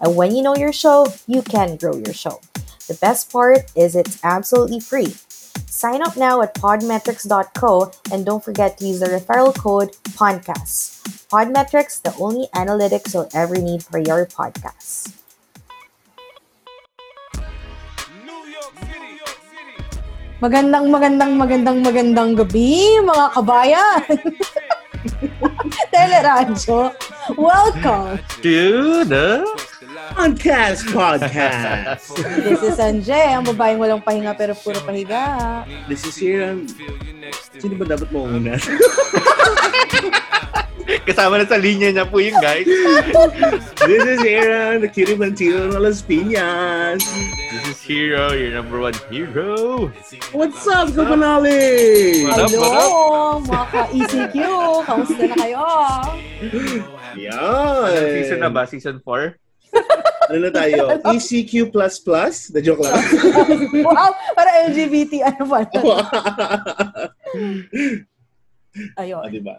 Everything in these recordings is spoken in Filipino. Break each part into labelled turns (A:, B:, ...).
A: And when you know your show, you can grow your show. The best part is it's absolutely free. Sign up now at podmetrics.co and don't forget to use the referral code PODCAST. Podmetrics, the only analytics you'll ever need for your podcast.
B: Magandang, magandang, magandang, magandang gabi, mga kabayan! Teleradyo, welcome!
C: to the
D: Podcast Podcast.
B: This is Anje, ang babaeng walang pahinga pero puro pahiga.
D: This is Hiram. Sino ba dapat mo una?
C: kasama na sa linya niya po yung guys.
D: This is Hiram, the Kiribantino ng Las Piñas.
C: This is Hero, your number one hero.
D: What's up, Kapanali?
C: What up, what up?
B: Hello, mga ka-ECQ, kamusta na kayo?
D: Yan.
C: Season na ba? Season 4?
D: Ano na tayo? ECQ++? The joke lang.
B: Wow, para LGBT, ano ba? Ayun.
D: ah, diba?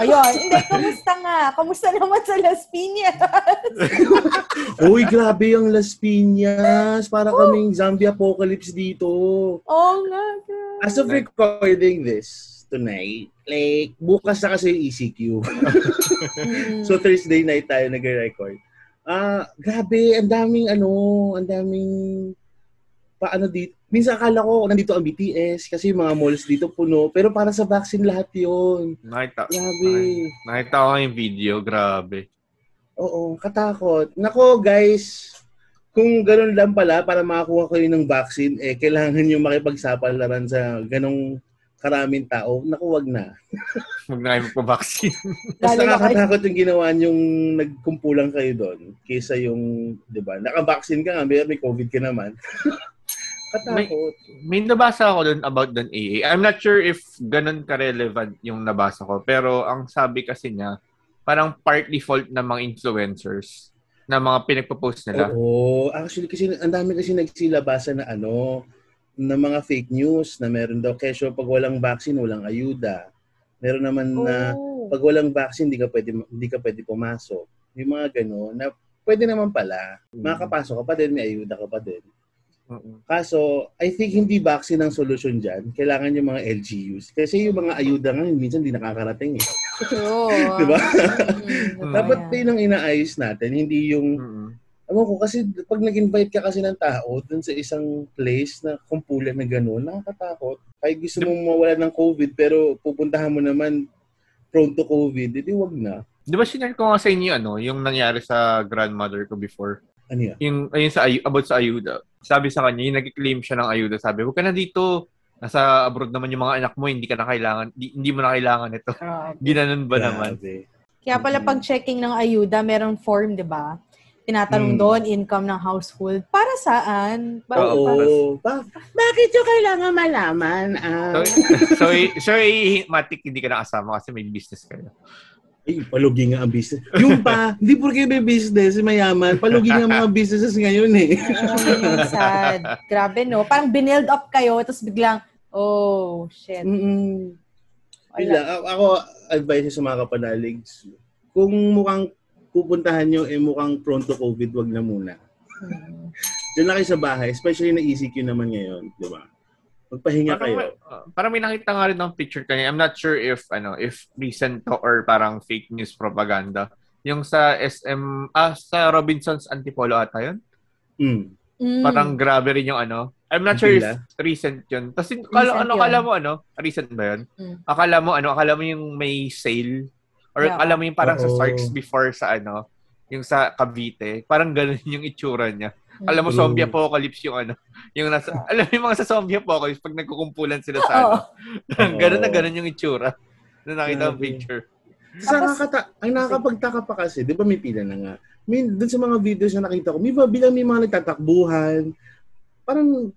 B: Ayun. Hindi, kamusta nga? Kamusta naman sa Las Piñas?
D: Uy, grabe yung Las Piñas. Para kaming zombie apocalypse dito.
B: Oo nga. girl.
D: As of recording this tonight, like, bukas na kasi yung ECQ. So Thursday night tayo nagre-record. Ah, grabe, ang daming ano, ang daming paano dito. Minsan akala ko nandito ang BTS kasi mga malls dito puno, pero para sa vaccine lahat 'yon.
C: Nakita,
D: Grabe.
C: nakita ko yung video. Grabe.
D: Oo, katakot. Nako, guys, kung ganun lang pala para makakuha kayo ng vaccine, eh kailangan niyo makipagsapalaran sa ganong karaming tao. Naku, wag na.
C: Huwag na kayo magpa-vaccine.
D: Mas nakakatakot yung ginawa yung nagkumpulang kayo doon kaysa yung, di ba, naka-vaccine ka nga, may, may COVID ka naman. Katakot.
C: May nabasa ako dun about dun AA. I'm not sure if ganun ka-relevant yung nabasa ko. Pero ang sabi kasi niya, parang partly fault ng mga influencers na mga pinagpo-post nila.
D: Oo. Actually, kasi ang dami kasi nagsilabasa na ano, na mga fake news na meron daw kesyo pag walang vaccine, walang ayuda. Meron naman na
B: Oh.
D: pag walang vaccine, hindi ka pwede, hindi ka pwede pumasok. Yung mga gano'n, na pwede naman pala. Makakapasok ka pa din, may ayuda ka pa din. Kaso, I think hindi vaccine ang solusyon dyan. Kailangan yung mga LGUs. Kasi yung mga ayuda nga, minsan hindi nakakarating eh.
B: True.
D: Diba?
B: Mm, totoo
D: Dapat yun ang inaayos natin. Hindi yung. Ewan ko, kasi pag nag-invite ka kasi ng tao dun sa isang place na kumpulan na gano'n, nakakatakot. Kahit gusto mong mawala ng COVID, pero pupuntahan mo naman prone to COVID, edi wag na.
C: Di ba sinare ko nga sa inyo ano, yung nangyari sa grandmother ko before?
D: Ano yan?
C: yung ayun sa ayu- about sa ayuda. Sabi sa kanya, yung nag-claim siya ng ayuda, sabi, "Huwag ka na dito. Nasa abroad naman yung mga anak mo, hindi ka na kailangan, di- hindi mo na kailangan ito."
B: Grabe.
C: Ginanon ba naman?
D: Grabe.
B: Kaya pala pag checking ng ayuda, merong form, di ba? Tinatanong
D: Hmm.
B: doon, income ng household. Para saan? Ba-
C: Oo.
B: para-.
D: Ba- bakit yung kailangan malaman?
C: So,
D: Ah,
C: so, so, i- matik hindi ka nakasama kasi may business kayo.
D: Ay, palugi nga ang business. Yung pa, hindi porke may business, mayaman. Palugi nga ang mga businesses ngayon eh.
B: Yung sad. Grabe, no? Parang binild up kayo, tapos biglang, oh, shit.
D: Mm-mm.
B: Wala.
D: Wala. A- Ako, advice sa mga kapanaligs, kung mukhang pupuntahan nyo, eh mukhang prone to COVID, wag na muna.
B: Hmm.
D: Diyan lang kayo sa bahay, especially na ECQ naman ngayon, di ba? Magpahinga
C: Parang,
D: kayo.
C: may, uh, parang may nakita nga rin ng picture kanina. I'm not sure if, ano, if recent to or parang fake news propaganda. Yung sa SM, ah, sa Robinson's Antipolo ata yun?
D: Mm.
B: Mm.
C: Parang grabe rin yung ano. I'm not sure if recent yun. Tapos, kala, ano,
B: yun.
C: akala mo ano? Recent ba yun?
B: Mm.
C: Akala mo ano? Akala mo yung may sale? Or
B: Yeah.
C: akala mo yung parang sa
D: Oo.
C: Sarks before sa ano? Yung sa Cavite. Parang ganun yung itsura niya.
B: Mm.
C: Alam mo,
D: True.
C: zombie apocalypse yung ano. Yung nasa, alam mo yung mga sa zombie apocalypse pag nagkukumpulan sila sa ano. Ganun na ganun yung itsura. Na nakita ang picture.
D: Sa nakakata- ang nakakapagtaka pa kasi, di ba may pila na nga. May, dun sa mga videos na nakita ko, may ba bilang may mga nagtatakbuhan, parang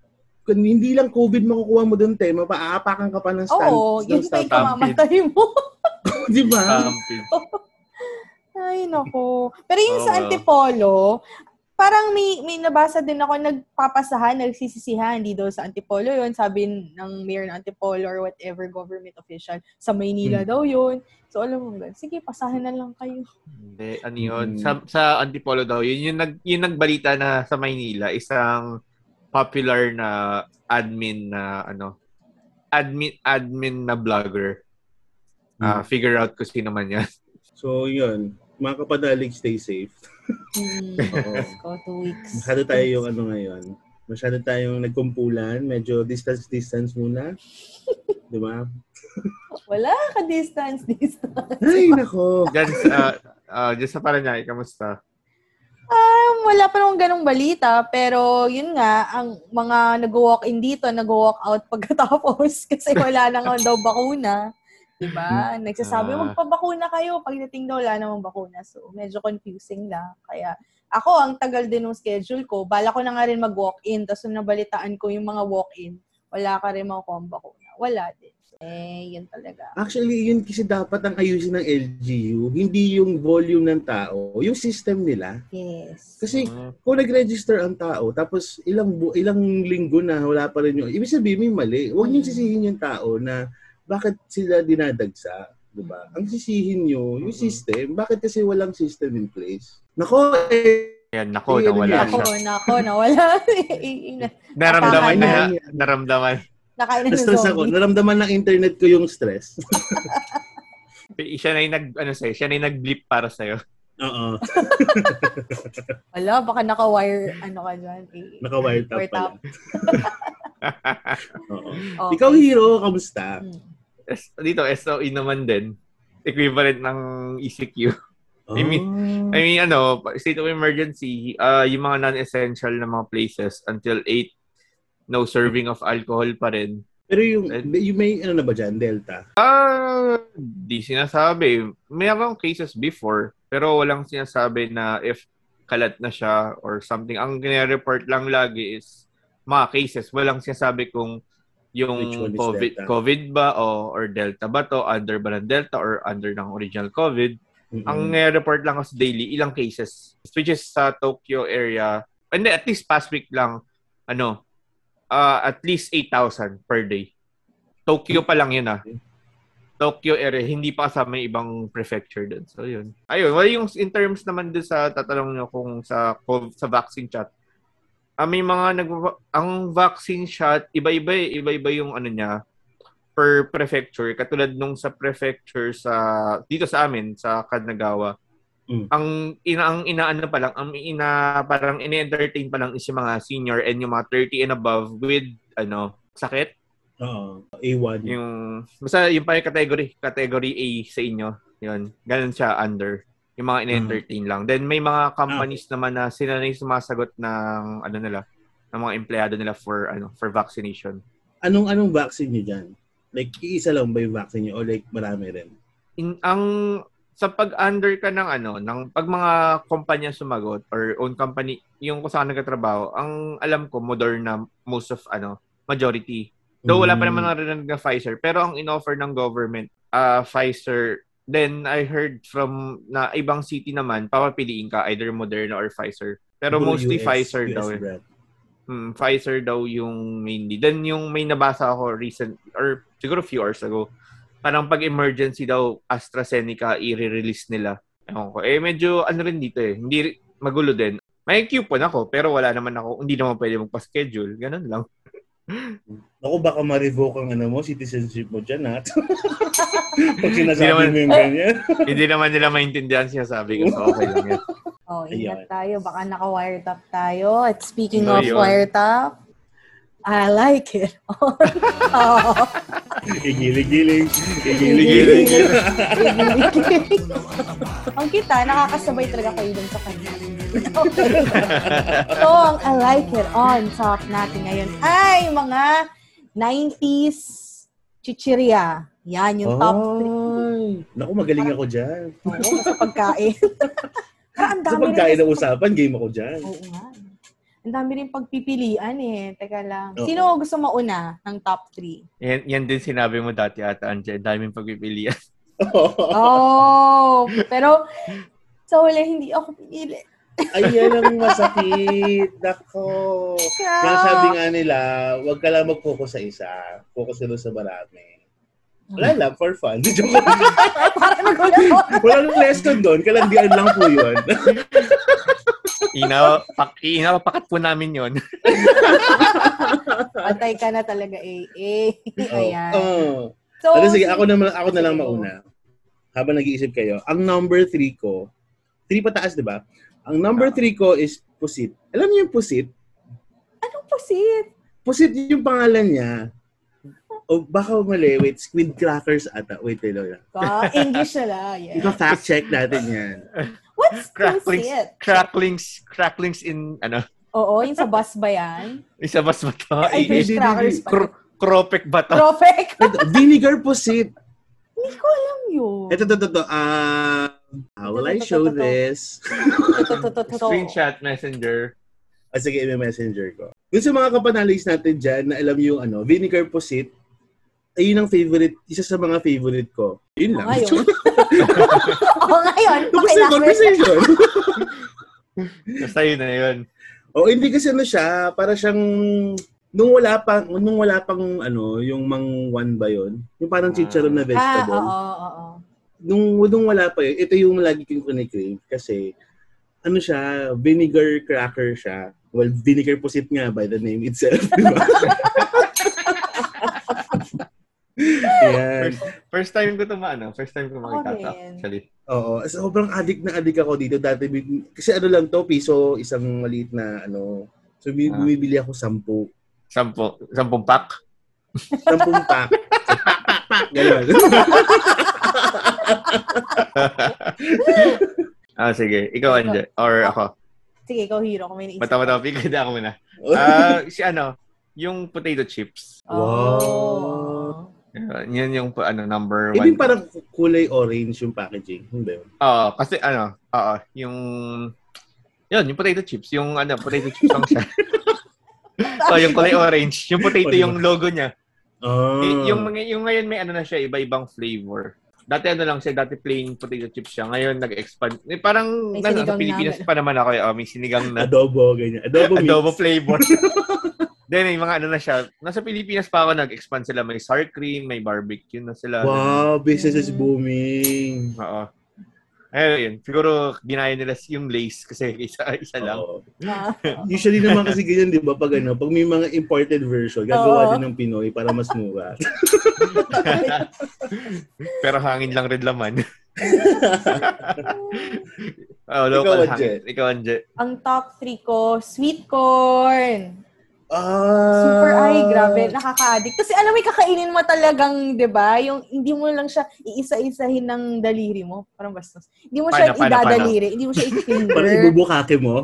D: kung hindi lang COVID makukuha mo doon tema, paaapakan ka pa ng stand.
B: Oo, yun pa
D: stand.
B: yung kamamatay mo.
D: Di ba?
B: Ay, nako. Pero yung
C: Oo
B: sa. Antipolo, parang may, may nabasa din ako nagpapasahan, nagsisisihan, hindi daw sa Antipolo yun. Sabi ng mayor ng Antipolo or whatever government official, sa Maynila
D: Hmm.
B: daw yun. So, alam mo ba, sige, pasahan na lang kayo.
C: Hindi, ano yun?
D: Mm.
C: Sa, sa Antipolo daw, yun yung, nag, yung nagbalita na sa Maynila, isang popular na admin na ano, admin admin na vlogger. Ah, figure out kung sino man yan.
D: So, yun. Mga kapadalig, stay safe.
B: Hmm.
D: Oo.
B: Let's go, two weeks.
D: Masyado tayo yung ano ngayon. Masyado tayong nagkumpulan. Medyo distance-distance muna. Di ba?
B: Wala ka distance, distance.
D: Ay, nako.
C: Diyan sa, uh, dyan sa Paranaque, kamusta?
B: Um, wala pa namang ganong balita, pero yun nga, ang mga nag-walk-in dito, nag-walk out pagkatapos kasi wala na nga daw bakuna. Diba? Nagsasabi,
C: Ah.
B: magpabakuna kayo. Pagdating daw, wala namang bakuna. So, medyo confusing lang. Kaya, ako, ang tagal din ng schedule ko. Bala ko na nga rin mag-walk-in. Tapos, nung nabalitaan ko yung mga walk-in, wala ka rin makukuha bakuna. Wala din. Eh, yun talaga.
D: Actually, yun kasi dapat ang ayusin ng LGU. Hindi yung volume ng tao. Yung system nila.
B: Yes.
D: Kasi
C: Ah,
D: kung nag-register ang tao, tapos ilang bu- ilang linggo na wala pa rin yung, ibig sabihin may mali. Huwag niyo
B: Mm.
D: sisihin yung tao na bakit sila dinadagsa. Diba? Ang sisihin nyo, yung
C: Mm.
D: system, bakit kasi walang system in place? Nako, eh,
C: Ayan, nako,
D: Sige,
C: nawala
B: Nako,
C: siya.
B: nako, nawala.
C: Naramdaman
D: na.
C: naramdaman.
B: Nakain na ng
D: na-stress ako.
B: zombie.
D: Naramdaman ng internet ko yung stress.
C: Siya na yung nag, ano sa'yo, siya na yung nag-blip para sa'yo.
D: Oo.
B: Wala, baka naka-wire, ano ka dyan. Eh.
D: Naka-wire top
B: Wire
D: pala. Oo.
B: Okay.
D: Ikaw, hero, kamusta?
B: Hmm.
C: Dito, SOE naman din. Equivalent ng ECQ. I mean- I mean, ano, state of emergency, uh, yung mga non-essential na mga places until 8, no serving of alcohol pa rin.
D: Pero yung,
C: Eh.
D: yung may, ano na ba dyan, Delta?
C: Ah, di sinasabi. Mayroong cases before, pero walang sinasabi na if kalat na siya or something. Ang report lang lagi is mga cases. Walang sinasabi kung yung COVID,
D: Delta?
C: COVID ba o or Delta ba to, under ba ng Delta or under ng original COVID.
D: Mm-mm.
C: Ang report lang kasi daily, ilang cases. Which is sa Tokyo area. And at least past week lang, ano, uh, at least 8,000 per day. Tokyo pa lang yun ah. Tokyo area, hindi pa kasama yung ibang prefecture dun. So, yun. Ayun, well, yung in terms naman dun sa tatanong nyo kung sa cov- sa vaccine shot, ah, may mga nag ang vaccine shot, iba-iba eh. iba-iba yung ano niya per prefecture. Katulad nung sa prefecture sa dito sa amin sa Kanagawa.
D: Mm.
C: Ang ina ang inaano pa lang, ang ina parang ini-entertain pa lang is yung mga senior and yung mga 30 and above with ano, sakit
D: Oo. A1.
C: yung basta yung pa yung category, category A sa inyo. Yun. Ganun siya under. Yung mga in-entertain lang. Then may mga companies naman na sila na yung sumasagot ng ano nila, ng mga empleyado nila for ano, for vaccination.
D: Anong anong vaccine niyo dyan? Like, iisa lang ba yung vaccine niyo o like marami rin?
C: In, ang sa pag-under ka ng ano, ng pag mga kumpanya sumagot or own company, yung kung saan nagtatrabaho, ang alam ko Moderna most of ano, majority. Though wala pa
D: Mm.
C: naman narinig na Pfizer, pero ang inoffer ng government, uh, Pfizer, then I heard from na ibang city naman, papapiliin ka either Moderna or Pfizer. Pero mostly
D: US
C: Pfizer
D: US
C: daw eh.
D: brand.
C: Hmm, Pfizer daw yung mainly. Then yung may nabasa ako recent or siguro few hours ago, parang pag emergency daw AstraZeneca i-release nila. Ewan ko. Eh medyo ano rin dito eh. Hindi magulo din. May coupon ako pero wala naman ako, hindi naman pwede magpa-schedule. Ganun lang.
D: Ako baka ma-revoke ang ano mo, citizenship mo dyan, ha? Pag sinasabi mo yung ganyan.
C: hindi naman nila maintindihan sinasabi ko. So okay lang yan.
B: Oh, ingat
D: Ayun.
B: tayo. Baka naka-wire top tayo. At speaking
C: Oh,
B: of
C: yun.
B: wire top, I like it. oh.
D: Igilig-giling.
C: Igilig-giling.
B: ang kita, nakakasabay talaga kayo dun sa kanya. So, ang I like it on top natin ngayon ay mga 90s chichirya. Yan, yung top 3.
D: Ay. Ay, naku, magaling ako dyan.
B: Oo, sa pagkain. Parang ang
D: Sa
B: dami
D: pagkain
B: rin.
D: na usapan, game ako dyan.
B: Oo nga. Ang dami rin pagpipilian eh. Teka lang.
D: Oo.
B: Sino gusto mauna ng top 3?
C: Yan, yan din sinabi mo dati ata, Anje. Daming pagpipilian.
B: Oh, pero sa huli, hindi ako pinili.
D: Ay, yan ang masakit. Nako. Kaya sabi nga nila, huwag ka lang mag-focus sa isa. Focus doon sa marami. Wala lang, for fun. Joke lang.
B: Parang nagulat ako.
D: Walang lesson doon. Kalandian lang po yun.
C: Ina, pak, inapakat po namin yon.
B: Patay ka na talaga, eh. eh. Ayan.
D: Oh.
B: So,
D: Ano, sige, ako na, ako na lang mauna. Habang nag-iisip kayo. Ang number three ko, three pataas, di ba? Ang number three ko is Pusit. Alam niyo yung Pusit?
B: Anong pusit?
D: Pusit yung pangalan niya. O baka mali, wait, Squid Crackers ata. Wait, wait, wait.
B: Ka, English na lang. Yeah.
D: Ika fact check natin yan.
B: What's
C: Cracklings,
B: pusit?
C: cracklings, cracklings in, ano,
B: Oo, yung sa bus ba yan?
C: isa bas ba to?
B: Ay, fish crackers pa.
C: Kropek ba to?
D: Ito, vinegar Pusit.
B: Hindi ko alam yun.
D: Ito, ito, ito, ito. Ah, how will I show this?
C: Screenshot, messenger.
D: Ah, sige, i-messenger ko. Dun sa mga kapanalis natin dyan na alam yung ano, vinegar pusit, ay yun ang favorite, isa sa mga favorite ko. Yun lang.
B: Oo, ngayon. Oo, ngayon.
D: Tapos na yung conversation.
C: Basta yun na yun.
D: o hindi kasi ano siya, para siyang nung wala pang nung wala pang ano, yung mang one ba yun? Yung parang chicharon na
B: Ah,
D: vegetable.
B: oo, oo, oo.
D: Nung nung wala pa yun, ito yung lagi kong kinikrave kasi ano siya, vinegar cracker siya. Well, vinegar pusit nga by the name itself, di ba? Yan.
C: First, first time ko ito maano. First time ko makita actually.
D: Oo. Sobrang addict na addict ako dito. Dati, kasi ano lang to, piso, isang maliit na ano. So, bi-
C: Ah.
D: bumibili ako sampu.
C: Sampo, sampung pack.
D: Sampung pack. So, pak. Ganun.
C: ah, sige. Ikaw, Anje. Or
B: Ah.
C: ako.
B: Sige, ikaw hero. Kung may naisip.
C: Mata, mata, pigay ako muna. Ah, si ano, yung potato chips.
B: Oh.
C: Uh, yun yung ano, number
D: Eh,
C: one.
D: di parang kulay orange yung packaging. Hindi ba?
C: Oo, kasi ano, oo, yung yun, yung potato chips, yung ano, potato chips lang siya. oh, yung kulay orange, yung potato
D: Oh,
C: yung logo niya.
D: Ah.
C: Eh, yung mga- yung ngayon may ano na siya, iba-ibang flavor. Dati ano lang siya, dati plain potato chips siya. Ngayon nag-expand. Eh, parang
B: May
C: na,
B: sinigang
C: sa
B: na,
C: Pilipinas
B: ano.
C: pa naman ako, eh, oh, may sinigang na
D: adobo, ganyan. Adobo,
C: adobo
D: mix.
C: flavor. Then may mga ano na siya. Nasa Pilipinas pa ako nag-expand sila. May sour cream, may barbecue na sila.
D: Wow, business is
B: Mm.
D: booming.
C: Oo. Ayun, siguro ginaya nila yung lace kasi isa, isa lang.
D: Oo. Usually naman kasi ganyan, di ba? Pag ano, pag may mga imported version, gagawa
B: Oo.
D: din ng Pinoy para mas mura.
C: Pero hangin lang rin laman. oh, local
D: Ikaw, Anje.
C: hangin. Ikaw, Anje.
B: Ang top 3 ko, sweet corn.
D: Ah,
B: Super ay, grabe, nakaka-addict. Kasi alam mo, kakainin mo talagang, di ba, yung hindi mo lang siya iisa-isahin ng daliri mo. Parang bastos. Hindi mo siya
C: Paano, paano,
B: idadaliri. Hindi mo siya
D: Parang
B: i-finger.
D: ibubukake mo.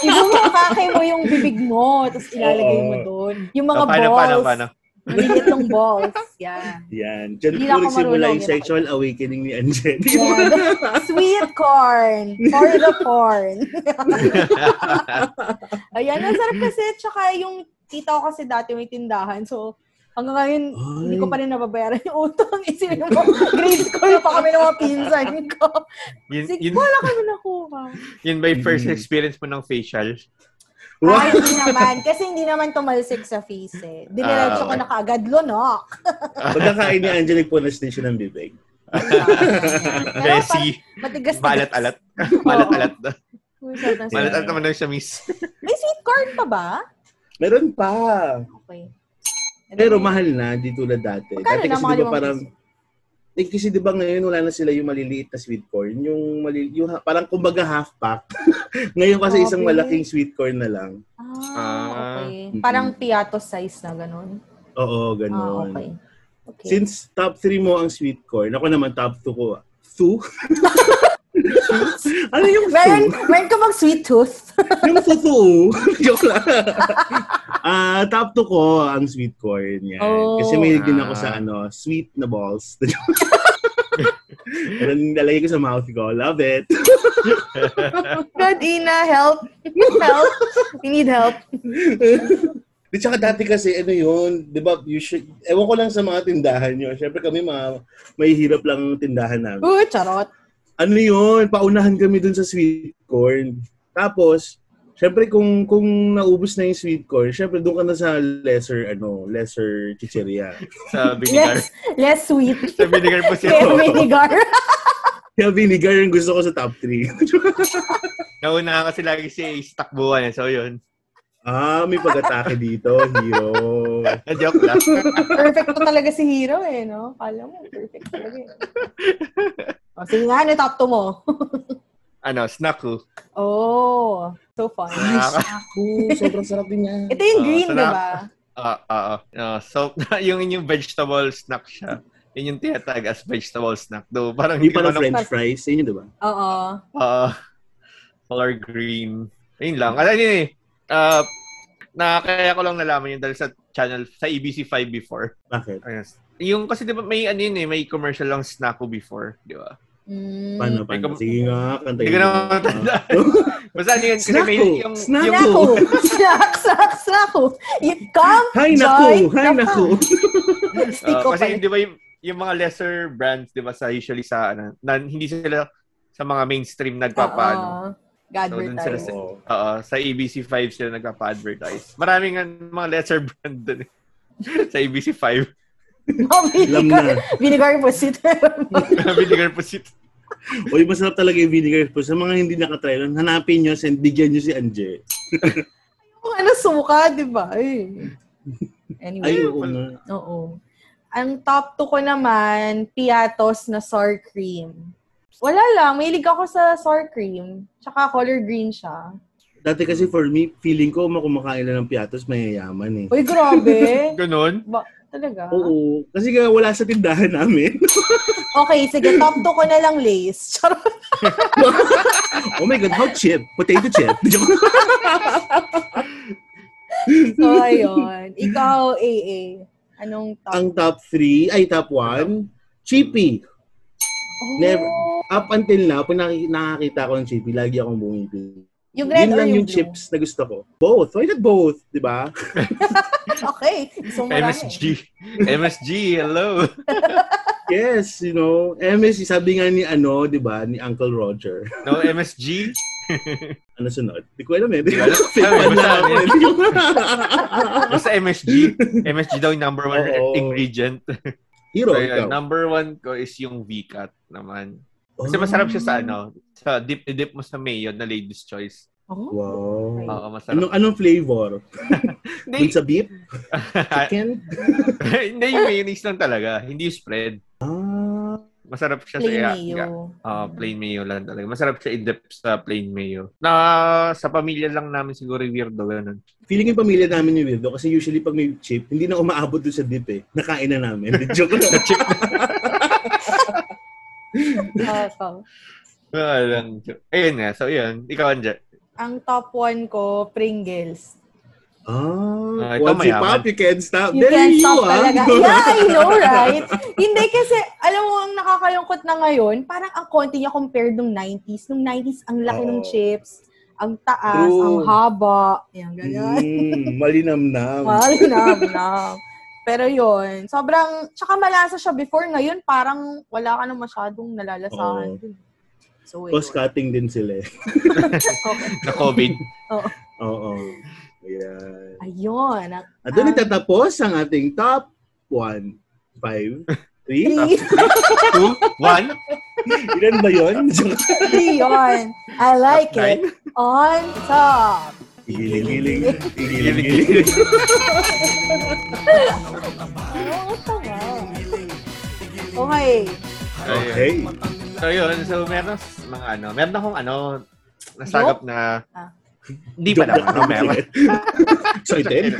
B: Ibubukake mo yung bibig mo, tapos ilalagay mo
D: Oo.
B: doon. Yung mga
C: Oh, paano,
B: balls.
C: paano, paano?
B: Maliliit ng balls. Yan.
D: Yan. Diyan
B: Hindi
D: po nagsimula yung
B: yun.
D: sexual awakening ni Anjen.
B: Sweet corn. For the corn. Ayan, ang sarap kasi. Tsaka yung tita ko kasi dati may tindahan. So, hanggang ngayon,
D: Ay.
B: hindi ko pa rin nababayaran yung utang. Isipin mo, grade school pa kami ng mga pinsan ko.
C: Yun,
B: Sige,
C: yun,
B: wala kami nakuha.
C: yun ba yung first
D: Mm.
C: experience mo ng facial?
D: Wow.
B: Ay, hindi naman. Kasi hindi naman tumalsik sa face eh. Diniretso
C: Ah,
B: ko
C: okay.
B: na kaagad, lunok.
D: Pagkakain ni Angelic po na din siya ng bibig.
C: Bessie.
B: matigas
C: Balat-alat. Balat-alat.
B: Balat-alat.
C: Balat-alat naman ng siya, miss.
B: May sweet corn pa ba?
D: Meron pa.
B: Okay.
D: Pero mahal na, di tulad dati.
B: Magkano
D: dati
B: na
D: kasi
B: mga
D: di ba parang? Eh, kasi di ba ngayon wala na sila yung maliliit na sweet corn. Yung, mali, yung parang kumbaga half pack. ngayon kasi isang
B: Okay.
D: malaking sweet corn na lang.
B: Ah, okay.
D: Mm-mm.
B: Parang piato size na ganun.
D: Oo,
B: Ah,
D: ganun.
B: okay. Okay.
D: Since top 3 mo ang sweet corn, ako naman top 2 ko. Two? ano yung
B: meron, meron ka bang sweet tooth?
D: yung totoo. Joke lang. Ah, top 2 ko ang sweet corn. Yan.
B: Oh.
D: Kasi may din ako
C: Ah.
D: sa ano, sweet na balls. Pero nilalagay ko sa mouth ko. Love it.
B: God, Ina, help. help. We need help.
D: Di tsaka dati kasi, ano yun, di ba, you should, ewan ko lang sa mga tindahan nyo. Siyempre kami, mga, may hirap lang ang tindahan namin.
B: Uh, charot.
D: Ano yun, paunahan kami dun sa sweet corn. Tapos, siyempre kung kung naubos na yung sweet corn, siyempre doon ka na sa lesser, ano, lesser chicheria.
C: Sa vinegar.
B: Less, less sweet.
C: sa vinegar po siya.
B: Kaya vinegar.
D: Kaya vinegar yung gusto ko sa top 3.
C: Nauna kasi lagi si Ace takbuhan. eh. So, yun.
D: ah, may pag-atake dito, hero.
C: Na-joke lang.
B: Perfect talaga si Hero eh, no? Kala mo, perfect talaga eh. O, sige nga, ano top 2 mo?
C: ano, snaku.
B: Oh, so fun.
D: Ay, saku. Sobrang sarap din yan.
B: Ito yung
C: Ah,
B: green,
C: sarap.
B: di ba?
C: Ah, ah, ah. Ah, so, yung yung vegetable snack siya. Yun yung tinatag as vegetable snack. Though, parang
D: Hindi
C: ko
D: pa na
C: alam-
D: french fries. Yun yun, di ba?
B: Oo.
C: Ah, color green. Ayun lang. Alam niyo eh, ah, na kaya ko lang nalaman yun dahil sa channel, sa ABC5 before.
D: Bakit?
C: Ayun. Yung kasi di ba may ano yun eh, may commercial lang Snacko before, di ba?
B: Mm.
D: Paano,
C: May
D: paano? Sige nga, kantayin
C: Hindi ko
D: mo.
C: na matandaan. Basta ano yun,
D: Snacko!
C: yung, yung,
B: Snack ko! Snack, snack, snack ko! You come,
D: Hay
B: joy,
D: naku! Hay
B: come
D: naku!
B: ko
C: kasi di ba yung, yung mga lesser brands, di ba, sa usually sa, ano, na, hindi sila sa mga mainstream nagpapaano.
B: Oo. God
C: So, sila sa-
D: Oo.
C: Oo, sa ABC5 sila nagpapa-advertise. Maraming nga mga lesser brand dun sa ABC5.
B: No, vinegar.
D: na.
B: Vinegar po si
C: Vinegar po si
D: Uy, masarap talaga yung vinegar po. Sa mga hindi nakatry lang, hanapin nyo, send, bigyan nyo si Anje.
B: Kung ano, suka, di ba? Eh.
D: Ay,
B: Anyway,
D: oo nga.
B: oo. Ang top 2 ko naman, piatos na sour cream. Wala lang, mahilig ako sa sour cream. Tsaka color green siya.
D: Dati kasi for me, feeling ko, kung kumakain lang ng piatos, mayayaman eh.
B: Uy, grabe.
C: Ganon.
B: ba, talaga?
D: Oo. Kasi nga wala sa tindahan namin.
B: Okay, sige, top 2 ko na lang lace.
D: Oh my God, how chip? Potato chip.
B: So, ayun. Ikaw, AA. Anong top?
D: Ang top 3, ay top 1, Chippy.
B: Oh,
D: never- Up until now, pag nakakita ko ng Chippy, lagi akong bumibili.
B: Yung red
D: Yun
B: or
D: lang
B: yung,
D: yung
B: blue?
D: chips na gusto ko. Both. Why not both? Di ba?
B: Okay. Gusto mo marami.
C: MSG. MSG, hello.
D: Yes, you know. MS, sabi nga ni ano, di ba, ni Uncle Roger.
C: No, MSG.
D: Ano sunod? Di ko alam eh.
C: Di ko alam.
D: Fake
C: Sabi,
D: fan
C: basta
D: eh.
C: MSG. MSG daw yung number one
D: Oo.
C: ingredient.
D: Hero,
C: So, yun, number one ko is yung VCAT naman. Kasi
D: Oh.
C: masarap siya sa ano, sa dip dip mo sa mayo na ladies choice.
B: Oh.
D: Wow.
C: Oo, masarap.
D: Anong, anong flavor? Dun
C: Hindi,
D: sa beef? Chicken?
C: hindi yung mayonnaise lang talaga. Hindi yung spread.
D: Ah.
C: Masarap siya
B: Plain
C: sa
B: mayo.
C: Ah, plain mayo lang talaga. Masarap siya i-dip sa plain mayo. Na sa pamilya lang namin siguro weirdo ganun.
D: Feeling yung pamilya namin yung weirdo kasi usually pag may chip, hindi na umaabot dun sa dip eh. Nakain na namin. Joke lang.
B: Awesome.
C: Ah, lang. Ayun nga. So, yun. Ikaw, Anja.
B: Ang top 1 ko, Pringles.
D: Ah,
C: Ah,
D: once you
C: mayaman.
D: pop, you can't stop.
B: You
D: There
B: can't
D: you
B: stop
D: are.
B: talaga. Yeah, I know, right? Hindi kasi, alam mo, ang nakakalungkot na ngayon, parang ang konti niya compared nung 90s. Nung 90s, ang laki ng
D: Oo.
B: chips, ang taas,
D: True.
B: ang haba. Yan, ganyan.
D: Mm, malinamnam.
B: Malinam na. Pero yun, sobrang, tsaka malasa siya before. Ngayon, parang wala ka na masyadong nalalasahan. Dun. So, yun.
D: Cost-cutting din sila eh.
B: Okay.
C: Na COVID.
D: Oo. Ayan.
B: Ayun.
D: At doon
B: Ah.
D: itatapos ang ating top 1, 5, 3.
B: three.
C: Two, one,
D: Ilan ba yun?
B: Three yun. I like it.
C: nine.
B: On top.
D: Igiling-giling. Igiling-giling.
B: Oo, tama. Okay.
D: Okay.
C: So, yun. So, meron mga ano. Meron akong ano, nasagap na
B: Ah.
C: Hindi pa naman.
D: lang.
C: Meron.
D: Excited?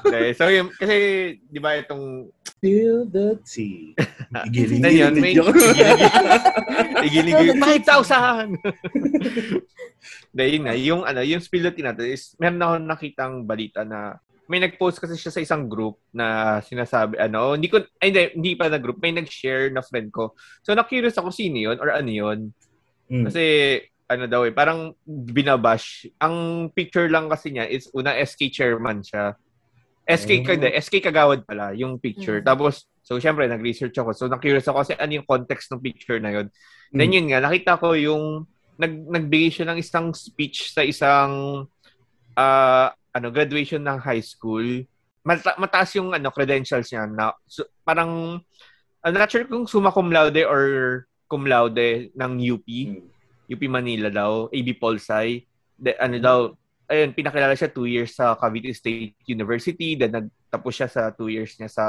C: Okay, so, yun, kasi, di ba itong
D: Feel the tea.
C: Na
D: Igiling-giling.
C: yun, may igilig 5,000! Dahil na, yung, ano, yung spill na natin is, meron ako nakitang balita na may nag-post kasi siya sa isang group na sinasabi, ano, hindi ko, ay, hindi, hindi pa na group, may nag-share na friend ko. So, na-curious ako sino yun or ano yun.
D: Mm.
C: Kasi, ano daw eh, parang binabash. Ang picture lang kasi niya is una SK chairman siya. SK,
D: Oh.
C: kada, SK Kagawad pala, yung picture.
B: Mm.
C: Tapos, so syempre, nag-research ako. So, na-curious ako kasi ano yung context ng picture na yun. Then
D: Mm.
C: yun nga, nakita ko yung, nag, nagbigay siya ng isang speech sa isang, ah, ano, graduation ng high school. Mata- mataas yung ano, credentials niya na, so, parang, I'm not sure kung summa cum laude or cum laude ng UP.
D: Mm.
C: UP Manila daw, AB Polsai. De, ano daw, ayun, pinakilala siya two years sa Cavite State University, then nagtapos siya sa two years niya sa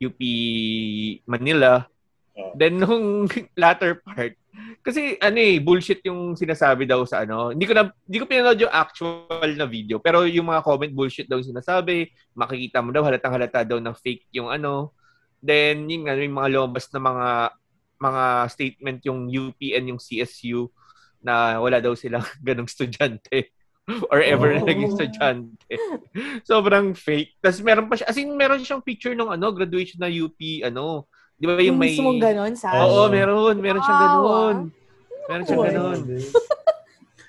C: UP Manila.
D: Oh.
C: Then nung latter part, kasi ano eh, bullshit yung sinasabi daw sa ano. Hindi ko na hindi ko pinanood yung actual na video, pero yung mga comment bullshit daw yung sinasabi. Makikita mo daw halatang halata daw na fake yung ano. Then yung ano, yung mga lumabas na mga mga statement yung UP and yung CSU na wala daw silang ganong estudyante or ever na
D: Oh.
C: naging estudyante. Sobrang fake. Tapos meron pa siya, as in meron siyang picture ng ano, graduation na UP, ano, di ba yung
B: Yung
C: may...
B: mismong ganon, sa
C: Oo,
D: Oo.
C: meron. Meron siyang
B: Wow,
C: ganun.
B: ah.
C: Meron siyang ganun.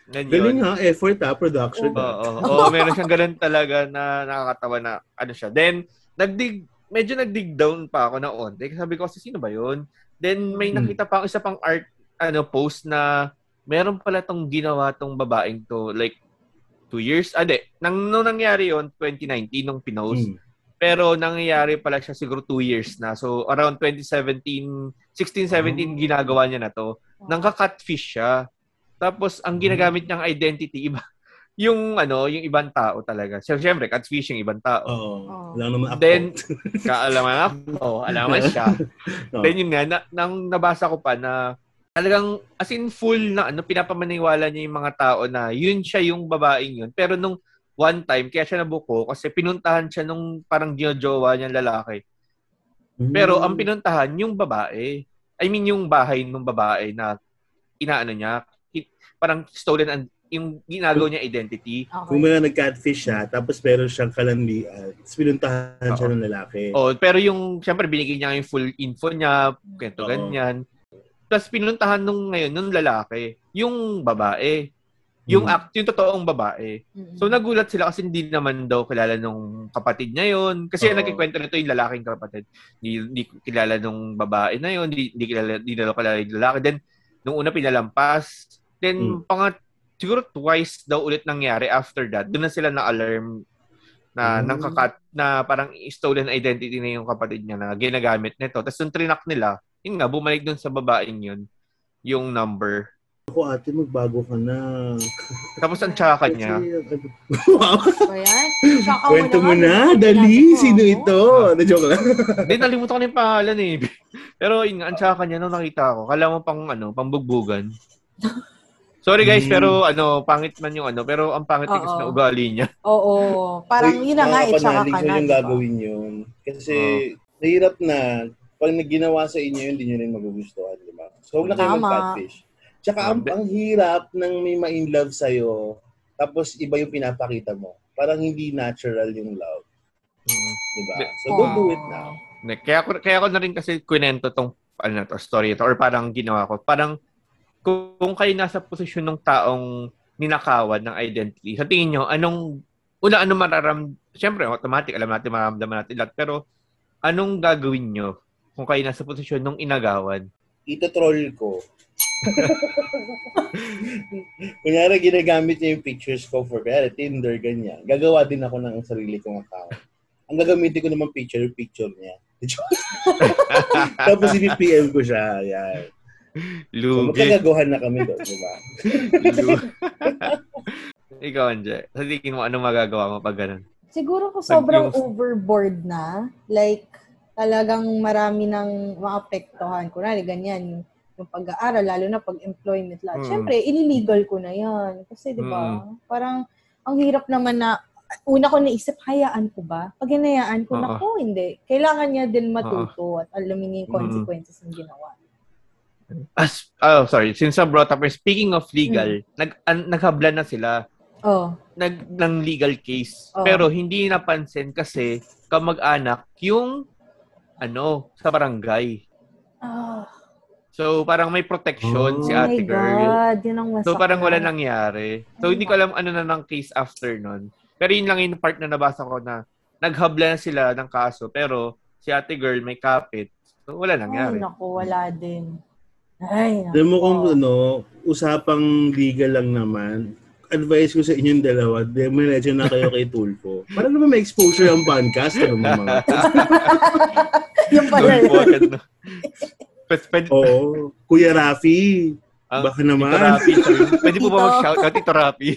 C: Ganun
D: Galing
C: yun.
D: ha, effort ha, production.
C: Oo,
D: ha.
C: oo, oo, meron siyang ganun talaga na nakakatawa na ano siya. Then, nagdig, medyo nagdig down pa ako na onte. Sabi ko kasi sino ba yun? Then, may
D: Hmm.
C: nakita pa ako isa pang art, ano, post na meron pala tong ginawa tong babaeng to. Like, two years. Ah, di. Nang, nung nangyari yon 2019, nung pinost.
D: Mm.
C: Pero nangyayari pala siya siguro two years na. So, around 2017, 16, 17,
D: Oh.
C: ginagawa niya na to. Nangka-catfish siya. Tapos, ang ginagamit niyang identity, iba, yung ano, yung ibang tao talaga. So, syempre, catfish yung ibang tao.
D: Oo.
B: Oo.
D: Lang naman ako.
C: Then, kaalaman ako, alaman siya.
D: Oo.
C: Then yun nga, na, nang nabasa ko pa na talagang as in full na ano, pinapamaniwala niya yung mga tao na yun siya yung babaeng yun. Pero nung one time, kaya siya nabuko kasi pinuntahan siya nung parang ginojowa niyang lalaki. Pero ang pinuntahan, yung babae. I mean, yung bahay ng babae na inaano niya, parang stolen and yung ginagawa niya identity.
D: Kung
B: Okay.
D: mga nag-catfish siya, tapos meron siyang kalandian, tapos pinuntahan siya
C: Oo.
D: ng lalaki.
C: Oh, pero yung syempre binigay niya yung full info niya,
D: Oo.
C: ganyan. Tapos pinuntahan nung ngayon nung lalaki, yung babae. Yung
D: Hmm.
C: act, yung totoong babae.
B: Mm-mm.
C: So nagulat sila kasi hindi naman daw kilala nung kapatid niya yon. Kasi
D: Oo.
C: nagkikwento nito yung lalaking kapatid. Hindi, hindi kilala nung babae na yon, hindi, hindi kilala, hindi daw kilala yung lalaki. Then nung una pinalampas. Then
D: Hmm.
C: pangat siguro twice daw ulit nangyari after that. Doon na sila na-alarm na
D: Hmm.
C: nang kakat na parang stolen identity na yung kapatid niya na ginagamit nito. Tapos nung trinak nila, yun nga, bumalik dun sa babaeng yun, yung number.
D: Ako ate, magbago ka na.
C: Tapos ang tsaka niya,
D: wow.
B: Ba yan? Tsaka
D: Kwento mo na,
B: ano,
D: dali. Sino ito? Na-joke lang.
C: Hindi, nalimutan ko na yung pangalan eh. Pero yun nga, ang tsaka niya nung nakita ko, kala mo pang ano, pambugbugan. Sorry guys,
D: Hmm.
C: pero ano, pangit man yung ano, pero ang pangit din kasi
B: Oo.
C: na ugali niya.
B: Oo. Parang yun na nga, itsaka
D: panalig
B: ka na.
D: yung
B: diba?
D: gagawin yun. Kasi, nahirap na. Pag nagginawa sa inyo yun, hindi nyo rin magugustuhan, di ba? So, huwag na kayo
B: Tama.
D: mag-catfish. Tsaka, ang, ang hirap ng may ma-in love sa'yo, tapos iba yung pinapakita mo. Parang hindi natural yung love.
C: Mm.
D: Di ba?
C: Di-
D: So, don't do it now.
C: Kaya ko, kaya ko na rin kasi kwento tong ano na to, story ito, or parang ginawa ko. Parang kung, kung kayo nasa posisyon ng taong ninakawan ng identity, sa tingin nyo, anong, una, anong mararam, syempre, automatic, alam natin, mararamdaman natin lahat, pero anong gagawin nyo kung kayo nasa posisyon ng inagawan?
D: Ito-troll ko. Kunyari, ginagamit niya yung pictures ko for, kaya Tinder, ganyan. Gagawa din ako ng sarili kong account. Ang gagamitin ko naman picture, yung picture niya. Tapos i-PM ko siya. Yan. So,
C: Lugi.
D: magkagaguhan na kami doon, di ba?
C: Ikaw, Anje. Sa tingin mo, anong magagawa mo pag ganun?
B: Siguro ko sobrang
C: Nag-yung-
B: overboard na. Like, talagang marami ng maapektuhan. Kunwari, ganyan, yung pag-aaral, lalo na pag-employment lahat.
C: Mm.
B: Siyempre, illegal ko na yan. Kasi, di ba, parang, ang hirap naman na, una ko naisip, hayaan ko ba? Pag hinayaan ko,
C: Oo.
B: naku, hindi. Kailangan niya din matuto at alamin niya yung
C: Mm.
B: consequences ng ginawa.
C: As, oh, sorry. Since I brought up, speaking of legal,
B: Mm.
C: nag, an, naghabla na sila.
B: Oh.
C: nag ng legal case.
B: Oo.
C: Pero hindi napansin kasi kamag-anak yung ano sa barangay.
B: Ah.
C: So parang may protection si
D: Oh
C: ate
B: my
C: girl.
B: God, yun ang.
C: So parang wala nangyari. So hindi ko alam ano na ng case after nun. Pero yun lang yung part na nabasa ko na naghabla na sila ng kaso pero si ate girl may kapit. So wala
B: Ay,
C: nangyari.
B: naku, wala din. Ay, naku.
D: Alam mo kung ano, usapang legal lang naman, advice ko sa inyong dalawa, demiretso na kayo kay Tulfo. Para naman may exposure ang podcast. Ano mo mga?
B: yung pala yun.
C: Pwede, pwede,
D: Oo. Kuya Rafi,
C: ang-
D: baka naman.
C: Tito mo. Pwede po ba mag-shoutout Tito Rapi?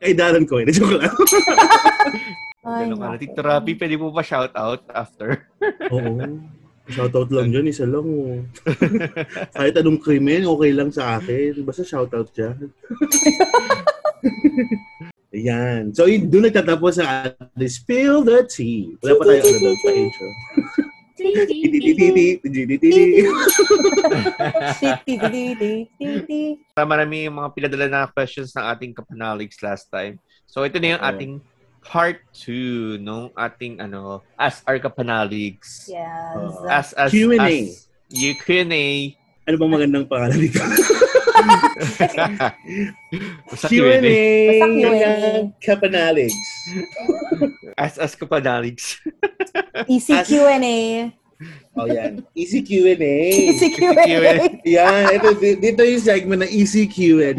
D: Kay Daran ko. Eh. Joke lang.
B: Ay,
C: Ganun ka. Tito Rapi, pwede po ba shoutout after?
D: Oo. Shoutout lang dyan, isa lang. Oh. Kahit anong krimen, okay lang sa akin. Basta shoutout dyan. Ayan. So, yun, doon nagtatapos sa ating Spill the Tea. Wala pa tayo ano doon pa intro.
C: Marami yung mga pinadala na questions ng ating kapanaligs last time. So ito na yung ating part 2 nung ating ano as our kapanaligs.
B: Yes.
D: Oo.
C: As as
D: Q&A.
C: as you Q&A.
D: Ano bang magandang pangalan dito? Q&A.
B: Basta Q&A.
D: ng Kapanalig.
C: As as kapanaligs.
B: Easy Q&A.
D: Oh, yan. Easy Q&A.
B: Easy Q&A.
D: Yan. Ito, di- dito yung segment na Easy Q&A.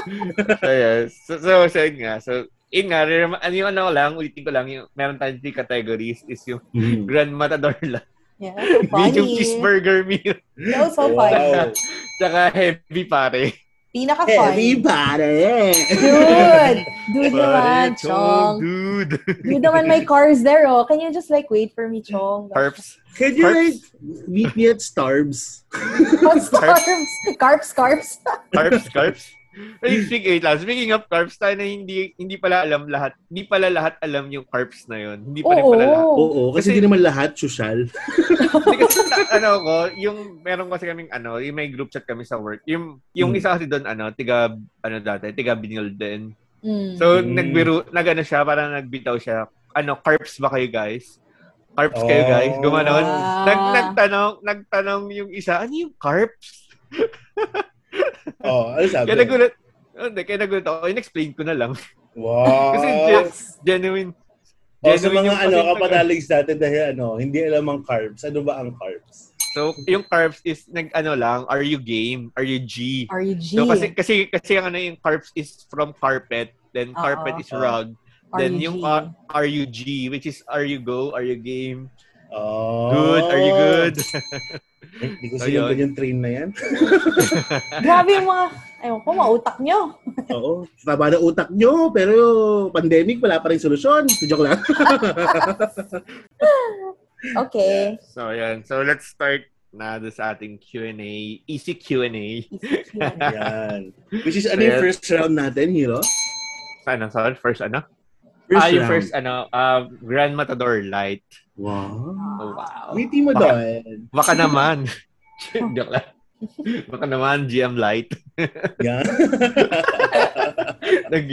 C: So, yes. So, so, so, yun nga. So, yun nga, ano yung ano lang, ulitin ko lang, yung meron tayong three categories is yung
D: Mhm.
C: Grand Matador lang,
B: Yeah, so
C: medium
B: funny.
C: cheeseburger meal,
B: That was so funny.
D: Wow.
C: tsaka heavy pare.
B: Pinaka-funny.
D: Everybody!
B: Dude! Dude naman,
C: Chong,
B: Chong.
C: dude.
B: Dude naman, my car's there, oh. Can you just like wait for me, Chong?
C: Carbs.
D: Can you
C: Carbs.
D: like meet me at Starbs?
B: What's carbs? Carbs, carbs.
C: Carbs, carbs. Ay, speaking, wait lang. Speaking of carbs, tayo na hindi, hindi pala alam lahat. Hindi pala lahat alam yung carbs na yun. Hindi pa rin
B: Oo.
C: pala lahat.
D: Oo, kasi
C: Kasi-
D: di naman lahat social.
C: Hindi kasi ano ko, yung meron kasi kaming ano, yung may group chat kami sa work. Yung yung
D: Hmm.
C: isa kasi doon ano, tiga ano dati, tiga Binil din.
B: Mm.
C: So
D: Hmm.
C: nagbiro, nagano siya, parang nagbitaw siya. Ano, carbs ba kayo guys? Carbs kayo guys?
D: Oh.
C: Gumanon.
B: Ah.
C: Nag, nagtanong, nagtanong yung isa, ano yung carbs?
D: Oo, ano sabi?
C: Kaya nagulat, oh, hindi, kaya nagulat ako. In-explain ko na lang.
D: Wow.
C: Kasi gen- genuine.
D: Oh, sa
C: genuine
D: mga ano, kapanalig natin dahil ano, hindi alam ang carbs. Ano ba ang carbs?
C: So, yung carbs is, nag, ano lang, are you game? Are you G?
B: Are you G?
C: So, kasi, kasi, kasi ang ano yung carbs is from carpet, then
B: Oo.
C: carpet is
D: Oo.
C: rug,
B: Are
C: then yung
B: G?
C: uh, are you G, which is are you go, are you game,
D: Oh.
C: good, are you good?
D: Eh, Hindi ko
C: So, yun.
D: yung train na yan.
B: Grabe yung mga, ayun ko, mautak nyo.
D: Oo. Taba na utak nyo, pero pandemic, wala pa rin solusyon. Joke lang.
B: Okay.
C: so, yan. So, let's start na doon sa ating Q&A. Easy Q&A.
B: Easy Q&A.
D: Yan. Which is, ano
C: So,
D: yung first round natin, Hiro?
C: Ano, sorry, first ano?
D: First
C: ah, yung
D: round.
C: first ano, uh, Grand Matador Light.
D: Wow.
C: Oh, wow.
D: Witty mo
C: Baka-
D: doon.
C: Baka naman. Joke lang. Baka naman, GM Light.
D: Yan.
C: Nag,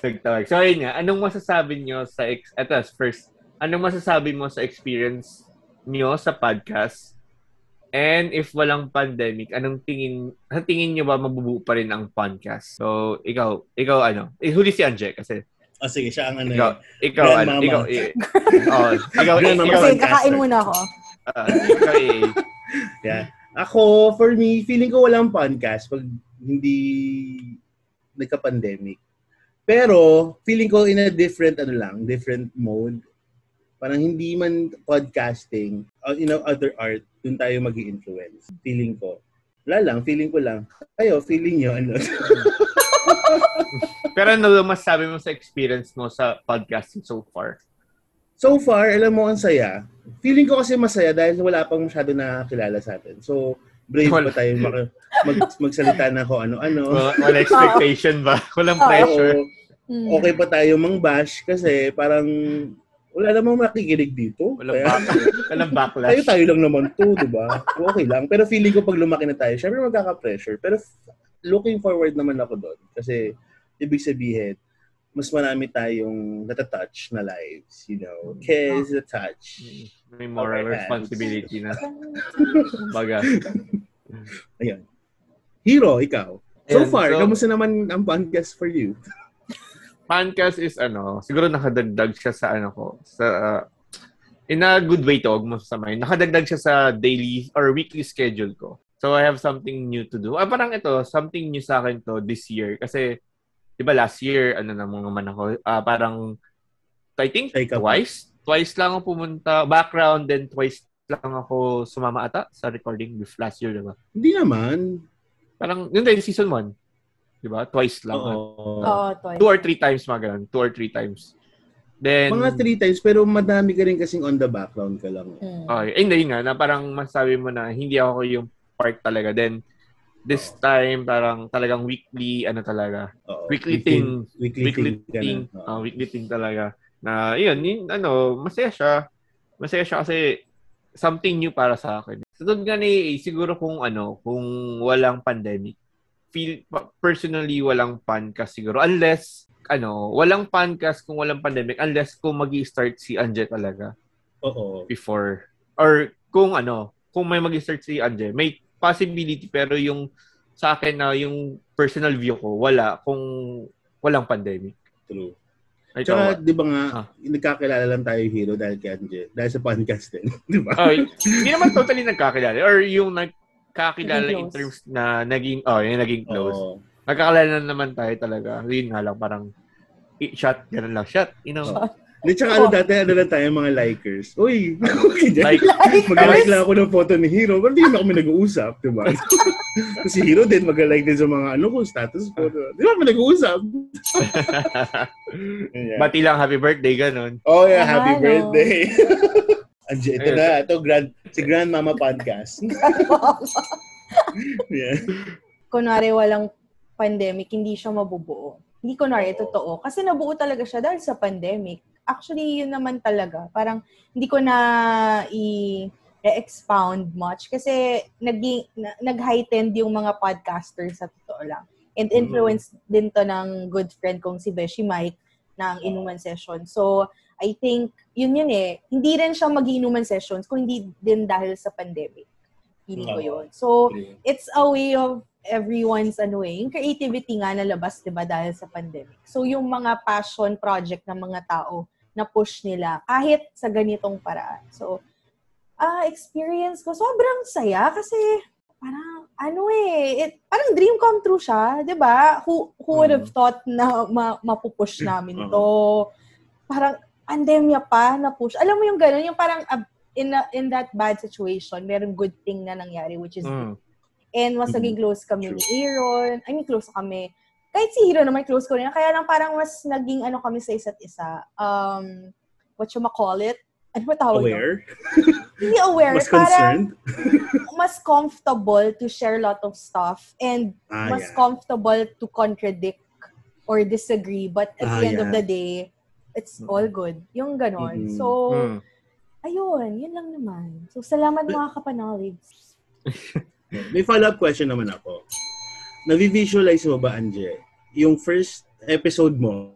C: nagtawag. So, ayun nga. Anong masasabi nyo sa, ex- eto, first, anong masasabi mo sa experience nyo sa podcast? And if walang pandemic, anong tingin, tingin nyo ba mabubuo pa rin ang podcast? So, ikaw, ikaw ano, eh, huli si Anje kasi.
D: O sige, siya ang ano
C: Ikaw,
D: eh.
C: ikaw, ano, ikaw, eh, oh, ikaw, ikaw,
D: podcaster.
B: kakain muna ako.
C: ah, ikaw, eh,
D: Yeah. Ako, for me, feeling ko walang podcast pag hindi nagka-pandemic. Pero, feeling ko in a different, ano lang, different mode. Parang hindi man podcasting, uh, you know, other art, dun tayo mag influence Feeling ko. Wala lang, feeling ko lang. Kayo, feeling nyo, ano?
C: Pero ano masasabi mo sa experience mo sa podcasting so far?
D: So far, alam mo, ang saya. Feeling ko kasi masaya dahil wala pang masyado nakakilala sa atin. So, brave
C: Wala.
D: pa tayo mag, mag, magsalita na kung ano-ano.
C: Wala, wala expectation ba? Walang
B: Oo.
C: pressure?
B: Mm.
D: okay pa tayo mang bash kasi parang wala namang makikinig dito.
C: Walang,
D: Kaya,
C: back, walang backlash?
D: tayo tayo lang naman to, di ba? Okay lang. Pero feeling ko pag lumaki na tayo, syempre magkaka-pressure. Pero looking forward naman ako doon. Kasi ibig sabihin, mas marami tayong natatouch na lives, you know. Kiss the touch.
C: May moral
D: Okay,
C: responsibility na. Baga.
D: Ayun. Hero, ikaw. So
C: Ayun,
D: far,
C: so-
D: kamusta naman ang podcast for you?
C: Pancast is ano, siguro nakadagdag siya sa ano ko, sa uh, in a good way to, huwag mo sasamahin. Nakadagdag siya sa daily or weekly schedule ko. So I have something new to do. Ah, parang ito, something new sa akin to this year. Kasi, di ba last year, ano na mga man ako, ah, parang, I think
D: Take up.
C: twice. Twice lang ako pumunta, background, then twice lang ako sumama ata sa recording with last year, di ba?
D: Hindi naman.
C: Parang, yun din, season 1. Di ba? Twice lang.
D: Oo.
B: Oo, twice.
C: Two or three times, mga ganun. Two or three times. Then,
D: Mga three times, pero madami ka rin kasing on the background ka lang.
B: Mm.
C: Okay. Hindi nga, na parang masabi mo na hindi ako yung part talaga. Then, this time, parang talagang weekly, ano talaga,
D: Oo.
C: weekly thing,
D: Weekly,
C: weekly
D: thing.
C: thing, ah, weekly thing talaga. Na, yun, yun, ano, masaya siya. Masaya siya kasi something new para sa akin. So, doon nga ni, siguro kung ano, kung walang pandemic, feel, personally, walang podcast siguro. Unless, ano, walang podcast kung walang pandemic, unless kung mag start si Anje talaga
D: Oo.
C: before or kung ano, kung may mag-start si Anje, may possibility pero yung sa akin na yung personal view ko, wala kung walang pandemic.
D: True.
C: Ito,
D: Tsaka, di ba nga,
C: Ah.
D: nagkakilala lang tayo hero dahil kay Anje. Dahil sa podcast din. di ba?
C: oh, hindi naman totally nagkakilala or yung nagkakilala
B: Naging
C: in
B: close.
C: terms na naging oh, yung naging close.
D: Oo.
C: Nagkakilala naman tayo talaga. Yun nga lang parang shot, ganun lang, shot, you know.
D: Oo. Di, tsaka ano dati, ano lang tayo mga likers. Uy, okay dyan.
C: Like,
D: Mag-like lang ako ng photo ni Hero. Pero di na kami nag-uusap, di ba? Kasi Hero din, mag-like din sa mga ano ko, status ko. Di ba kami nag-uusap? Yeah.
C: bati lang happy birthday, ganun.
D: Oh yeah,
B: Ah,
D: happy
B: no.
D: birthday. Anje, ito na, ito, grand, si Grandmama Podcast. yeah.
B: kunwari walang pandemic, hindi siya mabubuo. Hindi kunwari,
D: Oo.
B: totoo. Kasi nabuo talaga siya dahil sa pandemic. Actually, yun naman talaga. Parang hindi ko na i- expound much kasi naging, na, nag-heightened yung mga podcasters sa totoo lang. And influence din to ng good friend kong si Beshi Mike ng Inuman Session. So, I think, yun yun eh. Hindi rin siya mag-inuman sessions kung hindi din dahil sa pandemic. Feeling ko yun. So, it's a way of everyone's ano eh, yung creativity nga nalabas, 'di ba, dahil sa pandemic. So yung mga passion project ng mga tao na push nila kahit sa ganitong paraan. So ah experience ko sobrang saya kasi parang ano eh, it, parang dream come true siya, 'di ba? Who who would have thought na ma, mapupush namin to? Parang pandemya pa na push. Alam mo yung gano'n, yung parang uh, in a, in that bad situation, merong good thing na nangyari which is
C: Mm.
B: And mas naging close kami
D: True.
B: ni Aaron. I mean, close kami. Kahit si Hero naman, close ko rin. Kaya lang parang mas naging ano kami sa isa't isa. Um, what you call it? Ano ba tawag?
D: Aware?
B: Hindi aware.
D: Mas
B: parang
D: concerned?
B: mas comfortable to share a lot of stuff and
D: Ah,
B: mas
D: yeah.
B: comfortable to contradict or disagree. But at
D: Ah,
B: the end of
D: yeah.
B: the day, it's
D: Mhm.
B: all good. Yung ganon.
D: Mhm.
B: So,
C: Mm.
B: ayun. Yun lang naman. So, salamat mga kapanaligs.
D: May follow-up question naman ako. Navi-visualize mo ba, Anje, yung first episode mo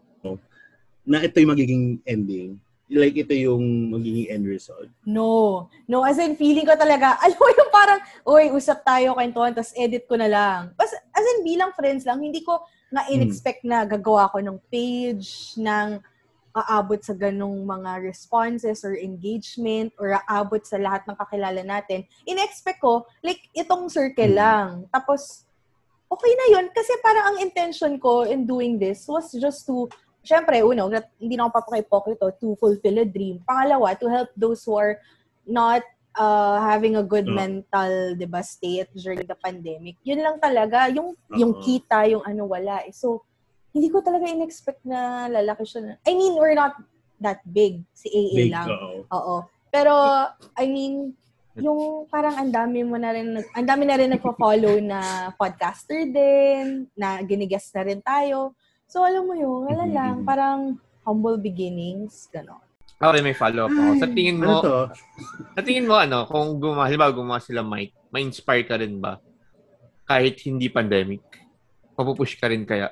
D: na ito yung magiging ending? Like, ito yung magiging end result?
B: No. No, as in, feeling ko talaga, alam mo yung parang, uy, usap tayo, kwentuhan, tapos edit ko na lang. As, as in, bilang friends lang, hindi ko nga in-expect na gagawa ko ng page, ng aabot sa ganong mga responses or engagement or aabot sa lahat ng kakilala natin. In-expect ko, like, itong circle
D: Hmm.
B: lang. Tapos, okay na yun. Kasi parang ang intention ko in doing this was just to syempre, uno, hindi na ako papaka-ipokrito, to fulfill a dream. Pangalawa, to help those who are not uh, having a good
D: Oo.
B: mental, di ba, state during the pandemic. Yun lang talaga, yung, yung
D: Oo.
B: kita, yung ano, wala. eh. So, hindi ko talaga in-expect na lalaki siya. na- I mean, we're not that big. Si AA
D: Big,
B: lang.
D: oo.
B: Oo. Pero, I mean, yung parang ang dami mo na rin, ang dami na rin nagpo-follow na podcaster din, na ginigest na rin tayo. So, alam mo yun, wala
D: Mhm,
B: lang, parang humble beginnings, gano'n.
C: Okay, may follow-up ako. Sa tingin
D: Ano
C: mo,
D: to?
C: sa tingin mo, ano, kung gumawa, halimbawa gumawa sila Mike, ma-inspire ka rin ba? Kahit hindi pandemic? Mapupush ka rin kaya?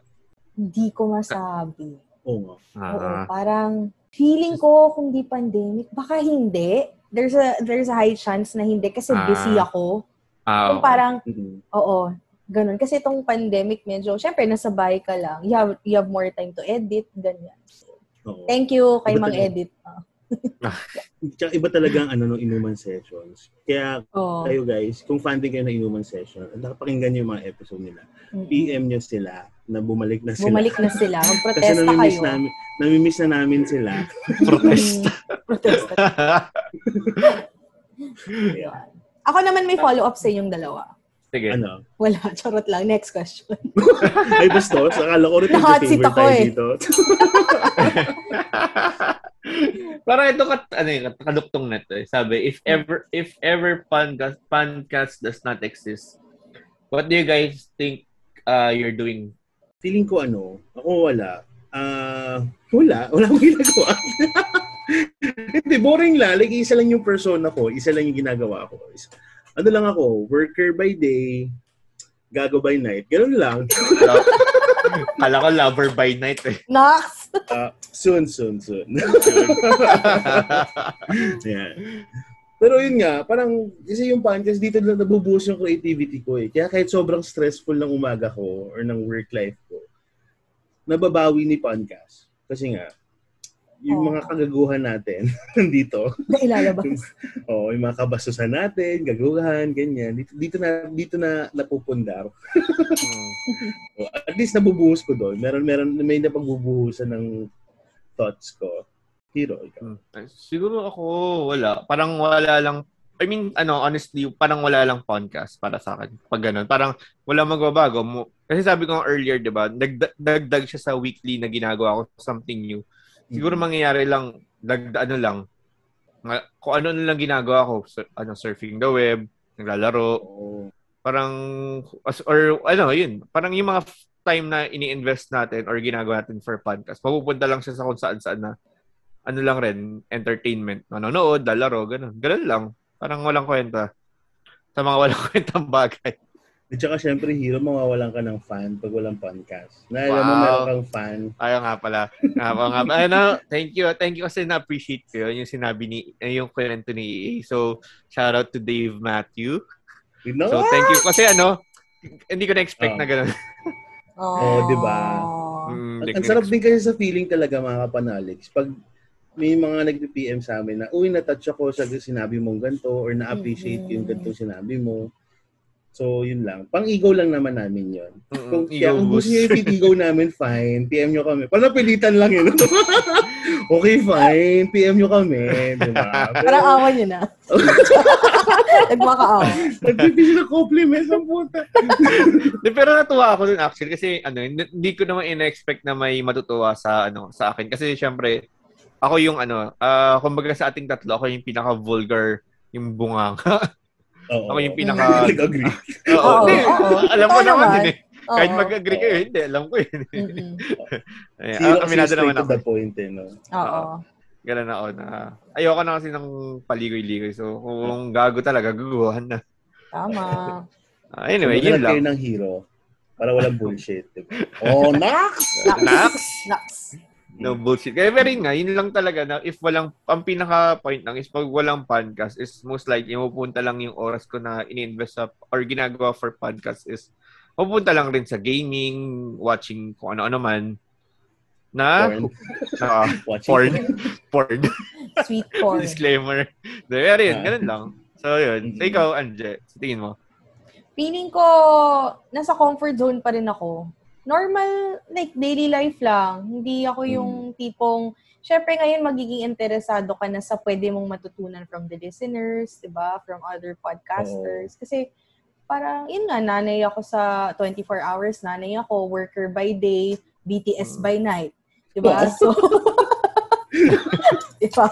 B: Hindi ko masabi.
D: Oo nga.
B: Oo,
C: Ah.
B: parang feeling ko kung di pandemic, baka hindi. There's a there's a high chance na hindi kasi
C: Ah.
B: busy ako.
C: Ah,
B: Kung parang
D: Mhm.
B: oo, ganun. Kasi itong pandemic medyo, syempre nasa bahay ka lang. You have you have more time to edit, ganyan.
D: Oo.
B: Thank you kay Mang
D: talaga.
B: Edit. Ah.
D: Tsaka iba talaga ang ano ng inuman sessions. Kaya
B: Oo.
D: kayo guys, kung fan din kayo ng inuman session, nakapakinggan niyo yung mga episode nila,
B: Mm-mm.
D: PM nyo sila na bumalik na sila.
B: Bumalik na sila.
D: Kasi
B: Magprotesta
D: namimiss
B: kayo.
D: namin, namimiss na namin sila.
C: Protest.
B: Mm, Protesta. Ako naman may follow-up sa inyong dalawa.
C: Sige.
D: ano,
B: Wala, charot lang. Next question.
D: ay bastos, akala ko rin
B: Na-hot seat
D: favor
B: ako
D: tayo
B: eh.
D: dito.
C: Parang ito kat ano yun, kaduktong na to. eh. Sabi, if ever if ever podcast podcast does not exist, what do you guys think uh, you're doing?
D: Feeling ko ano, ako wala. Ah, wala. Wala akong ginagawa. Hindi, boring lang. Like, isa lang yung persona ko. Isa lang yung ginagawa ko. Ano lang ako, worker by day, gago by night. Ganun lang.
C: Kala ko lover by night eh.
B: Nox!
D: Ah, soon, soon, soon. Yan. Pero yun nga, parang, kasi yung podcast dito na nabubuhos yung creativity ko eh. Kaya kahit sobrang stressful ng umaga ko or ng work life ko, nababawi ni podcast. Kasi nga, yung
B: Oo.
D: mga kagaguhan natin nandito,
B: Na ilalabas.
D: oh, yung mga kabasusan natin, gaguhan, ganyan, dito, dito na dito na napupundar. Oh, at least nabubuhos ko doon. Meron meron may napagbubuhusan ng thoughts ko. Hero, ikaw.
C: Hmm. Siguro ako wala. Parang wala lang I mean, ano, honestly, parang wala lang podcast para sa akin. Pag ganun. Parang wala magbabago. Kasi sabi ko earlier, di ba, nagda- dagdag siya sa weekly na ginagawa ko something new. Siguro mangyayari lang, dag, ano lang, kung ano na lang ginagawa ko, sur- ano, surfing the web, naglalaro,
D: Oo.
C: parang, as, or ano, yun, parang yung mga time na ini-invest natin or ginagawa natin for podcast, mapupunta lang siya sa kung saan-saan na, ano lang rin, entertainment, manonood, lalaro, ganun. Ganun lang. Parang walang kwenta. Sa mga walang kwentang bagay.
D: At saka syempre, hero, mawawalan ka ng fan pag walang podcast. Na alam mo,
C: Wow.
D: meron kang fan.
C: Ayaw nga pala. Nga pa nga. Ano, thank you. Thank you kasi na-appreciate ko yun, yung sinabi ni, eh, yung kwento ni EA. So, shout out to Dave Matthew.
D: You know?
C: So, thank you. Kasi ano, hindi ko na-expect
D: Oh.
C: na gano'n.
D: Oo, di ba?
C: Mm,
D: Ang, ang sarap din kasi sa feeling talaga mga kapanalix. Pag may mga nag-PM sa amin na, uy, natouch ako sa sinabi mong ganito or na-appreciate ko yung ganito sinabi mo. So, yun lang. Pang-ego lang naman namin yun.
C: Mm-mm,
D: Kung, kaya kung gusto nyo yung ego namin, fine. PM nyo kami. Parang pilitan lang yun. okay, fine. PM nyo kami. Diba? Pero,
B: Parang awan nyo na. Nagmakaawa.
D: nagbibigay ng compliments ang puta.
C: Pero natuwa ako dun actually kasi ano, hindi ko naman ina-expect na may matutuwa sa ano sa akin kasi syempre ako yung ano, ah kumbaga sa ating tatlo ako yung pinaka vulgar yung bunganga.
D: Oo.
C: Ako yung pinaka-
D: Nag-agree.
C: Oo,
B: Oo,
C: hindi,
B: oo.
C: alam ko naman yun eh. Kahit mag-agree kayo, hindi, alam ko yun. Ayan,
D: Zero
C: ah, aminado naman ako.
D: the point eh, no?
B: Oo.
C: Ganun ako na, ayoko na kasi ng paligoy-ligoy. So, kung gago talaga, guguhan na.
B: Tama.
C: Ah, anyway,
D: so,
C: yun
D: maghanap kayo
C: lang.
D: ng hero para walang bullshit. Diba? Oh, Nax!
C: Nax!
B: Nax.
C: No bullshit. Kaya pero yun nga, yun lang talaga na if walang, ang pinaka-point lang is pag walang podcast is most likely mapupunta lang yung oras ko na ini-invest sa or ginagawa for podcast is mapupunta lang rin sa gaming, watching kung ano-ano man. Na,
D: Porn. Watching
C: porn. porn.
B: Sweet corn.
C: Disclaimer. Pero yun,
D: Ah.
C: ganun lang. So yun. So
D: Mhm.
C: ikaw, Anje, sa tingin mo?
B: Feeling ko, nasa comfort zone pa rin ako. Normal, like, daily life lang. Hindi ako yung tipong, syempre ngayon magiging interesado ka na sa pwede mong matutunan from the listeners, di ba? From other podcasters. Kasi, parang, yun nga, nanay ako sa 24 hours, nanay ako, worker by day, BTS
C: Mm.
B: by night. Di ba?
D: Oo.
B: So, di ba?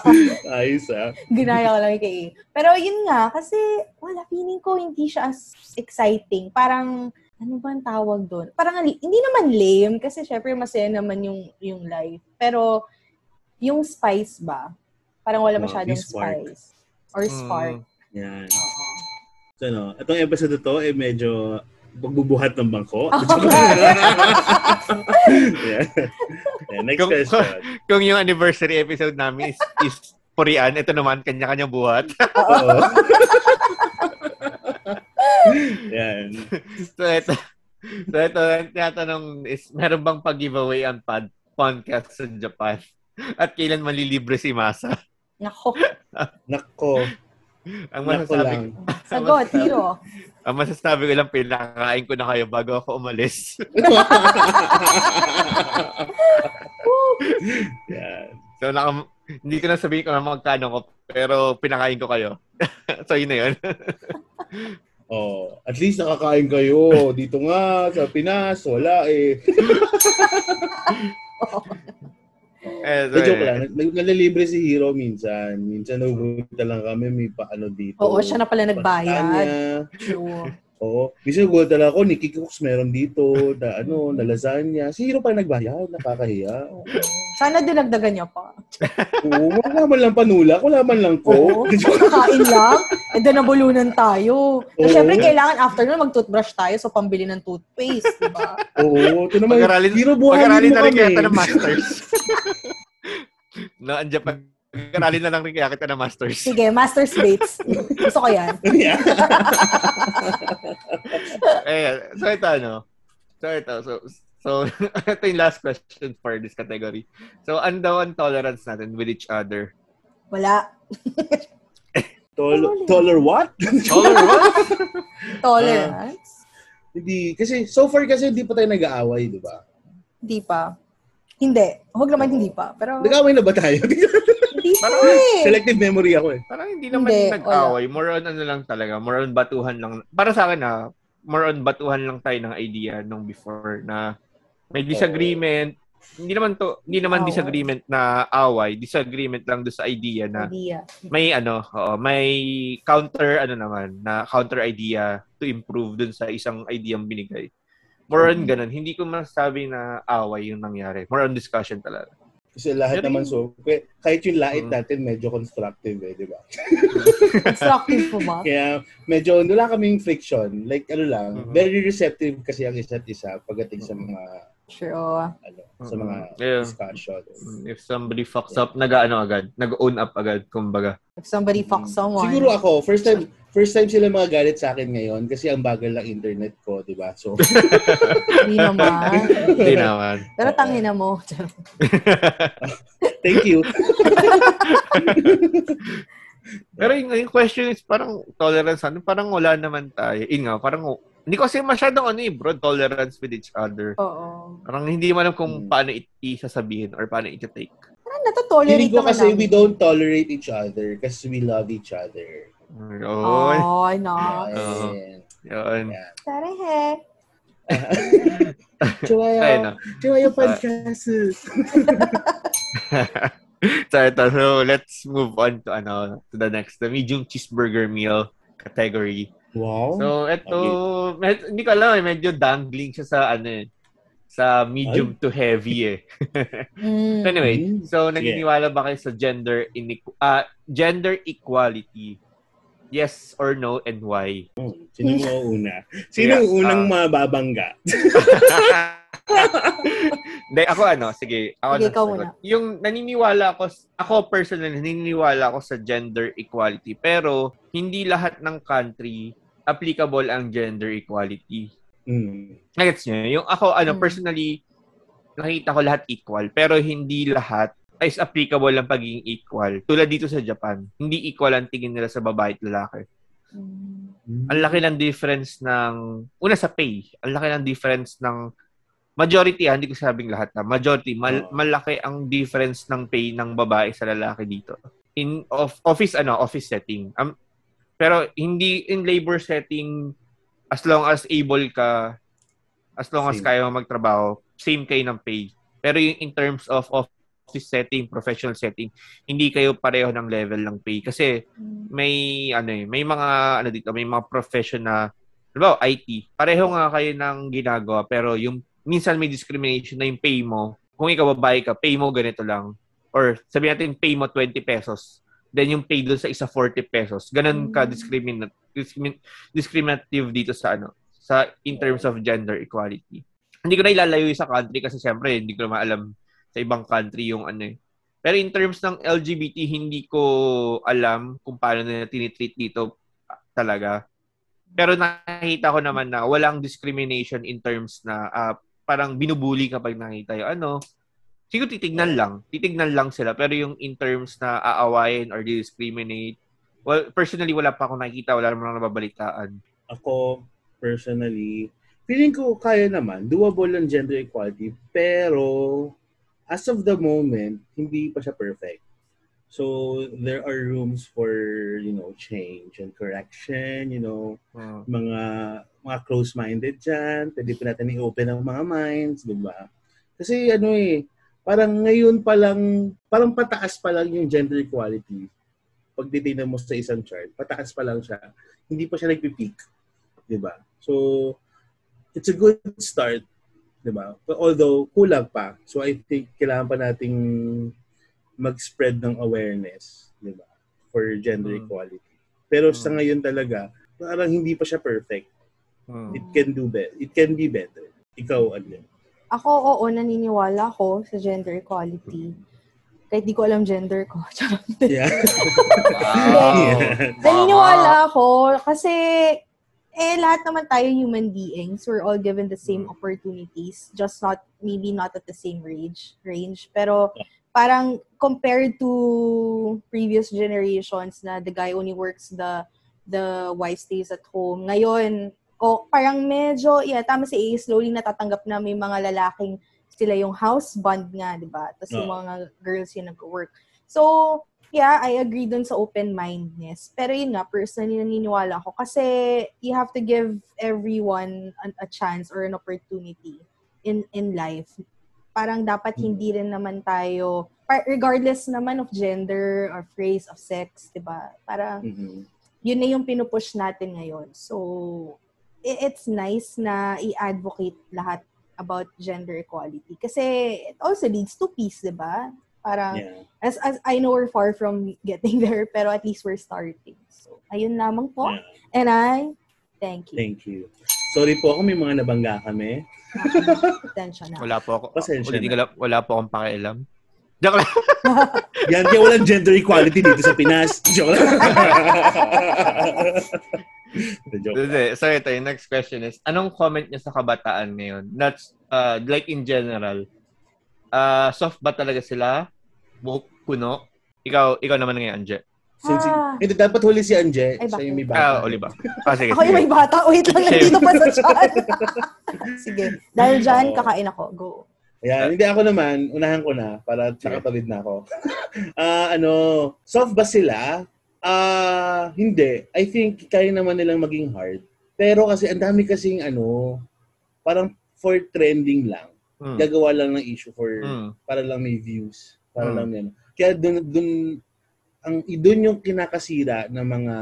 D: Ayos ah.
B: Ginaya ko lang kay A. Pero yun nga, kasi wala, feeling ko hindi siya as exciting. Parang, ano ba ang tawag doon? Parang, hindi naman lame, kasi syempre masaya naman yung, yung life. Pero, yung spice ba? Parang wala masyadong
D: yung spark.
B: spice. Or spark.
C: Mm,
D: Yan.
B: Oo.
D: So, no, itong episode to, eh, medyo pagbubuhat ng bangko. yeah. yeah. Next
C: Kung-
D: question.
C: Kung yung anniversary episode namin is, is Purian, ito naman, kanya-kanyang buhat.
D: Oo. Yan.
C: so, ito, so, ito, ang tinatanong is, meron bang pag-giveaway ang pod, podcast sa Japan? At kailan malilibre si Masa?
B: Nako.
D: Nako.
C: Ang masasabi,
D: lang.
B: Sagot, hero.
C: ang masasabi ko lang, pinakain ko na kayo bago ako umalis.
D: Yan.
C: So, naka, hindi ko na sabihin kung magkano ko, pero pinakain ko kayo. so, yun na yun.
D: Oh, at least nakakain kayo. Dito nga sa Pinas, wala eh.
C: eh, so,
D: De, joke lang. Nag- Nalilibre si Hero minsan. Minsan nagugulat lang kami, may paano dito.
B: Oo, siya na pala
D: Pastanya.
B: nagbayad. True.
D: Oo. Minsan nagugulat lang ako, Nikki Cooks meron dito, na ano, na lasagna. Si Hero pa nagbayad, nakakahiya.
B: Oo. Sana dinagdagan niya pa.
D: Oo, wala man lang panulak, wala man lang ko.
B: Kain lang. E doon nabulunan tayo. So,
D: Oo.
B: syempre, kailangan after nun mag-toothbrush tayo so pambili ng toothpaste, di ba?
D: Oo, ito naman.
C: Pag-aralin, pag-aralin na rin kaya ng masters. no, andyan pa. Pag-aralin na lang rin kaya kita ng masters.
B: Sige, Master's Bates. Gusto ko yan.
D: Yeah.
C: eh, so ito ano. So ito, so, so ito yung last question for this category. So, ano daw ang tolerance natin with each other?
B: Wala.
D: Tol- taller what?
C: Toler what?
B: Tolerance?
D: Hindi. Kasi, so far kasi hindi pa tayo nag-aaway, di ba?
B: Hindi pa. Hindi. Huwag naman hindi pa. Pero
D: Nag-aaway na ba tayo?
B: Hindi pa
C: Parang-
B: eh.
D: Selective memory ako eh.
C: Parang hindi naman
B: Hindi,
C: nag-away. More on ano lang talaga. More on batuhan lang. Para sa akin ha, more on batuhan lang tayo ng idea nung before na may disagreement. Hindi naman to, hindi naman
B: Away.
C: disagreement na away. Disagreement lang doon sa idea na
B: Idea.
C: may ano, oo, may counter ano naman, na counter idea to improve dun sa isang idea ang binigay. More on ganun. Hindi ko masasabi na away yung nangyari. More on discussion talaga.
D: Kasi lahat
C: Pero
D: naman
C: yung-
D: so, kaya- kahit yung lait
C: Mm.
D: natin medyo constructive eh, di ba?
B: Constructive po ba?
D: Kaya medyo wala kaming friction. Like ano lang,
C: Mhm.
D: very receptive kasi ang isa't isa pagdating sa mga
B: True.
D: ano, sa mga.
C: Yeah.
D: discussions.
C: If somebody fucks up, nag-ano agad, nag-own up agad, kumbaga.
B: If somebody fucks someone.
D: Siguro ako, first time first time sila mga galit sa akin ngayon kasi ang bagal ng internet ko, di ba? So,
B: Hindi naman.
C: Hindi naman.
B: Pero tangina mo.
D: thank you.
C: Pero yung, yung question is parang tolerance, ano, parang wala naman tayo. Yun nga, parang, hindi ko kasi masyadong ano eh, bro, tolerance with each other.
B: Oo.
C: Parang hindi mo alam kung
D: Hmm.
C: paano it isasabihin or paano i-take.
B: Parang natotolerate naman
D: kasi
B: namin.
D: we don't tolerate each other kasi we love each other.
C: Oh,
B: Oh, I know.
C: Yun.
D: Yan.
B: Sorry, he.
C: Ayun
D: Chihuahua. Chihuahua podcast.
C: so, ito, so let's move on to ano to the next, the medium cheeseburger meal category.
D: Wow.
C: So, ito, med- hindi ko alam eh, medyo dangling siya sa ano eh, sa medium to heavy eh.
B: Mm.
C: So anyway, so naniniwala ba kayo sa gender inequ- ah gender equality? Yes or no and why?
D: Hmm, Sino mo una? Sino
C: Yeah,
D: yung unang
C: ah.
D: mababangga?
C: Hindi, ako ano, sige, ako
B: Sige, ikaw muna.
C: Yung naniniwala ako, ako personally, naniniwala ako sa gender equality. Pero, hindi lahat ng country applicable ang gender equality.
D: Hmm.
C: Nagets nyo? Yung ako, ano,
B: Mm.
C: personally, nakita ko lahat equal. Pero hindi lahat is applicable ang pagiging equal. Tulad dito sa Japan, hindi equal ang tingin nila sa babae at lalaki.
B: Mm.
C: Ang laki ng difference ng, una sa pay, ang laki ng difference ng, majority, ah, hindi ko sabing lahat na, majority, mal-
D: Oo.
C: malaki ang difference ng pay ng babae sa lalaki dito. In of, office, ano, office setting. Um, pero hindi in labor setting, as long as able ka, as long as
D: Same.
C: kaya mo magtrabaho, same kayo ng pay. Pero yung in terms of office setting, professional setting, hindi kayo pareho ng level ng pay. Kasi may ano eh, may mga ano dito, may mga profession na halimbawa IT, pareho nga kayo ng ginagawa pero yung minsan may discrimination na yung pay mo, kung ikaw babae ka, pay mo ganito lang. Or sabi natin pay mo 20 pesos. Then yung pay doon sa isa 40 pesos. Ganun ka
B: Mm.
C: discriminate discrimin- discriminative dito sa ano sa in terms of gender equality. Hindi ko na ilalayo sa country kasi syempre hindi ko na maalam sa ibang country yung ano eh. Pero in terms ng LGBT, hindi ko alam kung paano nila tinitreat dito talaga. Pero nakita ko naman na walang discrimination in terms na ah, parang binubuli kapag nakita yung ano. Siguro titignan lang. Titignan lang sila. Pero yung in terms na aawayin or discriminate, well, personally, wala pa akong nakikita. Wala naman akong nababalitaan.
D: Ako, personally, feeling ko kaya naman, doable ang gender equality, pero as of the moment, hindi pa siya perfect. So, there are rooms for, you know, change and correction, you know,
C: Hmm.
D: mga mga close-minded dyan. Pwede pa natin i-open ang mga minds, di ba? Kasi ano eh, parang ngayon pa lang, parang pataas pa lang yung gender equality. Pag titignan mo sa isang chart, pataas pa lang siya. Hindi pa siya nagpipeak. Di ba? So, it's a good start. Di ba? But Although, kulang pa. So, I think kailangan pa nating mag-spread ng awareness. Di ba? For gender
C: Mm.
D: equality. Pero sa
C: Mm.
D: ngayon talaga, parang hindi pa siya perfect.
C: Hmm.
D: It can do better. It can be better. Ikaw, Adlen.
B: Ako, oo, naniniwala ko sa gender equality. Kahit di ko alam gender ko.
D: Yeah.
C: Wow.
D: Yeah.
B: Naniniwala ako kasi eh lahat naman tayo human beings. We're all given the same opportunities, just not maybe not at the same range, range. Pero parang compared to previous generations na the guy only works the the wife stays at home. Ngayon, o parang medyo, yeah, tama si A, slowly natatanggap na may mga lalaking sila yung house bond nga, di ba? Tapos yung mga girls yung nag-work. So, yeah, I agree dun sa open-mindedness. Pero yun nga, personally naniniwala ako kasi you have to give everyone an, a chance or an opportunity in in life. Parang dapat
D: Mm.
B: hindi rin naman tayo, regardless naman of gender or phrase of sex, di ba? Parang
D: Mhm.
B: yun na yung pinupush natin ngayon. So, it's nice na i-advocate lahat about gender equality. Kasi it also leads to peace, di ba? Parang,
D: Yeah.
B: as, as I know we're far from getting there, pero at least we're starting. So, ayun lamang po.
D: Yeah.
B: And I, thank you.
D: Thank you. Sorry po kung may mga nabangga kami.
B: Attention na.
C: Wala po ako.
D: Pasensya
C: ulitin
D: na.
C: wala po akong pakialam. Joke lang.
D: Yan, kaya walang gender equality dito sa Pinas. Joke lang. Joke lang.
C: So ito, yung next question is, anong comment niya sa kabataan ngayon? That's, uh, like in general, uh, soft ba talaga sila? Buhok puno? Ikaw, ikaw naman ngayon, Anje.
D: Since,
B: Ah.
D: Hindi, dapat huli si Anje.
B: Ay,
D: Siya yung may
C: Ah,
D: bata.
C: Oliva. Ah, sige,
B: Ako yung may
C: sige.
B: bata. Wait lang, nandito pa sa chat. Sige. Dahil dyan, kakain ako. Go.
D: Ayan, hindi ako naman, unahan ko na para nakatawid na ako. Ah, ano, soft ba sila? Ah, hindi. I think kaya naman nilang maging hard. Pero kasi ang dami kasing ano, parang for trending lang.
C: Hmm.
D: Gagawa lang ng issue for
C: Hmm.
D: para lang may views, para
C: Hmm.
D: lang yan. Kaya dun, dun ang doon yung kinakasira ng mga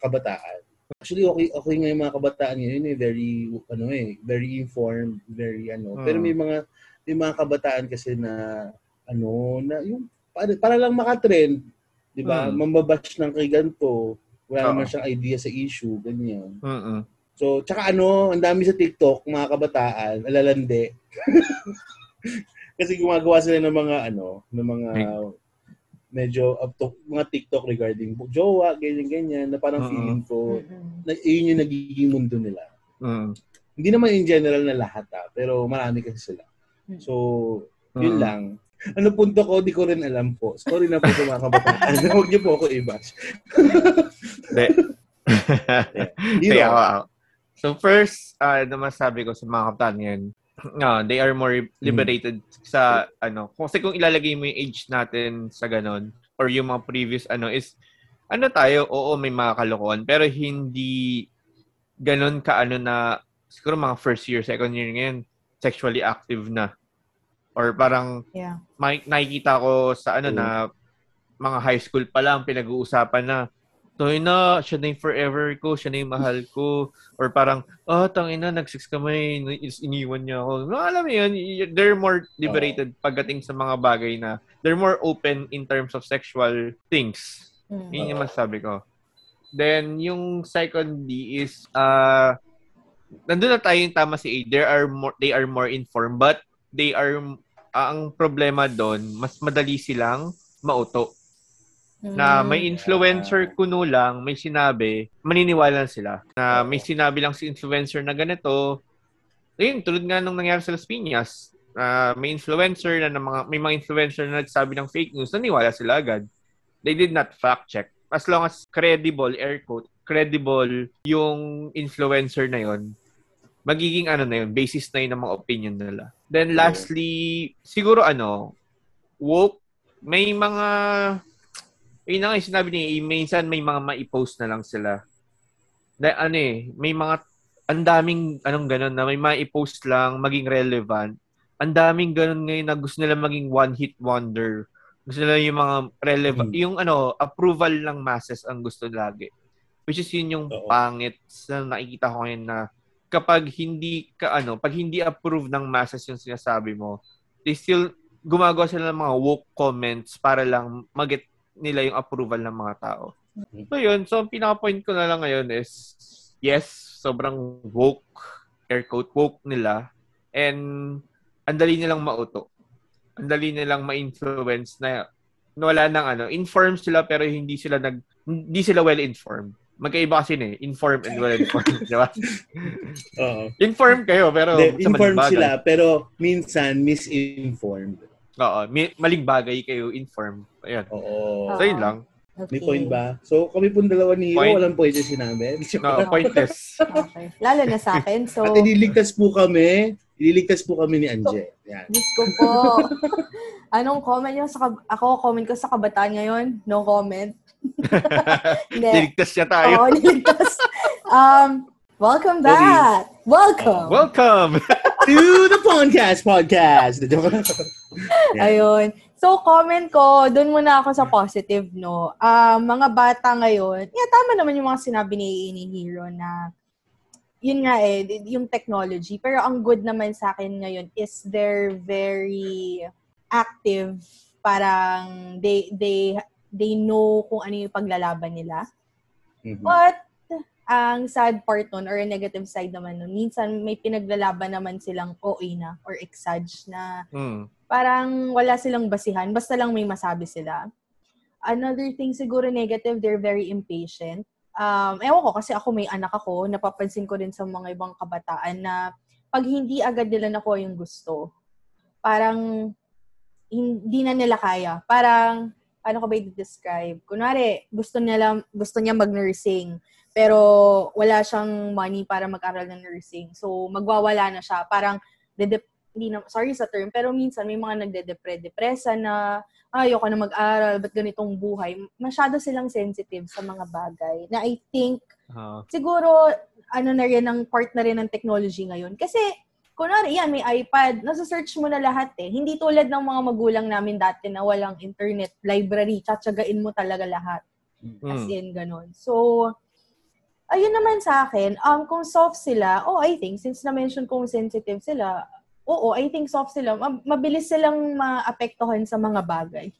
D: kabataan. Actually, okay, okay nga yung mga kabataan ngayon eh, very, ano eh, very informed, very ano.
C: Hmm.
D: Pero may mga, may mga kabataan kasi na, ano, na yung, para, para lang makatrend, di ba?
C: Hmm.
D: Mambabash ng kay ganito, wala naman siyang idea sa issue, ganyan.
C: Mm-mm.
D: So, tsaka ano, ang dami sa TikTok, mga kabataan, alalande. Kasi gumagawa sila ng mga ano, ng mga medyo up to, mga TikTok regarding jowa, ganyan-ganyan, na parang
C: Oo.
D: feeling ko, na yun yung nagiging mundo nila.
C: Mm.
D: Hindi naman in general na lahat ah, pero marami kasi sila. So, yun
C: Mm.
D: lang. Ano punto ko, di ko rin alam po. Sorry na po sa mga kabataan. Huwag niyo po ako i-bash.
C: Hindi.
D: Raw.
C: ako, ako. So first, uh, na masabi ko sa mga kapitan ngayon, no, they are more liberated sa ano. Kasi kung ilalagay mo yung age natin sa ganon or yung mga previous ano is ano tayo, oo may mga kalokohan pero hindi ganon ka ano na siguro mga first year, second year ngayon sexually active na. Or parang
B: Yeah.
C: may, nakikita ko sa ano
D: Oo.
C: na mga high school pa lang pinag-uusapan na to na, siya na yung forever ko, siya na yung mahal ko. Or parang, oh, tangina, nag-sex kami, is iniwan niya ako. No, alam mo yun, they're more liberated pagdating sa mga bagay na they're more open in terms of sexual things.
B: Mm.
C: Yun yung masasabi ko. Then, yung second D is, uh, nandun na tayo yung tama si A. There are more, they are more informed, but they are, ah, ang problema doon, mas madali silang mauto. Na
B: Mm.
C: may influencer kuno lang, may sinabi, maniniwala sila. Na may sinabi lang si influencer na ganito. Ayun, tulad nga nung nangyari sa Las Piñas. na may influencer na, na mga, may mga influencer na nagsabi ng fake news, naniwala sila agad. They did not fact check. As long as credible, air quote, credible yung influencer na yon magiging ano na yun, basis na yun ng mga opinion nila. Then lastly, siguro ano, woke, may mga, yun na nga yung sinabi niya, eh, minsan may mga ma-post na lang sila. Na, ano eh, may mga, ang daming, anong ganun, na may ma-post lang, maging relevant. Ang daming ganun ngayon na gusto nila maging one-hit wonder. Gusto nila yung mga relevant,
D: Hmm.
C: yung ano, approval ng masses ang gusto lagi. Which is yun yung
D: Oo.
C: pangit na nakikita ko ngayon na kapag hindi ka ano, pag hindi approve ng masses yung sinasabi mo, they still gumagawa sila ng mga woke comments para lang mag-get nila yung approval ng mga tao. So yun, so ang pinaka-point ko na lang ngayon is yes, sobrang woke, air quote, woke nila and ang dali nilang mauto. Ang dali nilang ma-influence na, na wala nang ano, informed sila pero hindi sila nag hindi sila well informed. Magkaiba kasi eh, informed and well informed, di ba?
D: Oo.
C: Informed kayo pero
D: De, informed
C: bagay.
D: sila, pero minsan misinformed.
C: Oo, mi- maling bagay kayo informed. Ayan.
D: Oo.
C: So yun lang.
D: May point ba? So, kami pong dalawa ni Hiro,
C: Point.
D: walang point yung sinabi.
C: No, pointless.
B: Okay. Lalo na sa akin. So,
D: At ililigtas po kami, ililigtas po kami ni Anje. Yan.
B: Diyos ko po. Anong comment nyo? Sa kab- ako, comment ko sa kabataan ngayon. No comment.
C: Niligtas niya tayo.
B: Oo, niligtas. Um, welcome back. Welcome.
C: Welcome!
D: to the podcast podcast. Yan.
B: Ayun. So, comment ko, doon muna ako sa positive, no? Ah, mga bata ngayon, yeah, tama naman yung mga sinabi ni, ni Hero na yun nga eh, yung technology. Pero ang good naman sa akin ngayon is they're very active. Parang they, they, they know kung ano yung paglalaban nila.
D: Mhm.
B: But, ang sad part nun, or negative side naman nun, minsan may pinaglalaban naman silang OA na, or exage na
C: Hmm.
B: parang wala silang basihan, basta lang may masabi sila. Another thing siguro negative, they're very impatient. Um, ewan ko, kasi ako may anak ako, napapansin ko rin sa mga ibang kabataan na pag hindi agad nila nakuha yung gusto, parang hindi na nila kaya. Parang, ano ko ba i-describe? Kunwari, gusto niya, gusto niya mag-nursing, pero wala siyang money para mag-aral ng nursing. So, magwawala na siya. Parang, dedep- hindi na, sorry sa term, pero minsan may mga nagdedepre-depresa na, "Ay, ayoko na mag-aral, ba't ganitong buhay? Masyado silang sensitive sa mga bagay na I think,
C: Ah.
B: siguro, ano na rin, ang part na rin ng technology ngayon. Kasi, kunwari, yan, may iPad, nasa-search mo na lahat eh. Hindi tulad ng mga magulang namin dati na walang internet, library, tsatsagain mo talaga lahat. As
C: Hmm.
B: in, ganun. So, ayun naman sa akin, um, kung soft sila, oh, I think, since na-mention kong sensitive sila, oo, I think soft sila, ma- mabilis silang maapektuhan sa mga bagay.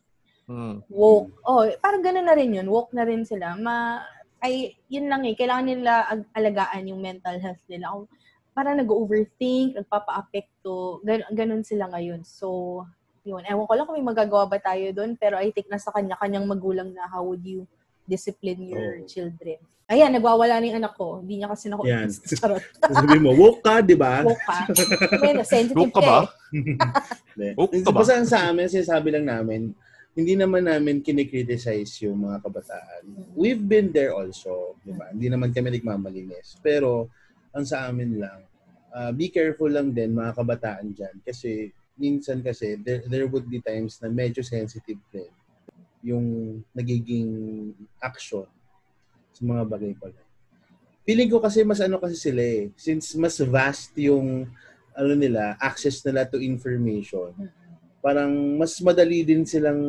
C: Hmm.
B: Woke. Oh, parang ganun na rin yun. Woke na rin sila. Ma, ay, yun lang eh. Kailangan nila ag- alagaan yung mental health nila. Kung parang nag-overthink, nagpapa-apekto, gan- ganun sila ngayon. So, yun. Ewan ko lang kung may magagawa ba tayo doon, pero I think nasa kanya-kanyang magulang na how would you discipline your
D: Oo.
B: children. Ayan, nagwawala na yung anak ko. Hindi niya kasi naku.
D: Yan.
B: Charot.
D: Sabi mo, woke ka, di ba?
B: Woke ka. May sensitive
C: Woke ka ba?
B: eh.
C: Woke ka ba?
D: Basta sa amin, sinasabi lang namin, hindi naman namin kinikriticize yung mga kabataan. We've been there also, di ba? Hindi naman kami nagmamalinis. Pero, ang sa amin lang, uh, be careful lang din mga kabataan dyan. Kasi, minsan kasi, there, there would be times na medyo sensitive din yung nagiging action sa mga bagay pala. Feeling ko kasi mas ano kasi sila eh. Since mas vast yung ano nila, access nila to information, parang mas madali din silang,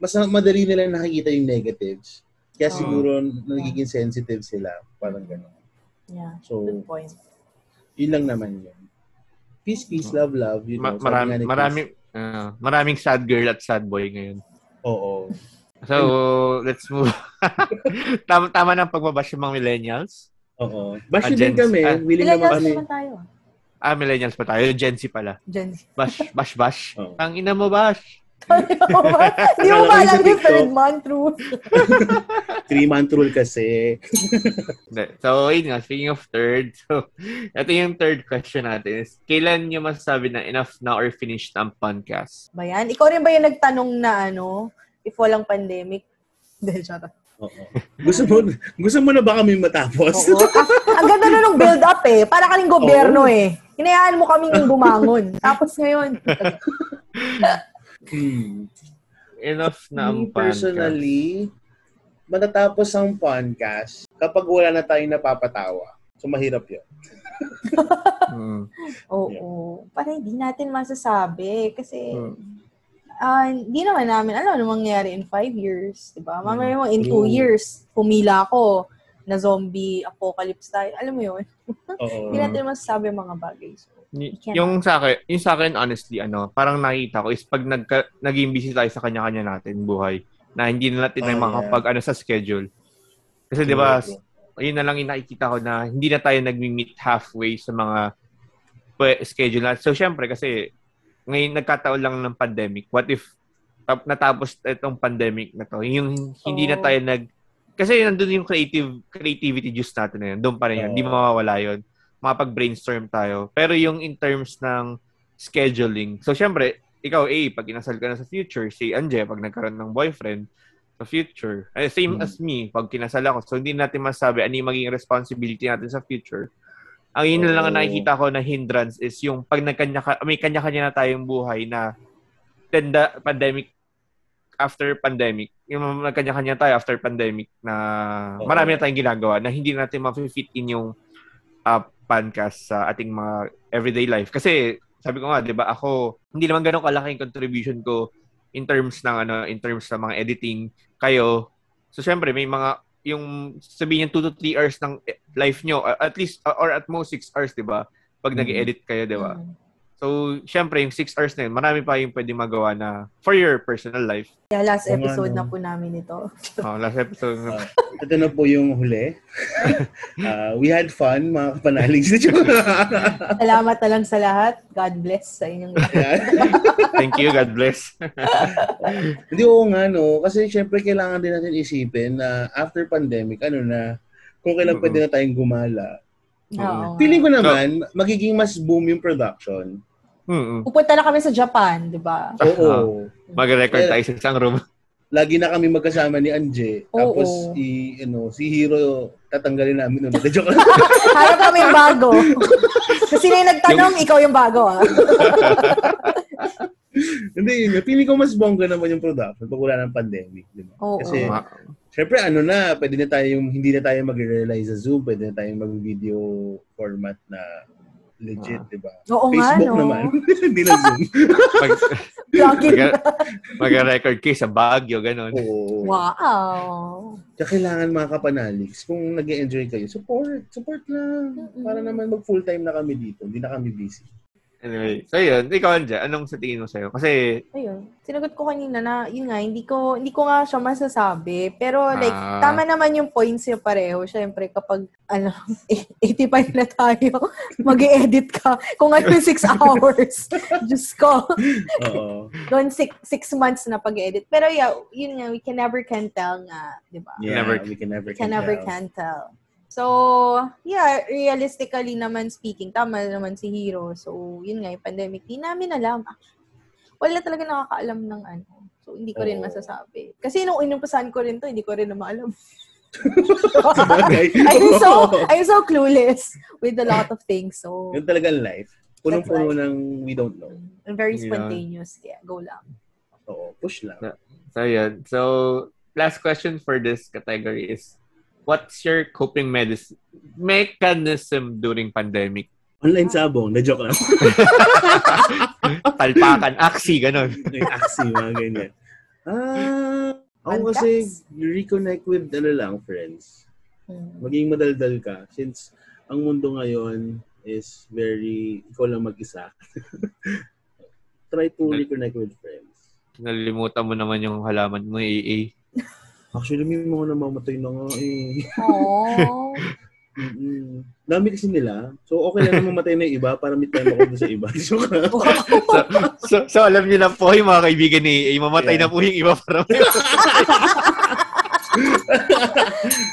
D: mas madali nila nakikita yung negatives. Kaya siguro nagiging sensitive sila. Parang gano'n.
B: Yeah,
D: So,
B: good point.
D: yun lang naman yun. Peace, peace, love, love. You
C: Ma-
D: know, sabi
C: marami,
D: nga ni Chris.
C: maraming, ah, maraming sad girl at sad boy ngayon.
D: Oo.
C: So, let's move. tama, tama ng pagbabash yung mga millennials.
D: Oo. Bash
C: Ah,
D: din kami.
C: ah,
D: willing
B: Millennials
D: naman kami.
B: naman tayo.
C: Ah, millennials pa tayo. Gen Z pala.
B: Gen Z.
C: Bash, bash, bash.
D: Oo.
C: Ang ina mo, bash.
B: Hindi mo ba alam
D: sa
B: yung third month rule?
D: Three-month rule kasi.
C: So, yun nga, speaking of third, so, ito yung third question natin is, kailan nyo masasabi na enough na or finished ang podcast?
B: Ba yan? Ikaw rin ba yung nagtanong na ano, if walang pandemic? Hindi, charot.
D: Oo. Gusto mo gusto mo na ba kami matapos?
B: Oo. Ah, ang ganda na nung build up eh. Para kaming gobyerno
D: Oo.
B: eh. Hinayaan mo kaming bumangon. Tapos ngayon,
D: Hmm.
C: Enough na ang
D: Me
C: podcast.
D: personally, matatapos ang podcast kapag wala na tayong napapatawa. So, mahirap yun.
C: Mm.
B: oo. Parang hindi natin masasabi. Kasi,
C: Mm.
B: ah, hindi naman namin alam ano mangyayari in five years. Diba? Mamaya mo, in two
D: True.
B: years, pumila ako na zombie apocalypse tayo. Alam mo yun?
D: Oo.
B: Hindi natin masasabi ang mga bagay. So,
C: Y- yung sa akin, yung sa akin honestly ano, parang nakita ko is pag nagka, naging busy tayo sa kanya-kanya natin buhay na hindi na natin
D: Oh,
C: na
D: yeah.
C: makapag ano sa schedule. Kasi 'di ba, ayun na lang yung nakikita ko na hindi na tayo nagmi-meet halfway sa mga schedule natin. So syempre kasi ngayon nagkataon lang ng pandemic. What if tap- natapos itong pandemic na to, yung hindi na
B: Oo.
C: tayo nag kasi nandun yung creative creativity juice natin na yun. Doon pa rin yun. Hindi
D: Oo.
C: mawawala yun makapag-brainstorm tayo. Pero yung in terms ng scheduling, so syempre, ikaw, A, pag inasal ka na sa future, si Anje, pag nagkaroon ng boyfriend sa future, eh, same
D: Hmm.
C: as me, pag kinasal ako. So, hindi natin masabi ano yung maging responsibility natin sa future. Ang yun na lang ang
D: Oo.
C: nakikita ko na hindrance is yung pag nagkanya may kanya-kanya na tayong buhay na the pandemic after pandemic, yung nagkanya-kanya tayo after pandemic na marami na tayong ginagawa na hindi natin ma-fit in yung uh, podcast sa ating mga everyday life. Kasi sabi ko nga, 'di ba, ako hindi naman ganoon kalaki yung contribution ko in terms ng ano, in terms sa mga editing kayo. So syempre may mga yung sabihin 2 to 3 hours ng life nyo, at least or at most 6 hours, 'di ba? Pag
D: Mhm.
C: nag-edit kayo, 'di ba?
B: mm.
C: So, syempre, yung 6 hours na yun, marami pa yung pwede magawa na for your personal life.
B: Kaya last episode
D: no.
B: na po namin ito.
C: Oh, last episode.
D: Ah, ito na po yung huli. Ah, we had fun, mga kapanalig.
B: Salamat na lang sa lahat. God bless sa inyong lahat.
C: Thank you, God bless.
D: Hindi, oo nga, no? Kasi syempre kailangan din natin isipin na after pandemic, ano na, kung kailan
C: Oo.
D: pwede na tayong gumala.
B: Oo.
D: Feeling ko naman, magiging mas boom yung production.
C: Mm-mm.
B: Pupunta na kami sa Japan, di ba?
D: Oo.
C: Mag-record
D: Eh,
C: tayo sa isang room.
D: Lagi na kami magkasama ni Anje.
B: Oo.
D: Tapos, i, ano, si Hiro, tatanggalin namin. Ano, joke lang.
B: Harap kami bago. Kasi na yung nagtanong, ikaw yung bago, ah.
D: Hindi, yun. Feeling ko mas bongga naman yung production pag wala ng pandemic. Di ba?
B: Oo.
D: Kasi,
C: Ma-
D: syempre, ano na, pwede na tayong, hindi na tayo mag-realize sa Zoom, pwede na tayong mag-video format na legit, di ba?
B: Oo nga,
D: Facebook
B: no?
D: naman. hindi na Zoom.
C: mag, mag- mag-record kayo sa Baguio, ganun.
D: Oo.
B: Wow.
D: Kaya kailangan mga kapanaligs, kung nag enjoy kayo, support. Support lang. Para naman mag full time na kami dito. Hindi na kami busy.
C: Anyway, so yun, ikaw Anje, anong sa tingin mo sa'yo? Kasi,
B: Ayun. Sinagot ko kanina na, yun nga, hindi ko, hindi ko nga siya masasabi. Pero like,
C: Ah.
B: tama naman yung points niya pareho. Siyempre, kapag, ano, 85 na tayo, mag edit ka. Kung ano yung 6 hours. Diyos ko.
D: Oo.
B: Doon 6 months na pag-edit. Pero yeah, yun nga, we can never can tell nga, di ba?
D: Yeah,
C: Never-
D: we can never
B: We can never
D: tell.
B: can tell. So, yeah, realistically naman speaking, tama naman si Hero. So, yun nga, yung pandemic, di namin alam. Wala talaga nakakaalam ng ano. So, hindi ko rin
D: Oo.
B: masasabi. Kasi nung inumpasan ko rin to, hindi ko rin naman alam.
D: Sabagay.
B: I'm so, I'm so clueless with a lot of things. So,
D: Yun talaga ang life. Punong-puno ng we don't know.
B: I'm very
C: Yeah.
B: spontaneous. Kaya, go lang.
D: Oo, push lang.
C: so yun. So, last question for this category is, what's your coping medis- mechanism during pandemic?
D: Online sabong, na-joke lang.
C: Talpakan, aksi, ganun.
D: Aksi, mga ganyan. Ah, ako kasi reconnect with ano lang, friends.
B: Hmm.
D: Maging madaldal ka. Since ang mundo ngayon is very, ikaw lang mag-isa. Try to reconnect with friends.
C: Nalimutan mo naman yung halaman mo, AA.
D: Actually, may mga namamatay na nga eh.
B: Aww.
D: Mm-mm. Dami kasi nila. So, okay lang na mamatay na yung iba para may time ako sa iba. Lang.
C: so, so, so, alam niyo na po, yung mga kaibigan ni AA, mamatay
D: Yeah.
C: na po yung iba para may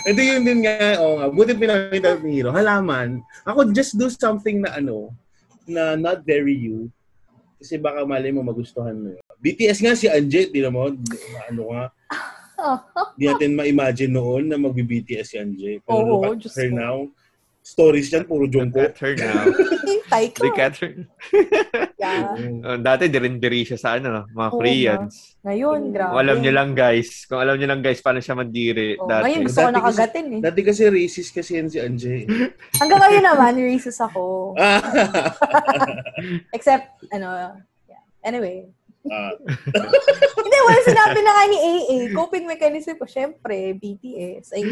D: Ito yun din nga, oo nga. Buti pinakita ni Hero. Halaman, ako just do something na ano, na not very you. Kasi baka mali mo magustuhan mo. yun. BTS nga si Anje, di mo, ano nga, di natin ma-imagine noon na magbi-BTS si Anje. Pero
B: Oo,
D: look at her
B: ko.
D: now, stories yan, puro
C: Look
D: Jungkook.
C: at her now.
B: Hintay ko.
C: Look at her.
B: Yeah.
C: Uh, dati, dirindiri siya sa ano, mga
B: Oo
C: Koreans.
B: Ngayon, grabe.
C: Kung alam niyo lang guys, kung alam niyo lang guys, paano siya mandiri
B: Oh,
C: dati.
B: ngayon gusto ko
D: Dati kasi-
B: nakagatin eh.
D: Dati kasi racist kasi yan si Anje.
B: Hanggang ngayon naman, racist ako.
D: Ah.
B: Except, ano, yeah. Anyway.
D: Ah.
B: Hindi, wala sinabi na nga ni AA. Coping mechanism ko, syempre, BTS. Ay,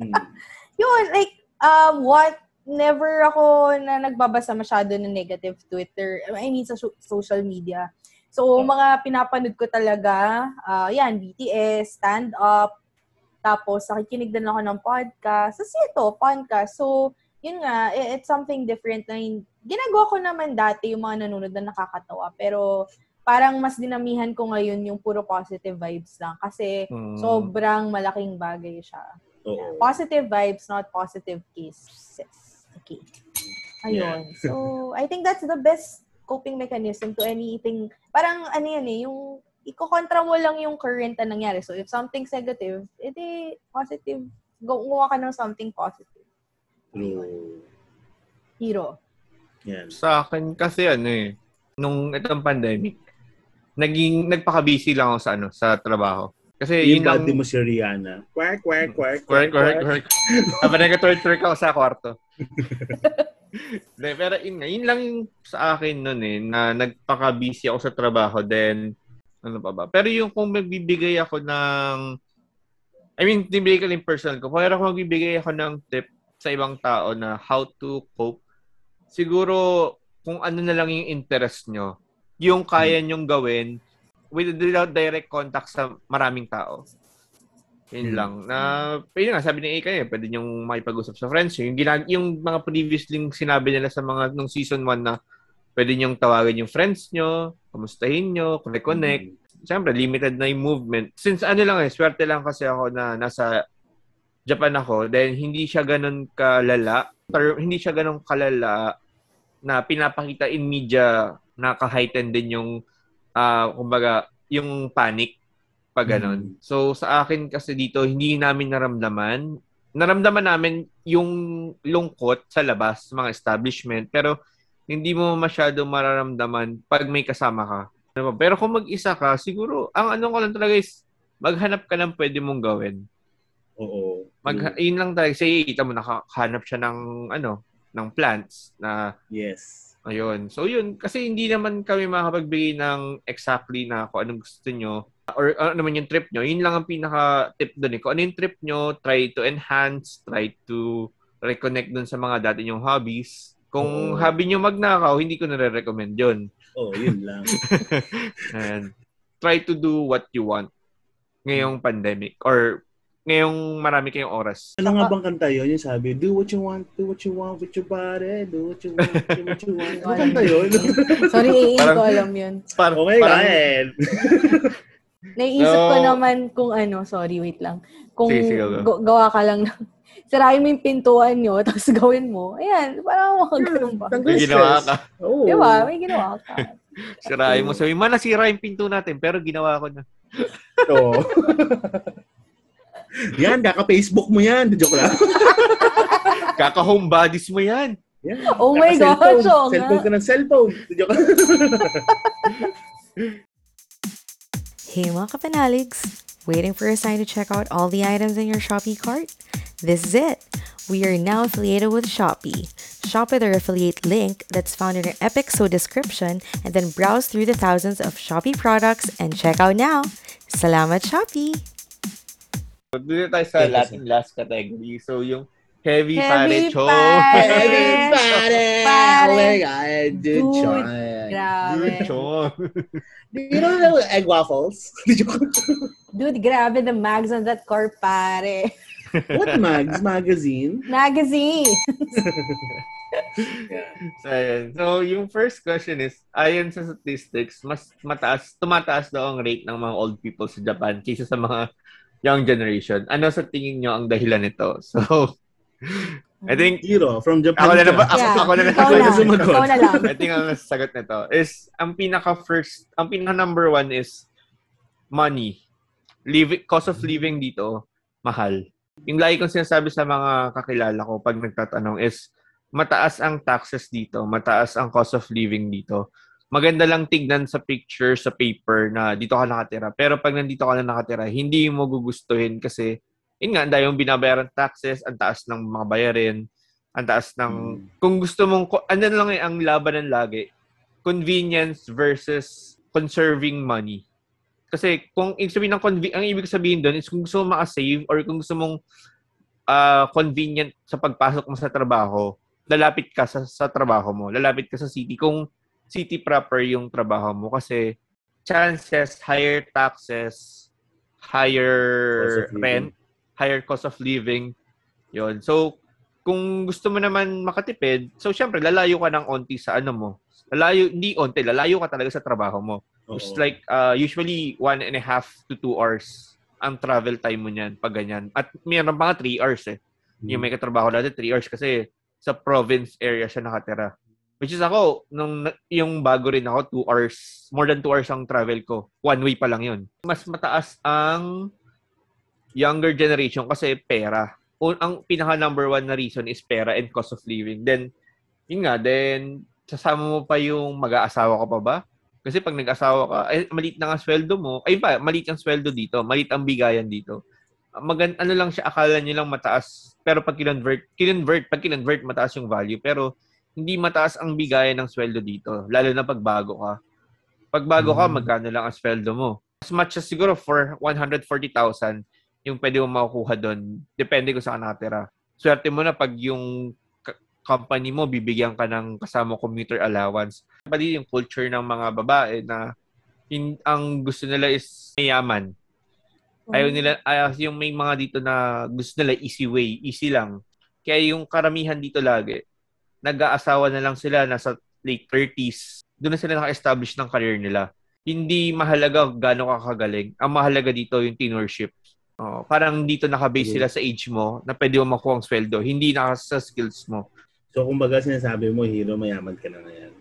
D: Mm.
B: yun, like, um, what, never ako na nagbabasa masyado ng negative Twitter, I mean, sa so- social media. So, mga pinapanood ko talaga, ah, yan, BTS, stand up, tapos nakikinig din ako ng podcast. Tapos ito, podcast. So, yun nga, it's something different na ginagawa ko naman dati yung mga nanonood na nakakatawa. Pero, parang mas dinamihan ko ngayon yung puro positive vibes lang. Kasi,
C: Hmm.
B: sobrang malaking bagay siya.
D: Oo.
B: Positive vibes, not positive cases. Okay. Ayun. So, I think that's the best coping mechanism to anything. Parang ano yan eh, yung iko-contra mo lang yung current na nangyari. So, if something's negative, edi positive. Go, gumawa ka ng something positive.
D: True.
B: Hero.
D: Yan.
C: Sa akin kasi ano eh, nung itong pandemic, naging nagpaka-busy lang ako sa ano, sa trabaho. Kasi
D: Yung
C: yun lang,
D: mo si Rihanna. Quack, quack, quack,
C: Correct, correct, correct. Habang nag-twerk ako sa kwarto. De, pero yun, nga, yun lang yung sa akin nun eh, na nagpaka-busy ako sa trabaho, then, ano pa ba? Pero yung kung magbibigay ako ng, I mean, bibigay ko yung personal ko, pero kung magbibigay ako ng tip sa ibang tao na how to cope, siguro, kung ano na lang yung interest nyo, yung kaya nyong gawin with, without direct contact sa maraming tao. Yun
D: Hmm.
C: lang. Na, yun nga, sabi ni Ika eh, pwede niyong makipag-usap sa friends. Yung, ginag- yung mga previously sinabi nila sa mga nung season 1 na pwede niyong tawagan yung friends nyo, kamustahin nyo, connect-connect. Siyempre, limited na yung movement. Since ano lang eh, swerte lang kasi ako na nasa Japan ako, then hindi siya ganun kalala, or hindi siya ganun kalala na pinapakita in media na ka-heighten din yung, ah kumbaga, yung panic pag ganun. So, sa akin kasi dito, hindi namin naramdaman. Naramdaman namin yung lungkot sa labas, mga establishment, pero hindi mo masyado mararamdaman pag may kasama ka. Ano? Pero kung mag-isa ka, siguro, ang ano ko lang talaga is, maghanap ka ng pwede mong gawin.
D: Oo.
C: Mag, yun lang talaga. Say, kita mo, nakahanap siya ng, ano, ng plants na
D: Yes.
C: Ayun. So yun, kasi hindi naman kami makapagbigay ng exactly na kung anong gusto nyo or ano naman yung trip nyo. Yun lang ang pinaka-tip doon eh. Kung ano yung trip nyo, try to enhance, try to reconnect dun sa mga dati nyong hobbies. Kung
D: Oo.
C: hobby nyo magnakaw, hindi ko nare-recommend yun.
D: Oo, yun lang.
C: And try to do what you want ngayong pandemic or ngayong marami kayong oras.
D: Ano nga bang kanta yun? Yung sabi, do what you want, do what you want with your body, do what you want, do what you want. Ano kanta yun?
B: Sorry, hindi ko
C: Parang-
B: alam yun.
C: Par-
D: okay,
C: parang-.
B: Naiisip ko
C: No.
B: naman kung ano, sorry, wait lang. Kung
C: Sige, sige, go.
B: go- gawa ka lang ng, sirahin mo yung pintuan nyo, tapos gawin mo. Ayan, parang mga ganun ba?
C: May ginawa ka.
D: Oo.
B: Di ba? May ginawa ka.
C: Sirain mo. Sabi, man, nasira yung pinto natin, pero ginawa ko na.
D: Oo. Yan, kaka-Facebook mo yan. Joke lang.
C: Kaka-home bodies mo yan.
D: Yan.
B: Oh my
D: Kaka-cellphone.
B: gosh, oo nga.
D: Cellphone ka ng cellphone. Joke lang.
A: Hey mga kapanaligs! Waiting for a sign to check out all the items in your Shopee cart? This is it! We are now affiliated with Shopee. Shop with our affiliate link that's found in our epic so description and then browse through the thousands of Shopee products and check out now! Salamat Shopee!
C: So, dito tayo sa
D: Yes,
C: Latin last category. So, yung heavy,
B: Heavy
C: pare cho.
B: pare.
D: Everybody!
B: Pare.
D: Oh my God, dude,
B: Dude,
D: Sean.
B: Grabe.
C: Cho.
D: Do you know the egg waffles?
B: Dude, grabe the mags on that car, pare.
D: What mags? Magazine?
B: Magazine!
D: Yeah.
C: So, ayun. So, yung first question is, ayon sa statistics, mas mataas, tumataas daw ang rate ng mga old people sa Japan kaysa sa mga young generation. Ano sa tingin nyo ang dahilan nito? So, I think,
D: Hero, from Japan
C: ako na, na ako,
B: Yeah.
C: ako na na
D: Ako
B: na.
D: sumagot.
B: Lang.
C: I think ang sagot nito is, ang pinaka first, ang pinaka number one is money. Living, cost of living dito, mahal. Yung lagi kong sinasabi sa mga kakilala ko pag nagtatanong is, mataas ang taxes dito, mataas ang cost of living dito. Maganda lang tignan sa picture, sa paper na dito ka nakatira. Pero pag nandito ka na nakatira, hindi mo gugustuhin kasi, yun nga, dahil yung binabayaran taxes, ang taas ng mga bayarin, ang taas ng
D: Mm.
C: kung gusto mong, andun lang eh, ang labanan lagi, convenience versus conserving money. Kasi kung ibig sabihin ng convi- ang ibig sabihin doon is kung gusto mong maka-save or kung gusto mong ah, convenient sa pagpasok mo sa trabaho, lalapit ka sa, sa trabaho mo, lalapit ka sa city kung city proper yung trabaho mo kasi chances higher taxes, higher rent, higher cost of living. Yon. So kung gusto mo naman makatipid, so syempre lalayo ka ng onti sa ano mo. Lalayo, hindi onti, lalayo ka talaga sa trabaho mo. It's like uh, usually one and a half to two hours ang travel time mo niyan pag ganyan. At mayroon pa nga three hours eh. Yung may katrabaho dati, three hours kasi sa province area siya nakatira. Which is ako, nung, yung bago rin ako, two hours, more than two hours ang travel ko. One way pa lang yun. Mas mataas ang younger generation kasi pera. O, ang pinaka number one na reason is pera and cost of living. Then, yun nga, then, sasama mo pa yung mag-aasawa ka pa ba? Kasi pag nag-asawa ka, ay, maliit na nga sweldo mo. Ay pa, maliit ang sweldo dito. Maliit ang bigayan dito. Magan, ano lang siya, akala nyo lang mataas. Pero pag kinonvert, kinonvert, pag kinonvert, mataas yung value. Pero hindi mataas ang bigayan ng sweldo dito. Lalo na pag bago ka. Pag bago ka,
D: Mm.
C: magkano lang ang sweldo mo. As much as siguro for 140,000, yung pwede mo makukuha doon. Depende kung saan ka nakatira. Swerte mo na pag yung company mo, bibigyan ka ng kasama commuter allowance. Pati yung culture ng mga babae na hin- ang gusto nila is mayaman. Ayaw nila, ayaw yung may mga dito na gusto nila easy way, easy lang. Kaya yung karamihan dito lagi, nag-aasawa na lang sila nasa late 30s. Doon na sila naka-establish ng career nila. Hindi mahalaga gaano ka kagaling. Ang mahalaga dito yung tenorship. Oh, parang dito nakabase
D: Okay.
C: sila sa age mo na pwede mo makuha ang sweldo. Hindi naka sa skills mo.
D: So, kumbaga sinasabi mo, hero, mayaman ka na ngayon.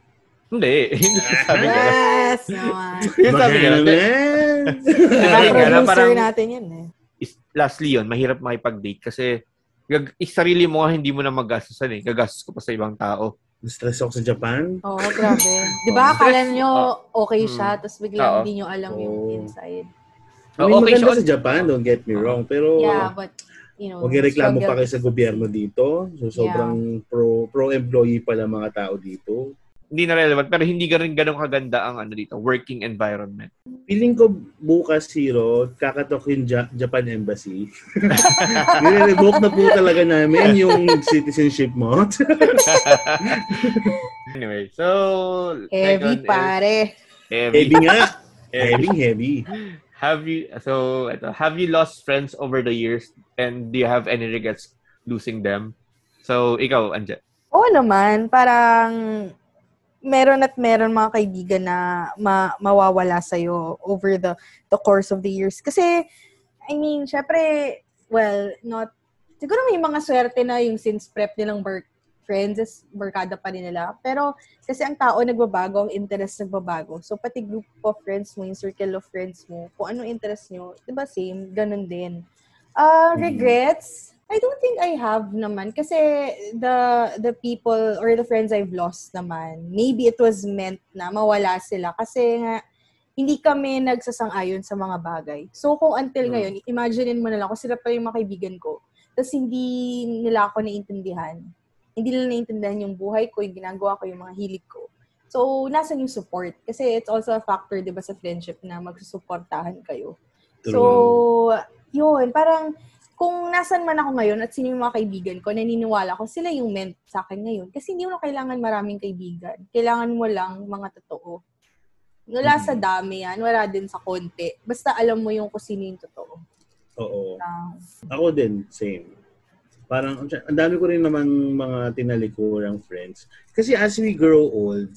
C: Hindi. Hindi sabi ka.
B: Yes, naman.
C: Yung sabi ka.
D: naman!
C: Sabi ka na
B: Producer
C: parang
B: natin yan eh.
C: is, lastly yun, mahirap makipag-date kasi gag, is, sarili mo nga hindi mo na magastusan eh. Gagastos ko pa sa ibang tao.
D: Stress ako sa Japan.
B: Oo, grabe. Di ba, akala nyo okay siya,
C: Mm.
B: tapos biglang hindi nyo alam yung
D: Oo.
B: inside.
D: I
C: Oh,
D: mean,
C: okay
D: maganda
C: siya.
D: sa Japan, don't get me wrong. Pero,
B: Yeah, but, you know,
D: huwag reklamo pa kayo sa gobyerno dito. So, sobrang pro, pro-employee pala mga tao dito.
C: Hindi na relevant pero hindi ka rin ganun kaganda ang ano dito, working environment.
D: Feeling ko bukas, Hero, kakatok yung Ja- Japan Embassy. Nire-revoke na po talaga namin yung citizenship mo.
C: anyway, so
B: Heavy,
C: second is
B: pare.
C: Heavy.
D: heavy nga.
C: Heavy.
D: Heavy.
C: Have you so ito, have you lost friends over the years and do you have any regrets losing them? So ikaw, Anja.
B: Oo naman, parang meron at meron mga kaibigan na ma- mawawala sa'yo over the the course of the years. Kasi, I mean, syempre, well, not, siguro may mga swerte na yung since prep nilang work, friends is barkada pa rin nila. Pero, kasi ang tao nagbabago, ang interest nagbabago. So, pati group of friends mo, yung circle of friends mo, kung anong interest nyo, di ba same, ganun din. Uh, regrets? I don't think I have naman kasi the the people or the friends I've lost naman, maybe it was meant na mawala sila kasi nga hindi kami nagsasang-ayon sa mga bagay. So kung until
D: Hmm.
B: ngayon, imaginein mo na lang kung sila pa yung mga kaibigan ko, tapos hindi nila ako naiintindihan. Hindi nila naiintindihan yung buhay ko, yung ginagawa ko, yung mga hilig ko. So, nasan yung support? Kasi it's also a factor, di ba, sa friendship na magsusuportahan kayo.
D: True.
B: So, yun, parang kung nasan man ako ngayon at sino yung mga kaibigan ko, naniniwala ko sila yung meant sa akin ngayon. Kasi hindi mo na kailangan maraming kaibigan. Kailangan mo lang mga totoo. Wala
D: Mhm.
B: sa dami yan, wala din sa konti. Basta alam mo yung kung sino yung totoo.
D: Oo.
B: Ah,
D: Ako din, same. Parang, ang dami ko rin naman mga tinalikurang friends. Kasi as we grow old,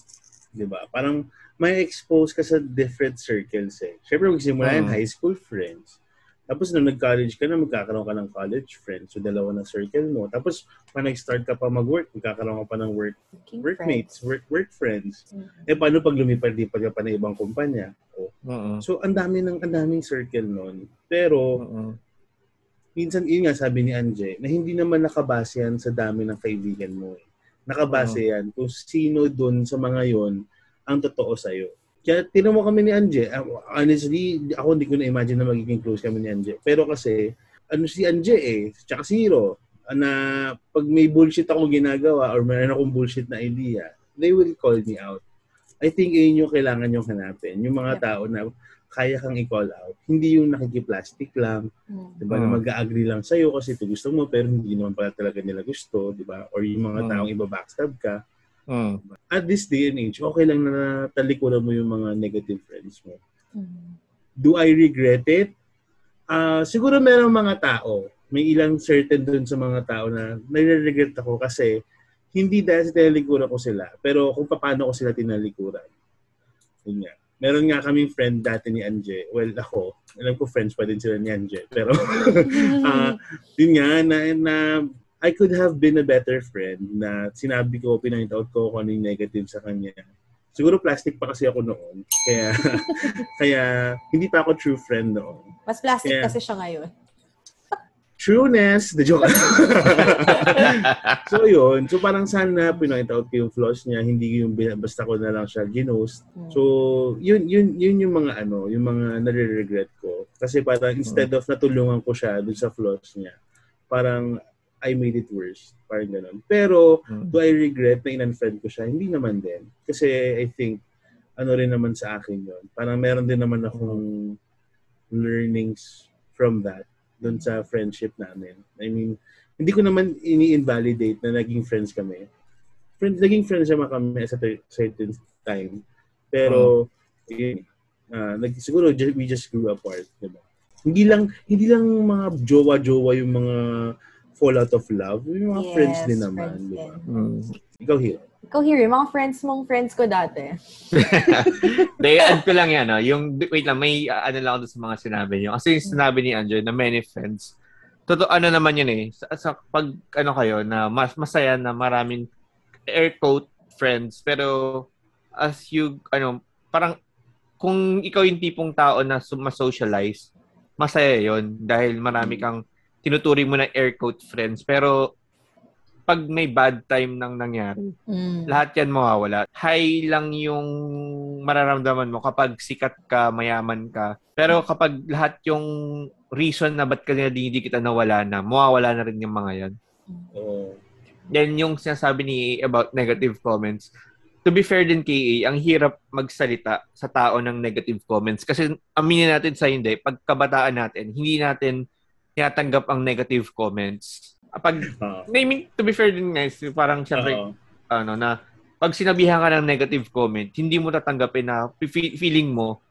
D: di ba, parang may expose ka sa different circles eh. Siyempre, magsimula
C: Mm.
D: high school friends. Tapos nung nag-college ka na, magkakaroon ka ng college friends. So, dalawa na circle mo. Tapos, pag nag-start ka pa mag-work, magkakaroon ka pa ng work,
B: working
D: workmates,
B: friends.
D: work, work friends.
B: Mm.
D: Eh, paano pag lumipad-lipad ka pa ng ibang kumpanya? O,
C: Mm-mm.
D: So, ang dami ng ang daming circle nun. Pero,
C: Mm-mm.
D: minsan, yun nga sabi ni Anje, na hindi naman nakabase yan sa dami ng kaibigan mo. Eh. Nakabase yan kung sino dun sa mga yon ang totoo sa'yo. Kaya tinan mo kami ni Anje, ah, honestly, ako hindi ko na-imagine na magiging close kami ni Anje. Pero kasi, ano si Anje eh, tsaka si Hiro, na pag may bullshit ako ginagawa or mayroon akong bullshit na idea, they will call me out. I think yun yung kailangan yung hanapin. Yung mga
B: Yep.
D: tao na kaya kang i-call out. Hindi yung nakikiplastic lang,
B: Mm.
D: Di ba? Na
C: Mm.
D: mag-agree lang sa'yo kasi ito gusto mo pero hindi naman pala talaga nila gusto, di ba? Or yung mga
C: Mm.
D: taong iba-backstab ka.
C: Mm.
D: At this day and age, okay lang na talikuran mo yung mga negative friends mo.
B: Mm.
D: Do I regret it? Ah, siguro merong mga tao, may ilang certain dun sa mga tao na nare-regret ako kasi hindi dahil sa tinalikuran ko sila, pero kung paano ko sila tinalikuran. Yun nga. Meron nga kaming friend dati ni Anje. Well, ako, alam ko friends pa din sila ni Anje. Pero, ah, yun nga, na, na I could have been a better friend na sinabi ko, pinangit out ko kung ano yung negative sa kanya. Siguro plastic pa kasi ako noon. Kaya, kaya hindi pa ako true friend noon.
B: Mas plastic
D: Yeah.
B: kasi siya ngayon.
D: Trueness! The joke. so yun, so parang sana pinakita out ko yung flaws niya, hindi yung basta ko na lang siya ginost.
B: Mm.
D: So, yun, yun, yun yung mga ano, yung mga nare-regret ko. Kasi parang instead of natulungan ko siya dun sa flaws niya, parang I made it worse. Parang ganun. Pero,
C: Mm.
D: do I regret na in-unfriend ko siya? Hindi naman din. Kasi I think, ano rin naman sa akin yun. Parang meron din naman akong learnings from that dun sa friendship namin. I mean, hindi ko naman ini-invalidate na naging friends kami. Friend, naging friends naman kami at a certain time. Pero, yun, ah, nag, siguro we just grew apart. Diba? Hindi lang, hindi lang mga jowa-jowa yung mga fall out of love. Yung mga
B: Yes,
D: friends din naman.
B: friends
D: Diba?
B: din.
C: Mm.
D: Ikaw, Hiro.
B: Ikaw, Hiri, mga friends mong friends ko dati.
C: Hindi, add ko lang yan. No? Yung, wait lang, may uh, ano lang ako sa mga sinabi niyo. Kasi yung sinabi ni Andrew na many friends, totoo, ano naman yun eh. Sa, sa pag, ano kayo, na mas masaya na maraming air quote friends. Pero, as you, ano, parang, kung ikaw yung tipong tao na mas-socialize, masaya yon Dahil marami kang tinuturing mo ng air quote friends. Pero, pag may bad time nang nangyari,
B: Mm.
C: lahat yan mawawala. High lang yung mararamdaman mo kapag sikat ka, mayaman ka. Pero kapag lahat yung reason na ba't ka nila hindi kita nawala na, mawawala na rin yung mga yan.
D: Oo.
C: Then yung sinasabi ni about negative comments, to be fair din kay AA, ang hirap magsalita sa tao ng negative comments. Kasi aminin natin sa hindi, pag kabataan natin, hindi natin tinatanggap ang negative comments. Pag,
D: Oo.
C: I mean, to be fair din guys, parang syempre,
D: Oo.
C: ano na pag sinabihan ka ng negative comment, hindi mo tatanggapin na fe- feeling mo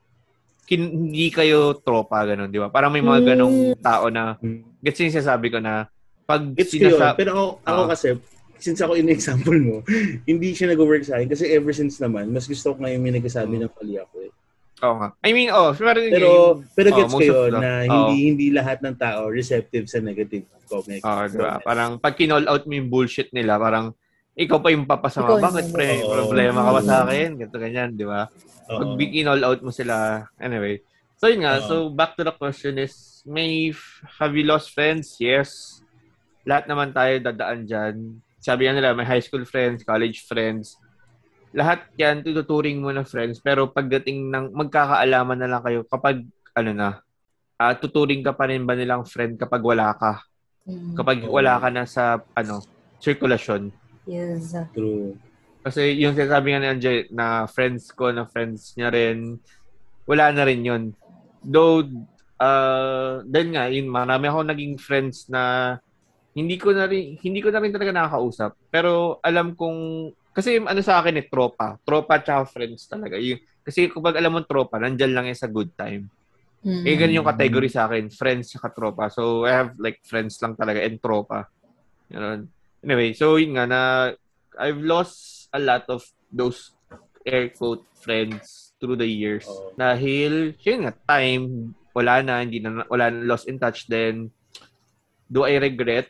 C: kin- hindi kayo tropa ganun, di ba? Parang may mga ganong tao na gets yung sinasabi ko na pag
D: It's yun.
C: sinasa-
D: Pero ako, ako
C: Oo.
D: kasi, since ako in-example mo, hindi siya nag-work sa akin. Kasi ever since naman, mas gusto ko ngayon may nagsasabi
C: Oo.
D: ng mali ako eh.
C: Oo nga. I mean, oh, pero,
D: Pero, pero
C: Oo,
D: gets yun
C: the-
D: na hindi hindi lahat ng tao receptive sa negative comment.
C: oh, di ba? Parang pag kinall out mo yung bullshit nila, parang ikaw pa yung papasama.
B: Ikaw
C: Bakit pre?
D: Oo.
C: Problema ka ba sa akin? Ganito ganyan, di ba?
D: Oo.
C: pag kinall out mo sila, anyway. So yun nga,
D: Oo.
C: so back to the question is, may, have you lost friends? Yes. Lahat naman tayo dadaan dyan. Sabi nga nila, may high school friends, college friends. Lahat yan, tututuring mo na friends. Pero pagdating ng magkakaalaman na lang kayo kapag, ano na, ah, tuturing ka pa rin ba nilang friend kapag wala ka?
B: Mm.
C: Kapag wala ka na sa, ano, circulation.
B: Yes.
D: True.
C: Kasi yung sinasabi nga ni Anjay na friends ko, na friends niya rin, wala na rin yun. Though, uh, then nga, yun, marami ako naging friends na hindi ko na rin, hindi ko na rin talaga nakakausap. Pero alam kong, kasi yung ano sa akin eh, tropa. Tropa tsaka friends talaga. Yung, kasi kapag alam mo tropa, nandyan lang yan sa good time.
B: Mm.
C: Eh, ganun yung category sa akin. Friends sa tropa. So, I have like friends lang talaga and tropa. Ganun. Anyway, so yun nga na I've lost a lot of those air quote friends through the years.
D: Oo.
C: Dahil, yun nga, time, wala na, hindi na, wala na, lost in touch. Then, do I regret?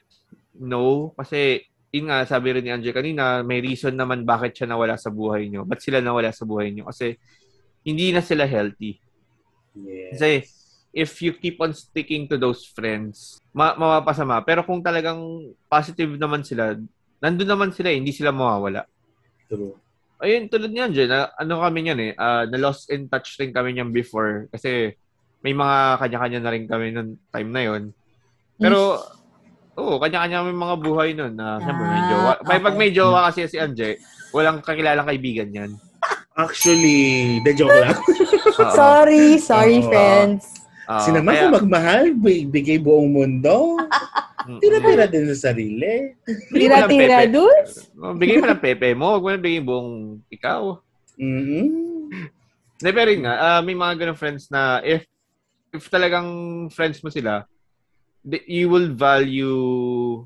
C: No. Kasi, yun nga, sabi rin ni Angel kanina, may reason naman bakit siya nawala sa buhay niyo. Ba't sila nawala sa buhay niyo? Kasi, hindi na sila healthy.
D: Yes.
C: Kasi if you keep on sticking to those friends, ma mapapasama. Pero kung talagang positive naman sila, nandun naman sila, eh, hindi sila mawawala.
D: True.
C: Ayun, tulad niyan, Jen, na, ano kami niyan eh, ah, na lost in touch rin kami niyan before. Kasi may mga kanya-kanya na rin kami noong time na yon. Pero, oo, kanya-kanya may mga buhay nun na, siyempre, may
B: Ah,
C: jowa. May, pag
B: okay.
C: may jowa kasi si Anje, walang kakilalang kaibigan yan.
D: Actually, the joke lang.
B: Sorry, sorry,
D: Oo.
B: friends.
C: Oo,
D: Sinama
C: kaya-
D: ko magmahal, bi- bigay buong mundo. Tira-tira din sa sarili.
B: Tira-tira.
C: Oh, bigay mo ng pepe mo, huwag mo na bigay buong ikaw.
D: mm
C: Hindi, pero yun nga, ah, may mga ganun friends na if if talagang friends mo sila, you will value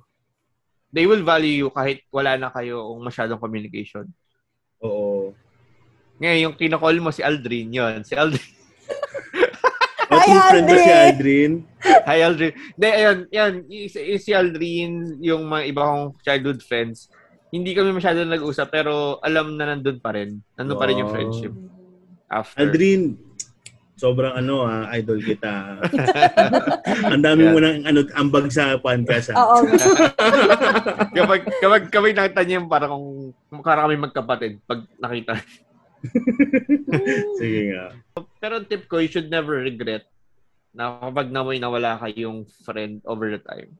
C: they will value you kahit wala na kayo masyadong communication.
D: Oo.
C: Ngayon, yung kinakall mo si Aldrin, yun. Si Aldrin.
D: O,
B: Hi,
D: friend ba si
B: Aldrin!
D: Aldrin?
C: Hi, Aldrin. Hindi, ayun, yan. Si, si Aldrin, yung mga iba kong childhood friends, hindi kami masyadong nag-usap, pero alam na nandun pa rin. Nandun pa rin yung
D: Wow.
C: friendship. After.
D: Aldrin, sobrang ano ah, idol kita. Ang dami mo nang ano, ambag sa podcast ah.
B: Oo.
C: kapag, kapag kami nakita niya yung parang kung mukha kami magkapatid pag nakita.
D: Sige nga.
C: Pero tip ko, you should never regret na kapag namoy nawala kayong friend over the time.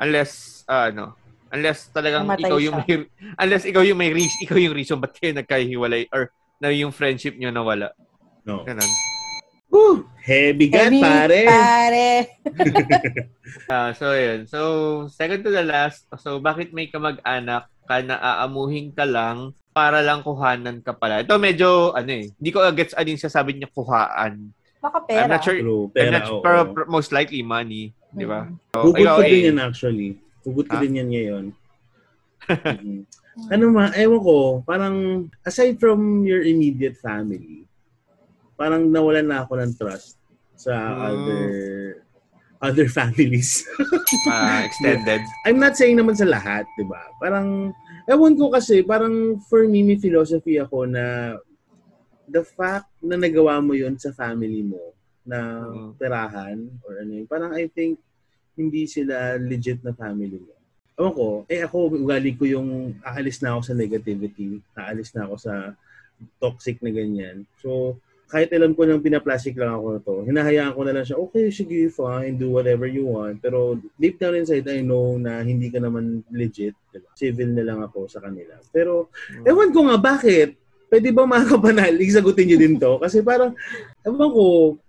C: Unless, ah, ano, unless talagang
B: Namatay
C: ikaw yung may, unless ikaw yung may reason, ikaw yung reason ba't kayo nagkahiwalay or na yung friendship nyo nawala.
D: No.
C: Ganun.
D: Woo! Heavy gun,
B: Heavy,
D: pare.
B: Pare.
C: Ah, so, yun. So, second to the last. So, bakit may kamag-anak ka na aamuhin ka lang para lang kuhanan ka pala? Ito medyo, ano eh, hindi ko gets ano yung sasabi niya kuhaan.
B: Baka pera.
C: I'm not sure.
D: True.
C: I'm
D: Pera,
C: not sure, pero pero most likely money. Di ba?
B: Mm.
C: So,
D: Hugot ko din
C: eh,
D: yan actually. Hugot ko din yan ngayon. Mhm. ano ma, ewan ko, parang aside from your immediate family, parang nawalan na ako ng trust sa
C: Hmm.
D: other other families.
C: ah, extended.
D: I'm not saying naman sa lahat, 'di ba? Parang ewan ko kasi, parang for me may philosophy ako na the fact na nagawa mo 'yon sa family mo na
C: Mm.
D: perahan or ano yun, parang I think hindi sila legit na family mo. Ewan ko, eh ako, ugali ko yung aalis na ako sa negativity, aalis na ako sa toxic na ganyan. So, kahit alam ko nang pinaplastic lang ako to, hinahayaan ko na lang siya, okay, sige, fine, do whatever you want. Pero deep down inside, I know na hindi ka naman legit. Diba? Civil na lang ako sa kanila. Pero, ewan ko nga, bakit? Pwede ba mga kapanalig, sagutin nyo din to? Kasi parang, ewan ko,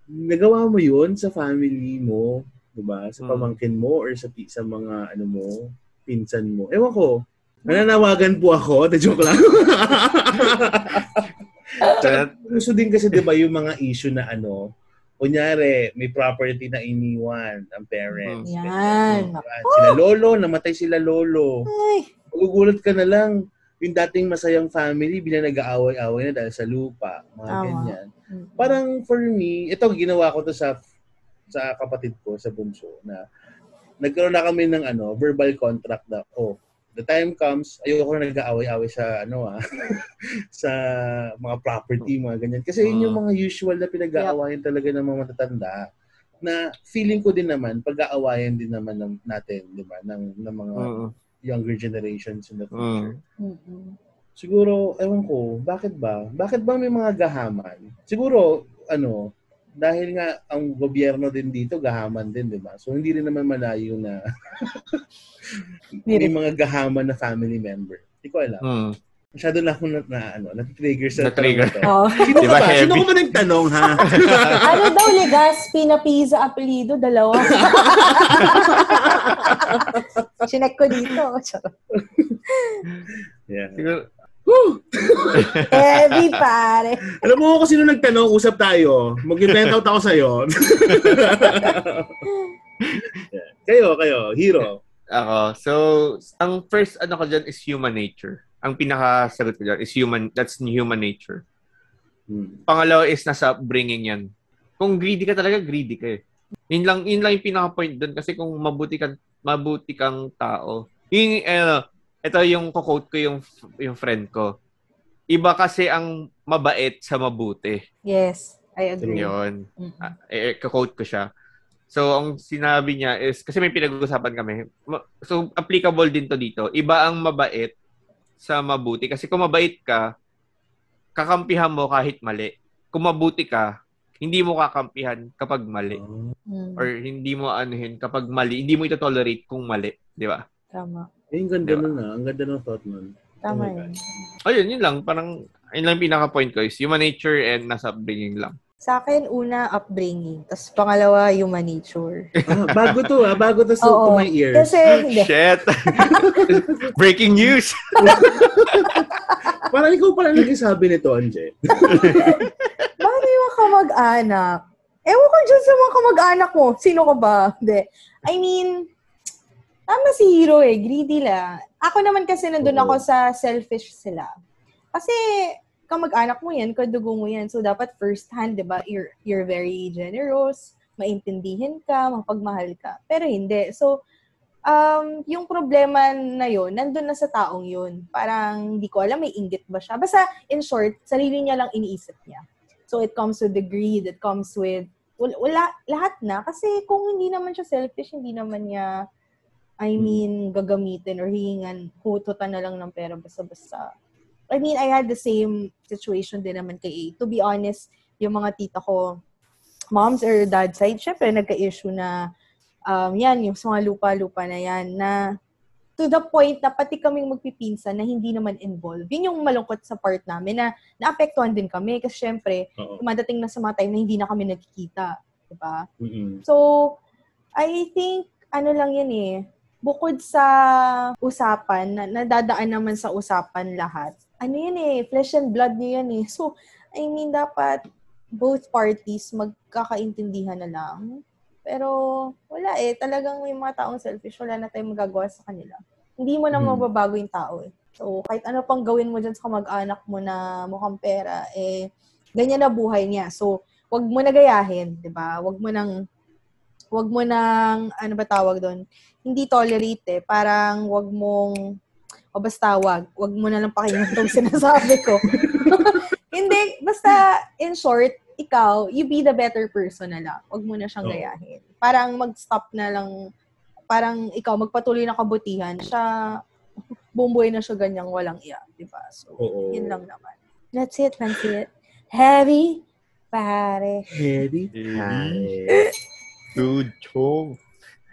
D: nagawa mo yun sa family mo, diba? Sa
C: Mm.
D: pamangkin mo or sa, sa mga, ano mo, pinsan mo. Ewan ko, nananawagan po ako, na joke lang. Tsaka, gusto din kasi 'di ba yung mga issue na ano, kunyari may property na iniwan ang parents.
B: Mm.
D: ganyan.
B: Yan.
D: Diba? Sila lolo, namatay sila lolo.
B: Ay.
D: Magugulat ka na lang yung dating masayang family bila nag-aaway-away na dahil sa lupa, mga
B: Tama.
D: ganyan. Parang for me, ito ginawa ko to sa sa kapatid ko sa bunso na nagkaroon na kami ng ano, verbal contract na oh, the time comes, ayoko na nag-aaway-away sa ano ah, sa mga property, mga ganyan. Kasi yun yung mga usual na pinag-aawayan talaga ng mga matatanda na feeling ko din naman, pag-aawayan din naman ng, natin, di ba, ng, ng mga
C: Mm.
D: younger generations in the future.
B: Mm-mm.
D: Siguro, ewan ko, bakit ba? Bakit ba may mga gahaman? Siguro, ano, dahil nga ang gobyerno din dito, gahaman din, di ba? So, hindi rin naman malayo na may mga gahaman na family member. Hindi ko alam.
C: Mm.
D: Masyado na ako na, na ano, na-trigger sa
C: Na-trigger.
B: Oh.
D: Sino
C: ba,
D: ba? Sino
C: heavy?
D: ka ba nagtanong, ha?
B: ano daw, Legaspi na pizza apelido? Dalawa. Chinek ko dito.
D: Yeah.
C: Siguro,
B: Heavy, pare.
D: Alam mo kung sino nagtanong, usap tayo. Mag-invent out ako sa'yo. kayo, kayo, hero.
C: Ako. So, ang first ano ko dyan is human nature. Ang pinakasagot ko dyan is human, that's human nature.
D: Hmm.
C: Pangalawa is nasa upbringing yan. Kung greedy ka talaga, greedy ka eh. Yun lang, yun lang yung pinaka-point doon. Kasi kung mabuti kang, mabuti kang tao, yung, ano, ito yung quote ko yung, yung friend ko. Iba kasi ang mabait sa mabuti.
B: Yes, I agree.
C: Yun.
B: Mm-mm.
C: Ah, eh, quote ko siya. So, ang sinabi niya is, kasi may pinag-uusapan kami. So, applicable din to dito. Iba ang mabait sa mabuti. Kasi kung mabait ka, kakampihan mo kahit mali. Kung mabuti ka, hindi mo kakampihan kapag mali.
B: Mm,
C: Or hindi mo anuhin kapag mali. Hindi mo ito tolerate kung mali. Di ba?
B: tama.
D: Eh, yung ganda
C: Diba?
D: nun ah. Ang ganda ng thought nun.
B: Tama
D: Oh
B: yun.
C: Ayun, yun lang. Parang, yun lang pinaka-point ko is human nature and nasa upbringing lang.
B: Sa akin, una, upbringing. Tapos pangalawa, human nature.
D: Ah, bago to ah. Bago to, so, to my ears.
B: Kasi, hindi.
C: Shit! Breaking news!
D: Parang ikaw pala nagsasabi nito, Anje.
B: Paano yung kamag-anak? Ewan ko dyan sa mga kamag-anak mo. Sino ka ba? Hindi. I mean, tama si Hero eh. Greedy lang. Ako naman kasi nandun ako sa selfish sila. Kasi, kamag-anak mo yan, kadugo mo yan. So, dapat first hand, di ba? You're, you're very generous, maintindihin ka, mapagmahal ka. Pero hindi. So, um, yung problema na yun, nandun na sa taong yun. Parang, hindi ko alam, may inggit ba siya. Basta, in short, sarili niya lang iniisip niya. So, it comes with the greed, it comes with, wala lahat na. Kasi kung hindi naman siya selfish, hindi naman niya, I mean, gagamitin or hihingan, hututan na lang ng pera basta-basta. I mean, I had the same situation din naman kay A. To be honest, yung mga tita ko, moms or dad side, syempre, nagka-issue na, um, yan, yung sa mga lupa-lupa na yan, na to the point na pati kaming magpipinsan na hindi naman involved. Yun yung malungkot sa part namin na naapektuhan din kami kasi syempre, dumadating na sa mga time na hindi na kami nagkikita. Diba?
D: Mm-mm.
B: So, I think, ano lang yan eh, bukod sa usapan, na, nadadaan naman sa usapan lahat, ano yun eh, flesh and blood niyo yan eh. So, I mean, dapat both parties magkakaintindihan na lang. Pero, wala eh. Talagang may mga taong selfish, wala na tayong magagawa sa kanila. Hindi mo na
D: Hmm.
B: mababago yung tao eh. So, kahit ano pang gawin mo dyan sa kamag-anak mo na mukhang pera, eh, ganyan na buhay niya. So, wag mo na gayahin, 'di ba? Wag mo nang wag mo nang ano ba tawag doon? Hindi tolerate eh. Parang wag mong o basta wag, wag mo na lang pakinggan tong sinasabi ko. Hindi, basta in short, ikaw, you be the better person na lang. Wag mo na siyang
D: Oo.
B: gayahin. Parang mag-stop na lang, parang ikaw magpatuloy na kabutihan, siya bumbuhay na siya ganyang walang iya, di ba? So,
D: Oo.
B: yun lang naman. That's it, Pansit. Heavy, pare.
D: Heavy.
C: Dude, chong.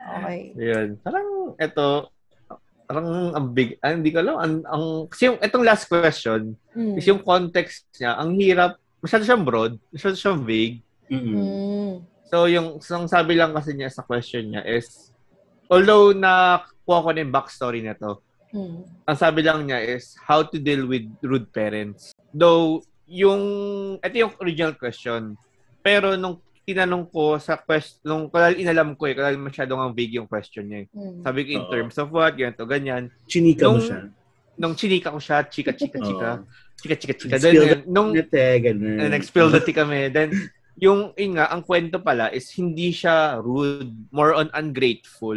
B: Okay.
C: Ayan. Parang ito, parang ang big, ah, hindi ko alam, ang, ang, kasi yung, itong last question,
B: Mm.
C: is yung context niya, ang hirap, masyado siyang broad, masyado siyang vague.
D: Mm-mm.
B: Mm.
C: So, yung, so, ang sabi lang kasi niya sa question niya is, although nakuha ko na yung backstory na to,
B: Mm.
C: ang sabi lang niya is how to deal with rude parents. Though, yung, ito yung original question. Pero nung tinanong ko sa question, nung kalal inalam ko eh, kalal masyadong ang vague yung question niya eh.
B: Mm.
C: Sabi ko in
D: Oo.
C: terms of what, ganito, ganyan.
D: Chinika mo
C: Nung-
D: siya.
C: Nung chinika ko siya, chika, chika, chika, chika, chika, chika.
D: Spill
C: Then, nung,
D: Ngete, ganun.
C: uh, nag-spill the tea kami. Then, yung, yun nga, ang kwento pala is hindi siya rude, more on ungrateful.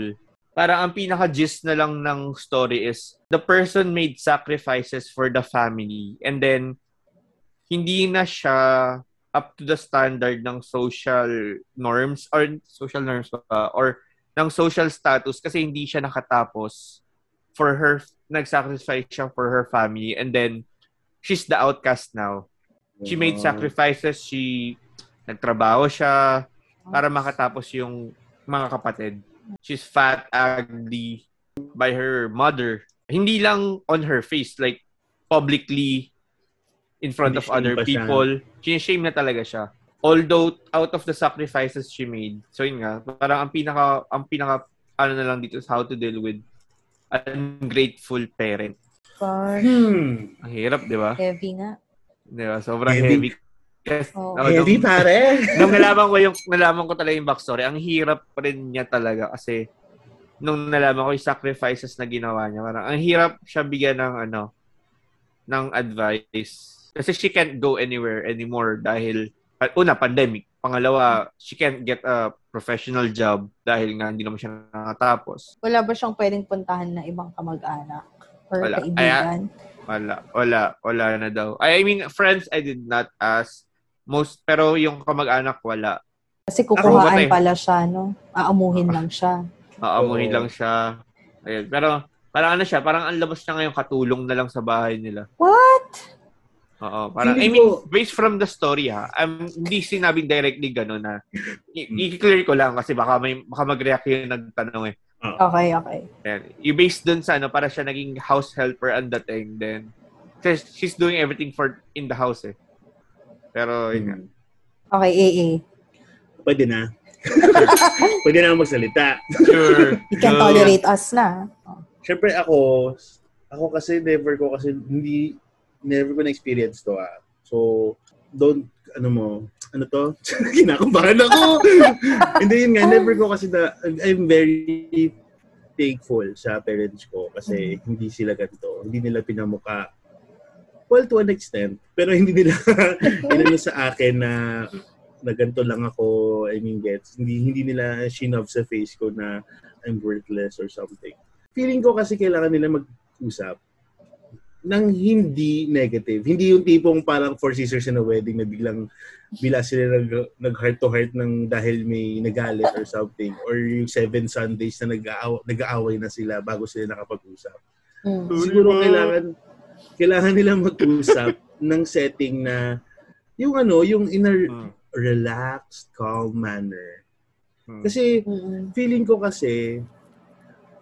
C: Parang ang pinaka-gist na lang ng story is the person made sacrifices for the family and then hindi na siya up to the standard ng social norms or social norms ba, or ng social status kasi hindi siya nakatapos for her nag-sacrifice siya for her family and then she's the outcast now she made sacrifices, she nagtrabaho siya para makatapos yung mga kapatid. She's fat, ugly by her mother. Hindi lang on her face, like publicly in front of other people. Sinishame na talaga siya. Although out of the sacrifices she made, so yun nga, parang ang pinaka ang pinaka ano na lang dito is how to deal with an ungrateful parent.
B: Gosh,
D: Hmm.
C: Ang hirap, di ba?
B: heavy nga.
C: Di ba? Sobrang
D: Heavy.
C: heavy. Yes. Oh,
D: Heavy
C: nung,
D: pare.
C: nung nalaman ko yung nalaman ko talaga yung backstory, ang hirap pa rin niya talaga kasi nung nalaman ko yung sacrifices na ginawa niya, parang ang hirap siya bigyan ng ano ng advice kasi she can't go anywhere anymore dahil uh, una pandemic, pangalawa she can't get a professional job dahil nga hindi naman siya nakatapos.
B: Wala ba siyang pwedeng puntahan na ibang kamag-anak? Or
C: Wala.
B: kaibigan?
C: Wala, wala, wala na daw. I mean, friends I did not ask most pero yung kamag-anak wala.
B: Kasi kukuhaan pala siya, no? Aamuhin lang siya.
C: Aamuhin lang siya. Ayun. Pero parang ano siya, parang ang labas niya ngayon katulong na lang sa bahay nila.
B: What?
C: Oo, parang I mean, based from the story ha, um, hindi sinabing directly gano'n na i- i-clear ko lang kasi baka may baka mag-react yung nagtanong eh.
B: Okay, okay.
C: Ayan. You based dun sa ano, para siya naging house helper ang dating then she's doing everything for in the house eh. Pero yun nga.
D: Hmm.
B: Okay, AA.
D: Pwede na. Pwede na magsalita.
C: Sure.
B: You can tolerate us na.
D: Siyempre ako, ako kasi never ko kasi hindi, never ko na-experience to ah. So, don't, ano mo, ano to? Kinakabahan ako! hindi yun nga, never ko kasi na, I'm very thankful sa parents ko kasi hindi sila ganito. Hindi nila pinamuka. Well, to an extent. Pero hindi nila, inano sa akin na na ganito lang ako, I mean, gets. Hindi, hindi nila shinove sa face ko na I'm worthless or something feeling ko kasi kailangan nila mag-usap ng hindi negative. Hindi yung tipong parang Four Sisters in a Wedding na biglang bila sila nag, nag heart to heart ng dahil may nagalit or something or yung Seven Sundays na nag-aaw, nag-aaway na sila bago sila nakapag-usap.
B: Mm.
D: Siguro kailangan kailangan nila mag-usap ng setting na yung ano, yung in a
C: Hmm.
D: relaxed, calm manner.
C: Hmm.
D: Kasi
B: Mm-mm.
D: feeling ko kasi,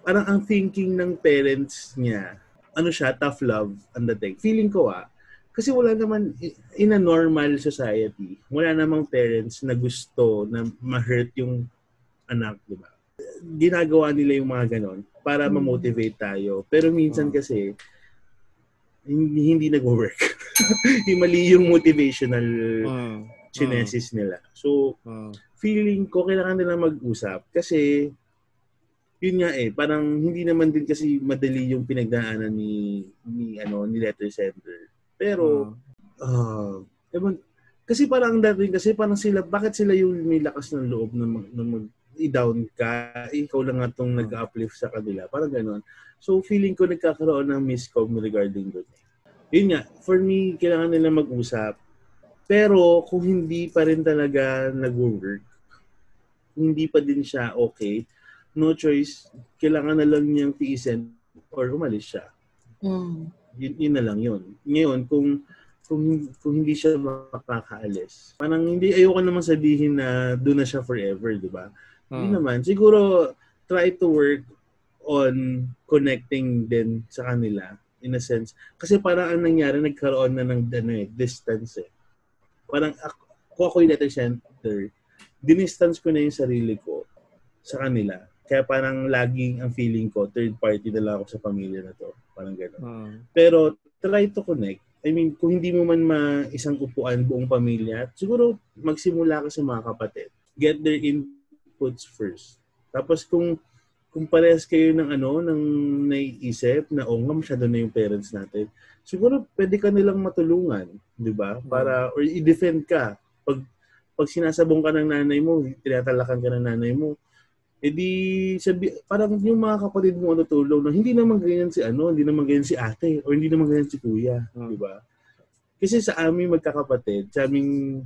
D: parang ang thinking ng parents niya, ano siya, tough love ang dating. Feeling ko ah, kasi wala naman, in a normal society, wala namang parents na gusto na ma-hurt yung anak, di ba? Ginagawa nila yung mga ganon para
B: Hmm.
D: ma-motivate tayo. Pero minsan
C: Hmm.
D: kasi, hindi, hindi nag-work. yung mali yung motivational
C: Hmm.
D: chinesis nila. So,
C: Hmm.
D: feeling ko kailangan nila mag-usap kasi yun nga eh parang hindi naman din kasi madali yung pinagdaanan ni ni ano ni letter sender. Pero ah ewan, kasi parang ang dating kasi parang sila bakit sila yung may lakas ng loob na mag, na mag i-down ka? Ikaw lang nga tong nag-uplift sa kanila. Parang gano'n so feeling ko nagkakaroon ng miscom regarding doon yun nga for me kailangan nila mag-usap. Pero kung hindi pa rin talaga nag-work hindi pa din siya okay, no choice, kailangan na lang niyang tiisin or umalis siya.
B: Mm.
D: Yun, yun na lang yun. Ngayon, kung kung, kung hindi siya makakaalis, parang hindi, ayoko naman sabihin na doon na siya forever, di ba? Hindi
C: Hmm.
D: naman. Siguro, try to work on connecting din sa kanila in a sense. Kasi parang ang nangyari, nagkaroon na ng ano, eh, distance eh. Parang ako, ako yung letter center, dinistance ko na yung sarili ko sa kanila. Kaya parang laging ang feeling ko, third party na lang ako sa pamilya na to. Parang gano'n.
C: Hmm.
D: Pero try to connect. I mean, kung hindi mo man ma isang upuan buong pamilya, siguro magsimula ka sa mga kapatid. Get their inputs first. Tapos kung kung parehas kayo ng ano, ng naiisip na o nga masyado na yung parents natin, siguro pwede ka nilang matulungan, di ba? Para, or i-defend ka. Pag, pag sinasabong ka ng nanay mo, tinatalakan ka ng nanay mo, edi sabi, parang yung mga kapatid mo ano tulong na hindi naman ganyan si ano, hindi naman ganyan si ate, or hindi naman ganyan si kuya,
C: Hmm.
D: di ba? Kasi sa aming magkakapatid, sa aming,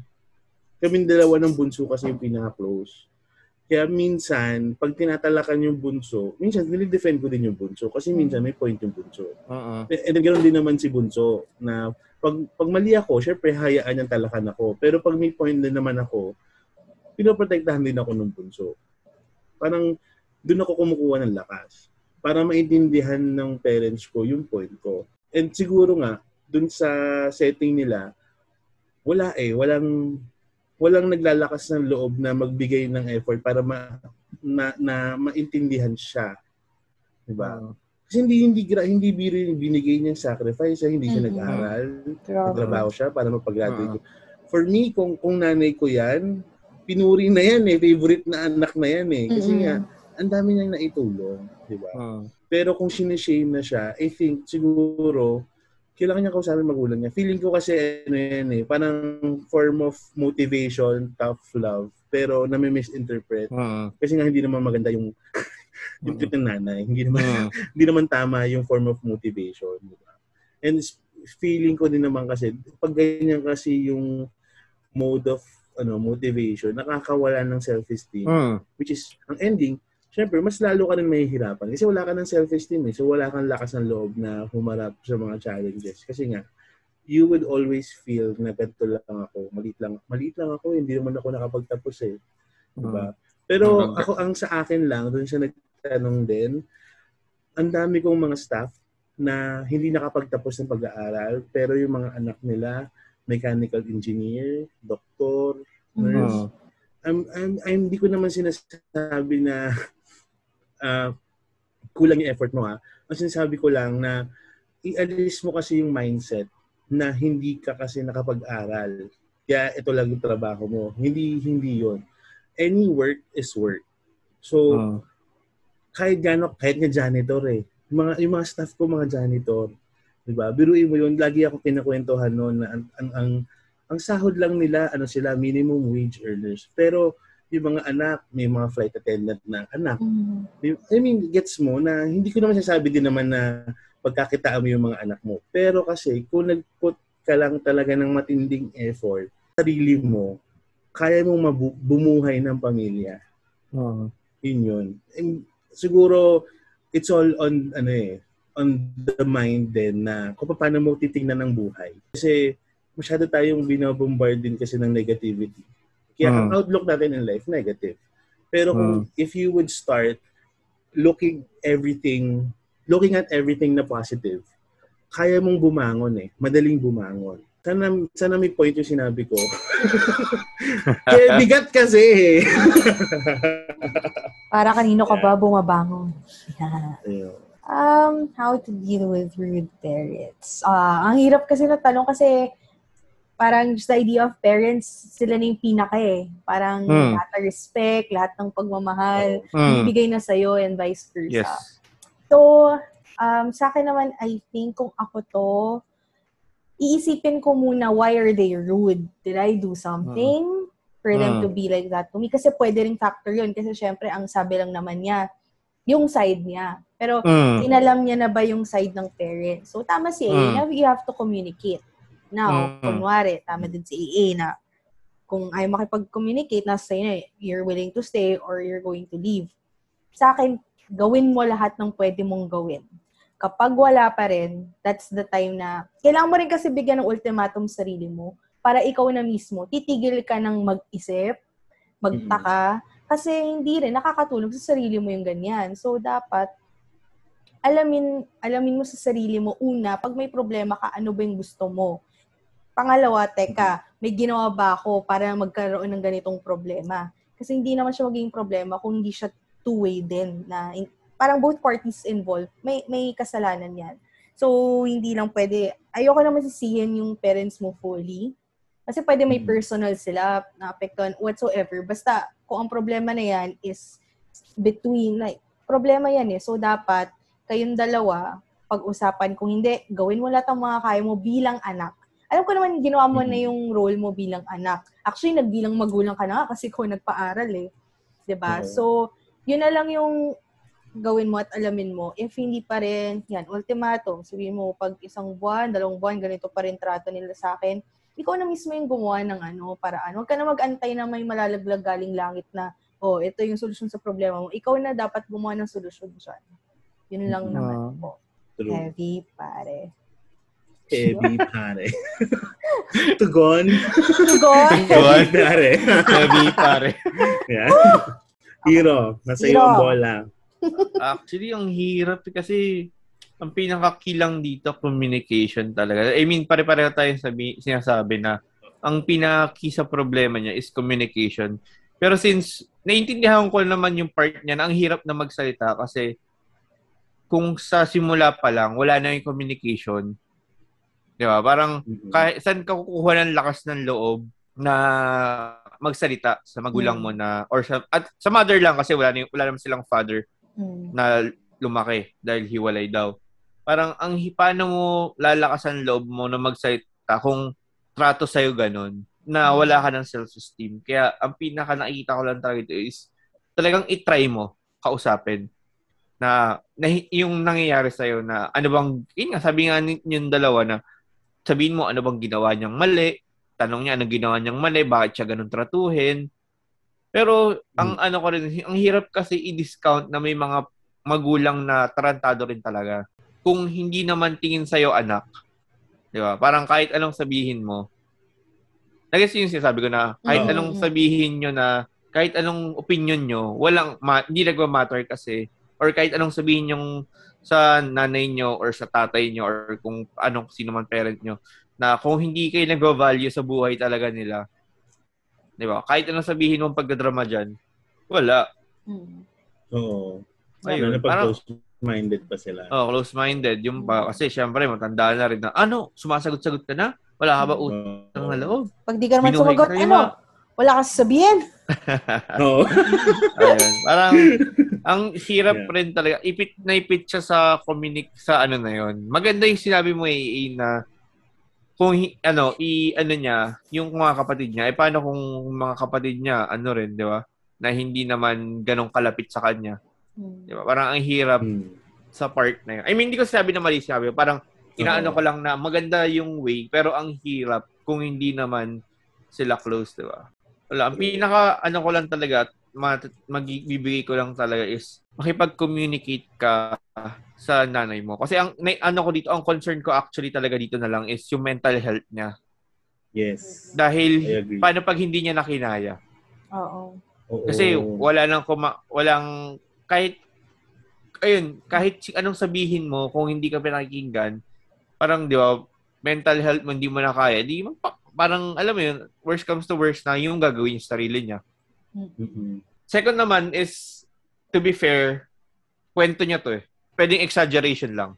D: kaming dalawa ng bunso kasi yung pinaka-close. Kaya minsan, pag tinatalakan yung bunso, minsan nilidefend ko din yung bunso kasi minsan may point yung bunso.
C: Uh-uh.
D: And then ganoon din naman si bunso na pag, pag mali ako, syempre hayaan niyang talakan ako. Pero pag may point din naman ako, pinoprotektahan din ako ng bunso. Parang doon ako kumukuha ng lakas para maintindihan ng parents ko yung point ko. And siguro nga, doon sa setting nila, wala eh, walang walang naglalakas ng loob na magbigay ng effort para ma, na, na maintindihan siya. 'Di ba?
C: Hmm.
D: Kasi hindi hindi hindi biro yung binigay niyang sacrifice, ah, hindi siya
E: Mhm.
D: nag-aral, nagtrabaho siya para mapag-graduate. For me, kung kung nanay ko 'yan, pinuri na 'yan eh, favorite na anak na 'yan eh. Kasi
E: Mm-mm.
D: nga ang dami niyang naitulong, di ba?
C: Mm.
D: Pero kung sinishame na siya, I think siguro kailangan niya kausapin magulang niya. Feeling ko kasi ano yan eh, parang form of motivation, tough love, pero nami-misinterpret.
C: Mm.
D: Kasi nga hindi naman maganda yung yung
C: Mm.
D: trip ng nanay. Hindi naman
C: Mm.
D: hindi naman tama yung form of motivation, di ba? And s- feeling ko din naman kasi pag ganyan kasi yung mode of ano motivation, nakakawala ng self-esteem,
C: Mm.
D: which is ang ending, syempre mas lalo ka rin mahihirapan kasi wala ka ng self-esteem eh. So wala kang lakas ng loob na humarap sa mga challenges kasi nga you would always feel na ganito lang ako, maliit lang, maliit lang ako, hindi naman ako nakapagtapos eh. Diba? Pero
C: Mm.
D: ako ang sa akin lang, doon siya nagtanong din, ang dami kong mga staff na hindi nakapagtapos ng pag-aaral, pero yung mga anak nila, mechanical engineer, doktor, nurse.
C: Mm.
D: I'm, I'm, I'm, hindi ko naman sinasabi na ah, kulang yung effort mo ha. Ang sinasabi ko lang na ialis mo kasi yung mindset na hindi ka kasi nakapag-aral. Kaya ito lang yung trabaho mo. Hindi, hindi yon Any work is work. So,
C: Mm.
D: kahit gano, kahit nga janitor eh. Yung mga, yung mga staff ko, mga janitor. Diba? Biruin mo yun, lagi ako kinakwentuhan noon na ang, ang, ang, ang sahod lang nila, ano sila, minimum wage earners. Pero yung mga anak, may mga flight attendant na anak.
E: Mhm.
D: I mean, gets mo na hindi ko naman sasabi din naman na pagkakitaan mo yung mga anak mo. Pero kasi, kung nag-put ka lang talaga ng matinding effort, sarili mo, kaya mong mabu- bumuhay ng pamilya.
C: Mm.
D: Yun yun. And siguro, it's all on, ano eh, on the mind din na kung paano mo titingnan ng buhay. Kasi masyado tayong binabombard din kasi ng negativity. Kaya ang
C: Hmm.
D: outlook natin in life, negative. Pero kung if you would start looking everything, looking at everything na positive, kaya mong bumangon eh. Madaling bumangon. Sana, sana may point yung sinabi ko. Kaya bigat kasi eh.
B: Para kanino ka ba bumabangon? Yeah.
D: Ayun.
B: Um, how to deal with rude parents. Ah, ang hirap kasi na tanong kasi parang just the idea of parents, sila na yung pinaka eh. Parang
C: Hmm.
B: lahat ng respect, lahat ng pagmamahal,
C: Mm.
B: ibigay na sa'yo and vice versa.
C: Yes.
B: So, um, sa akin naman, I think kung ako to, iisipin ko muna, why are they rude? Did I do something for them
C: Mm.
B: to be like that to me? Kasi pwede ring factor yun. Kasi syempre, ang sabi lang naman niya, yung side niya. Pero,
C: Mm.
B: inalam niya na ba yung side ng parent? So, tama si AA
C: Mm.
B: na you have to communicate. Now,
C: Mm.
B: kunwari, tama din si AA na kung ayaw makipag-communicate, nasa sa'yo na, you're willing to stay or you're going to leave. Sa akin, gawin mo lahat ng pwede mong gawin. Kapag wala pa rin, that's the time na, kailangan mo rin kasi bigyan ng ultimatum sa sarili mo para ikaw na mismo, titigil ka ng mag-isip, magtaka, kasi hindi rin, nakakatulong sa sarili mo yung ganyan. So, dapat, alamin, alamin mo sa sarili mo, una, pag may problema ka, ano ba yung gusto mo? Pangalawa, teka, may ginawa ba ako para magkaroon ng ganitong problema? Kasi hindi naman siya magiging problema kung hindi siya two-way din na in- parang both parties involved, may may kasalanan yan. So, hindi lang pwede, ayoko naman sisihin yung parents mo fully. Kasi pwede may
D: Mhm.
B: personal sila na apektuhan whatsoever. Basta, kung ang problema na yan is between, like, problema yan eh. So, dapat, kayong dalawa, pag-usapan. Kung hindi, gawin mo lahat ng mga kaya mo bilang anak. Alam ko naman, ginawa mo na
D: Mhm.
B: yung role mo bilang anak. Actually, nagbilang magulang ka na kasi ko nagpa-aral eh. ba
D: Oo.
B: So, yun na lang yung gawin mo at alamin mo. If hindi pa rin, yan, ultimatum. Sabihin mo, pag isang buwan, dalawang buwan, ganito pa rin trato nila sa akin. Ikaw na mismo yung gumawa ng ano, paraan. Huwag ka na mag-antay na may malalaglag galing langit na, oh, ito yung solusyon sa problema mo. Ikaw na dapat gumawa ng solusyon dyan. Yun lang
C: Ah.
B: naman po.
D: True.
B: Heavy, pare.
D: Heavy pare. Tugon.
B: Tugon!
D: Heavy pare.
C: Heavy, pare.
D: Yan. Hero. Nasa iyo
B: Hero.
D: ang bola.
C: Actually, ang hirap kasi ang pinakakilang dito, communication talaga. I mean, pare-pareho tayo sabi, sinasabi na ang pinaki sa problema niya is communication. Pero since naiintindihan ko naman yung part niya na ang hirap na magsalita kasi kung sa simula pa lang, wala na yung communication, di ba? Parang,
D: Mhm.
C: kahit saan ka kukuha ng lakas ng loob na magsalita sa magulang mo na, or sa, at sa mother lang kasi wala, na, wala naman silang father
B: Mm.
C: na lumaki dahil hiwalay daw. Parang ang paano mo lalakasan loob mo na magsalita kung trato sa'yo ganun na wala ka ng self-esteem. Kaya ang pinaka nakikita ko lang talaga ito is talagang itry mo kausapin na, na yung nangyayari sa'yo na ano bang, yun nga, sabi nga yung dalawa na sabihin mo ano bang ginawa niyang mali, tanong niya anong ginawa niyang mali, bakit siya ganun tratuhin. Pero ang ano ko rin, ang hirap kasi i-discount na may mga magulang na tarantado rin talaga. Kung hindi naman tingin sa'yo anak, di ba? Parang kahit anong sabihin mo, nagets yung sinasabi ko na kahit
B: Oo.
C: anong sabihin nyo na, kahit anong opinion nyo, walang, ma- hindi nagma-matter kasi, or kahit anong sabihin yung sa nanay nyo or sa tatay nyo or kung anong sino man parent nyo, na kung hindi kayo nag-value sa buhay talaga nila, di ba? Kahit anong sabihin mong pagdadrama dyan, wala.
B: Mm.
D: Oo.
C: Ayun,
D: Ayun, pag
C: parang-
D: close-minded pa sila.
C: Oh, close-minded. Yung pa, kasi syempre, matanda na rin na, ano, sumasagot-sagot ka na? Wala ka ba utang
D: Oo.
C: na loob?
B: Pag di ka naman
C: Binuhay
B: sumagot, ano? Wala ka sasabihin.
D: Oo.
C: Ayun. Parang, ang hirap
D: Yeah.
C: rin talaga. Ipit na ipit siya sa communic sa ano na yon. Maganda yung sinabi mo, eh, na kung hi- ano, i ano niya, yung mga kapatid niya, eh paano kung mga kapatid niya, ano rin, di ba? Na hindi naman ganong kalapit sa kanya.
B: Mm.
C: Di ba? Parang ang hirap
D: Hmm.
C: sa part na yun. I mean, hindi ko sabi na mali sabi. Parang, inaano ko lang na maganda yung way, pero ang hirap kung hindi naman sila close, di ba? Wala. Ang pinaka, ano ko lang talaga, mat- magbibigay ko lang talaga is, makipag-communicate ka sa nanay mo. Kasi ang, na, ano ko dito, ang concern ko actually talaga dito na lang is yung mental health niya.
D: Yes.
C: Dahil, paano pag hindi niya nakinaya?
B: Oo.
C: Kasi wala nang kuma, walang kahit ayun, kahit anong sabihin mo kung hindi ka pinakikinggan, parang 'di ba, mental health mo hindi mo na kaya, di mo pa- parang alam mo yun, worst comes to worst na yung gagawin yung sarili niya.
D: Mhm.
C: Second naman is to be fair, kwento niya to eh. Pwedeng exaggeration lang.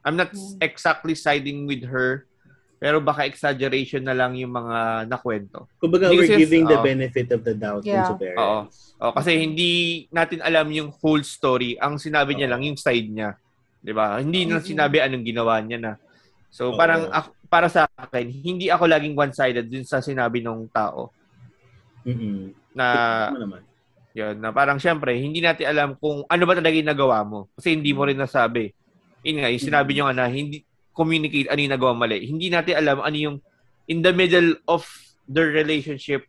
C: I'm not
B: Hmm.
C: exactly siding with her, pero baka exaggeration na lang yung mga nakwento.
D: Kumbaga,
C: Hindi
D: we're
C: kasi-
D: giving the
C: oo.
D: benefit of the doubt
B: Yeah.
D: dun sa parents.
C: Oh, kasi hindi natin alam yung whole story. Ang sinabi niya
D: Oo.
C: lang yung side niya. 'Di ba? Hindi na sinabi anong ginawa niya na. So
D: Oo.
C: parang ako- para sa akin, hindi ako laging one-sided dun sa sinabi ng tao
D: Mhm.
C: na yun, na parang syempre, hindi natin alam kung ano ba talaga yung nagawa mo. Kasi hindi mo rin nasabi. Yun nga, yung sinabi
D: Mhm.
C: niyo nga na hindi communicate ano yung nagawa mali. Hindi natin alam ano yung in the middle of the relationship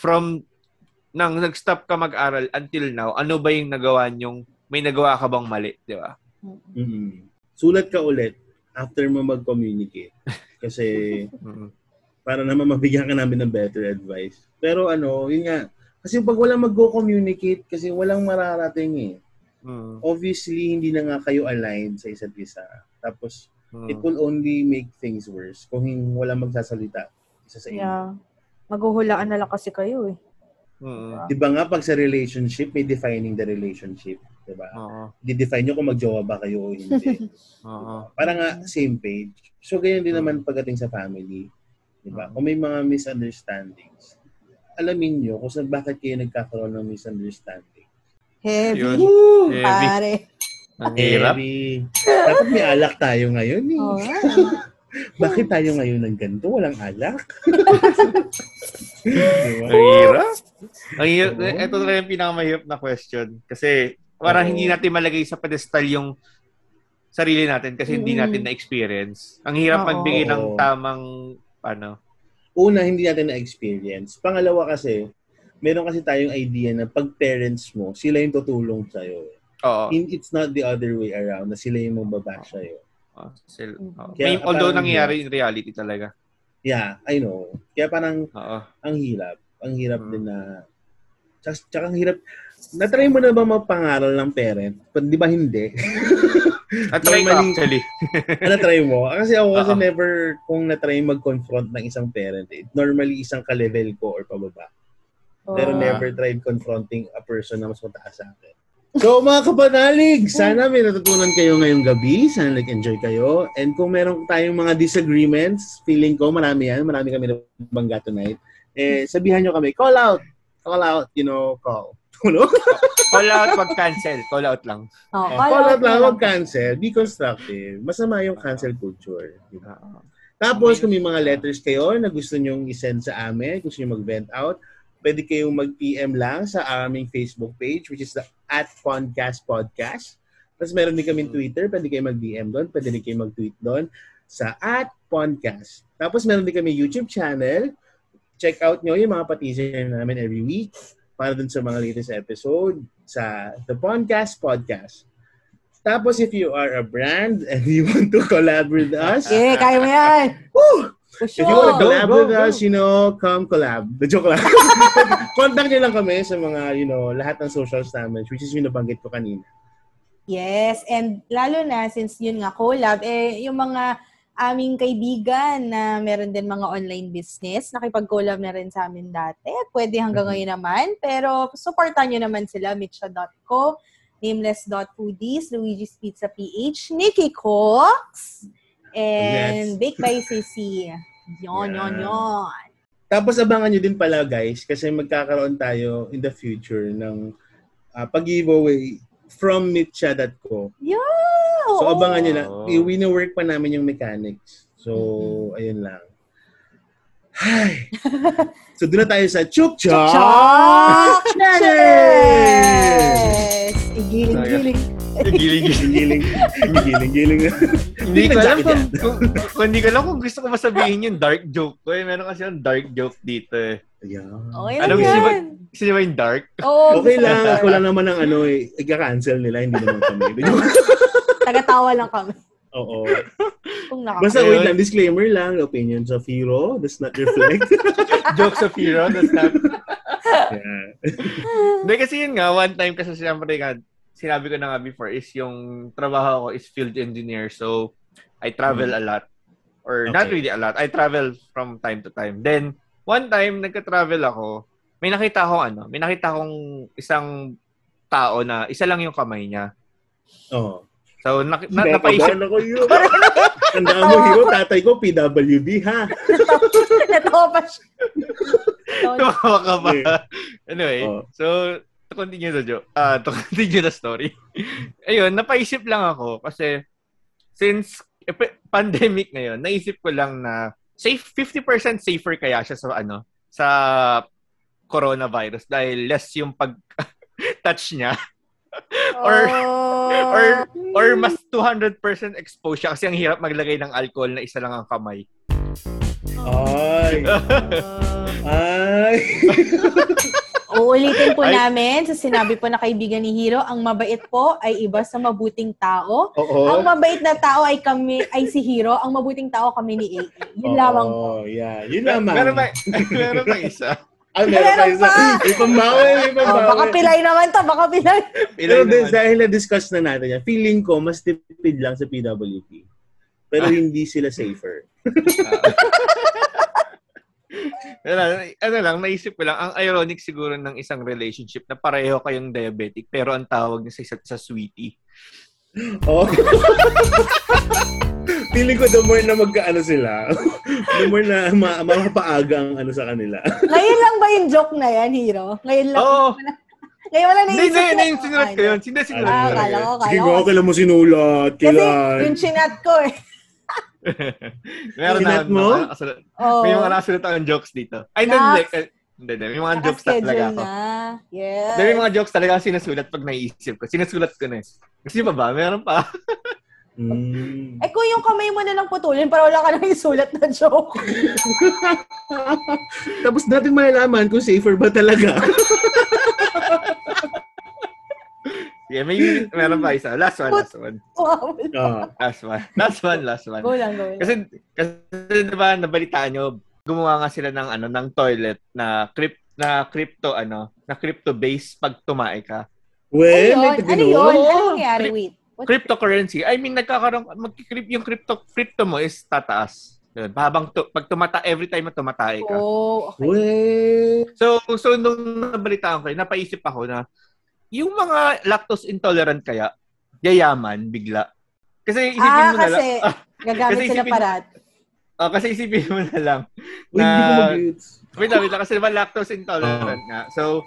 C: from nang nag-stop ka mag-aral until now, ano ba yung nagawa niyong may nagawa ka bang mali, di ba?
D: Mhm. Sulat ka ulit after mo mag-communicate. Kasi para naman mabigyan ka namin ng better advice. Pero ano, yun nga, kasi pag walang mag-communicate, kasi walang mararating eh.
C: Mm.
D: Obviously, hindi na nga kayo aligned sa isa't isa. Tapos,
C: Mm.
D: it will only make things worse kung walang magsasalita isa sa inyo.
B: Yeah. Maghuhulaan na lang kasi kayo eh.
C: Mm.
D: Di ba nga pag sa relationship, may defining the relationship. Di ba?
C: Oo.
D: Di-define nyo kung magjowa ba kayo o hindi.
C: Oo.
D: Para nga same page. So, ganyan din naman pagdating sa family. Di ba? Kung may mga misunderstandings, alamin nyo kung saan bakit kayo nagkakaroon ng misunderstanding.
B: Heavy.
C: Yun.
D: Woo!
C: Heavy.
B: Pare.
C: Ang hirap.
D: Heavy. Dapat may alak tayo ngayon eh.
B: Oo.
D: Bakit tayo ngayon ng ganito? Walang alak? diba?
C: Ang hirap. Ang hirap.
D: Oo.
C: Ito talaga yung pinakamahirap na question. Kasi parang
D: Oo.
C: hindi natin malagay sa pedestal yung sarili natin kasi hindi natin na-experience. Ang hirap
B: Oo.
C: magbigay ng tamang ano.
D: Una, hindi natin na-experience. Pangalawa kasi, meron kasi tayong idea na pag parents mo, sila yung tutulong sa'yo.
C: Oo.
D: In, it's not the other way around na sila yung magbabash sa'yo.
C: Oo, sil- oo.
D: Kaya
C: May, although
D: parang
C: nangyayari in reality talaga.
D: Yeah, I know. Kaya parang
C: Oo.
D: ang hirap. Ang hirap
C: Mm.
D: din na... Tsaka, tsaka ang hirap... Natry mo na ba mapangaral ng parent? Pa- Di ba hindi?
C: At try ko
D: Normally-
C: actually.
D: natry mo? Kasi ako kasi
C: Oo.
D: never kung natry mag-confront ng isang parent. Eh. Normally, isang ka-level ko or pababa. Pero
B: Oo.
C: Ah.
D: never tried confronting a person na mas mataas sa akin. So mga kapanalig, sana may natutunan kayo ngayong gabi. Sana nag-enjoy kayo. And kung meron tayong mga disagreements, feeling ko marami yan. Marami kami nabangga tonight. Eh, sabihan nyo kami, call out. Call out, you know, call. Ano?
C: Call out, wag cancel. Call out lang.
B: Oh,
D: call, out lang, huwag cancel. Be constructive. Masama yung cancel culture. Diba? Tapos, kung may mga letters kayo na gusto nyong isend sa amin, gusto nyo mag-vent out, pwede kayong mag-PM lang sa aming Facebook page, which is the at Podcast Podcast. Tapos meron din kami Twitter, pwede kayo mag-DM doon, pwede din kayo mag-tweet doon sa at Podcast. Tapos meron din kami YouTube channel. Check out nyo yung mga pa-teaser namin every week para dun sa mga latest episode sa The Podcast Podcast. Tapos if you are a brand and you want to collab with us,
B: Okay, kaya mo yan.
D: Woo!
B: For
D: If you want to
B: sure.
D: collab
C: Go, go,
D: with
C: go.
D: us, you know, come collab. The joke lang. Contact nyo lang kami sa mga, you know, lahat ng socials namin, which is yung nabanggit ko kanina.
B: Yes, and lalo na since yun nga collab, eh yung mga aming kaibigan na meron din mga online business, nakipag-collab na rin sa amin dati. Pwede hanggang
D: Mhm.
B: ngayon naman, pero supportan nyo naman sila, mitcha.co, nameless.foodies, Luigi's Pizza PH, Nikki Cox, and
D: Congrats.
B: Bake by Sissy. Yon, yon,
D: Yeah.
B: yon.
D: Tapos abangan nyo din pala guys, kasi magkakaroon tayo in the future ng uh, pag-giveaway from mitcha.co.
B: Yeah!
D: So abangan nyo lang.
C: Oh.
D: Wino-work pa namin yung mechanics. So,
B: Mhm.
D: ayun lang. Ay. so, doon na tayo sa Chuk Chuk! Cheers!
B: Cheers! Igiling-giling.
C: Giling-giling.
D: Giling, giling, giling.
C: Hindi ko alam kung, kung, hindi ko alam kung gusto ko masabihin yung dark joke ko. Eh. Meron kasi yung dark joke dito eh.
D: Ayan.
B: Okay
C: Anong
B: lang
C: mo?
B: yan.
C: Gusto niyo ba yung dark?
B: Oo,
D: Okay
B: gusto
D: lang.
B: ko.
D: Ako lang naman ang ano eh. Ika-cancel nila. Hindi naman kami.
B: Tagatawa lang kami.
D: Oo.
B: Kung nakaka-
D: Basta wait lang. Disclaimer lang. The opinions of Hero does not reflect.
C: Jokes of hero. That's not...
D: yeah.
C: Hindi kasi yun nga, one time kasi siyempre nga, sinabi ko na nga before, is yung trabaho ko is field engineer. So, I travel a lot. Or not
D: Okay.
C: really a lot. I travel from time to time. Then, one time, nagka-travel ako, may nakita akong ano, may nakita akong isang tao na isa lang yung kamay niya.
D: Oo.
C: So, na, na, napaisip,
D: Nakabahan ako yun. Tandaan mo, Hero, tatay ko, PWD, ha?
B: Natawa pa siya.
C: tumawa ka ba? Anyway,
D: Oh.
C: so, to continue the joke, ah to continue the story. Ayun, napaisip lang ako kasi since eh, pa- pandemic ngayon, naisip ko lang na safe 50% safer kaya siya sa ano, sa coronavirus dahil less yung pag touch niya Or-
B: Oh.
C: or or mas 200% exposed siya kasi ang hirap maglagay ng alcohol na isa lang ang kamay.
D: Ay. Ay.
B: Uulitin po
C: Ay.
B: namin sa sinabi po na kaibigan ni Hiro, ang mabait po ay iba sa mabuting tao.
D: Oo.
B: Ang mabait na tao ay kami ay si Hiro, ang mabuting tao kami ni AA. Yun lamang po.
D: Oo, yeah. Yun lamang.
C: Meron pa, meron pa isa.
D: Ay, meron pa
B: Meron
D: isa.
B: pa.
D: May pambawi, may
B: Oh,
D: pambawi.
B: baka pilay naman to, baka pilay.
D: Pero
C: Ilan
D: din,
C: naman?
D: dahil na-discuss na natin yan, feeling ko, mas tipid lang sa PWP. Pero
C: Ah.
D: hindi sila safer.
C: Pero, ano lang, naisip ko lang, ang ironic siguro ng isang relationship na pareho kayong diabetic pero ang tawag niya sa isa't sa sweetie.
D: Oh. feeling ko the more na magkaano sila, the more na ma- mapapaaga ang ano sa kanila.
B: Ngayon lang ba yung joke na yan, Hiro? Ngayon lang.
C: Oo.
B: Ngayon wala
C: Hindi,
B: naisip
C: hindi,
B: ko.
C: hindi, yung sinulat ko yun. Hindi, sinulat
B: Ah,
C: ko
B: akala
D: Sige
B: ko.
D: nga, kailan mo sinulat?
B: Kasi yung chinat ko eh.
C: Meron na,
D: mo?
C: mga nakasulat-
B: Oh.
C: may mga nakasulat akong jokes dito. Ay, hindi, hindi. Hindi, hindi. May mga jokes talaga ako.
B: na. Yes.
C: Hindi, may mga jokes talaga ako sinusulat pag naisip ko. Sinusulat ko na eh. Kasi pa ba? Meron pa.
D: Mm.
B: Eh kung yung kamay mo na lang putulin para wala ka nang isulat na joke.
D: Tapos natin malalaman kung safer ba talaga.
C: Yeah, may meron pa isa. Last one, last one.
B: Wow.
D: Ah.
C: Last one. Last one, last one.
B: Go lang, go lang.
C: Kasi, kasi diba, nabalitaan nyo, gumawa nga sila ng, ano, ng toilet na crypt, na crypto, ano, na crypto base pag tumae ka.
D: Well,
B: ano
D: may
B: yun? Ano yun? Ano nangyari? Wait. What?
C: Cryptocurrency. I mean, nagkakaroon, mag-crypt, yung crypto, crypto mo is tataas. Yun. Habang, tu, pag tumata, every time na tumatae ka.
B: Oh, okay.
D: Well,
C: So, so nung nabalitaan ko, napaisip ako na, yung mga lactose intolerant kaya, yayaman bigla. Kasi isipin
B: Ah,
C: mo na lang,
B: kasi gagamit
C: Kasi
B: sila
C: isipin-
B: parat.
C: ah, kasi isipin mo na lang, na,
D: mag-gets.
C: wait lang, wait lang, kasi naman lactose intolerant nga. So,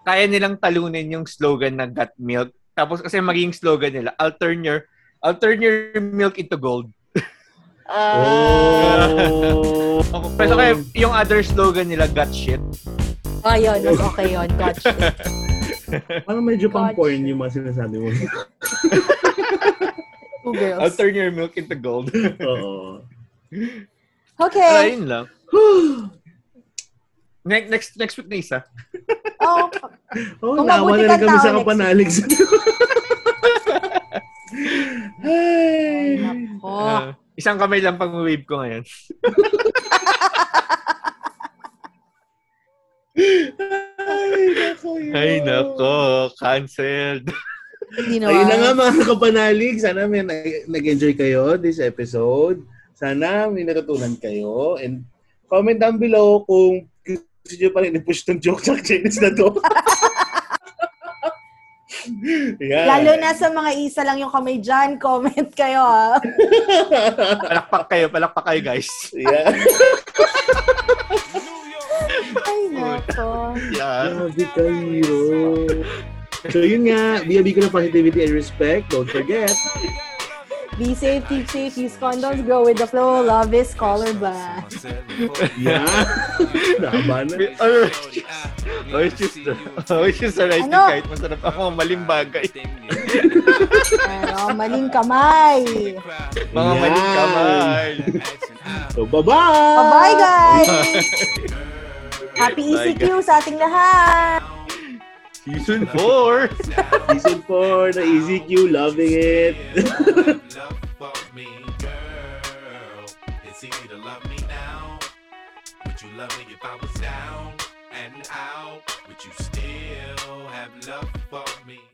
C: kaya nilang talunin yung slogan ng gut milk. Tapos kasi magiging slogan nila, I'll turn your, I'll turn your milk into gold.
D: Oh.
C: Pero kaya yung other slogan nila, gut shit.
B: Oh, yun. Okay yun. Gotcha.
D: Parang medyo pang porn yung mga sinasabi mo.
B: Two
C: I'll
B: girls.
C: turn your milk into gold.
D: Oo.
B: Okay.
C: yun lang. Next, next, next week na isa.
B: Oh,
D: Oh,
B: Kung
D: nawa
B: mabuti
D: na lang kami sa
B: next
D: kapanalig. Ay.
B: nako.
C: Ah, isang kamay lang pang wave ko ngayon.
D: Ay, nako yun.
C: Ay, nako. Canceled.
B: Hindi
D: Ayun na nga mga kapanalig. Sana may nag- nag-enjoy kayo this episode. Sana may natutunan kayo. And comment down below kung gusto nyo pa rin i-push tong joke sa Chinese na to. yeah.
B: Lalo na sa mga isa lang yung kamay dyan, comment kayo ah.
C: Palakpak kayo, palakpak kayo, guys.
D: Yeah.
B: Ay, nako.
C: Yeah.
D: Grabe kayo. So yun nga, biyabi ko ng positivity and respect. Don't forget.
B: Be safe, keep safe, use condoms, grow with the flow, love is colorblind.
D: Yeah. Nahaba na.
C: Oh, it's just, oh, it's just a right
B: Ano?
C: kahit masarap ako maling bagay.
B: Ano, maling kamay.
C: Mga
D: Yan.
C: maling kamay.
D: So bye-bye!
B: Bye-bye, guys! Happy
C: Bye,
B: ECQ sa ating lahat!
C: Season 4.
D: Season 4 na EZQ, loving it.
F: love for me, girl. It's easy love me now. Would you love me if I was down and out? Would you still have love for me?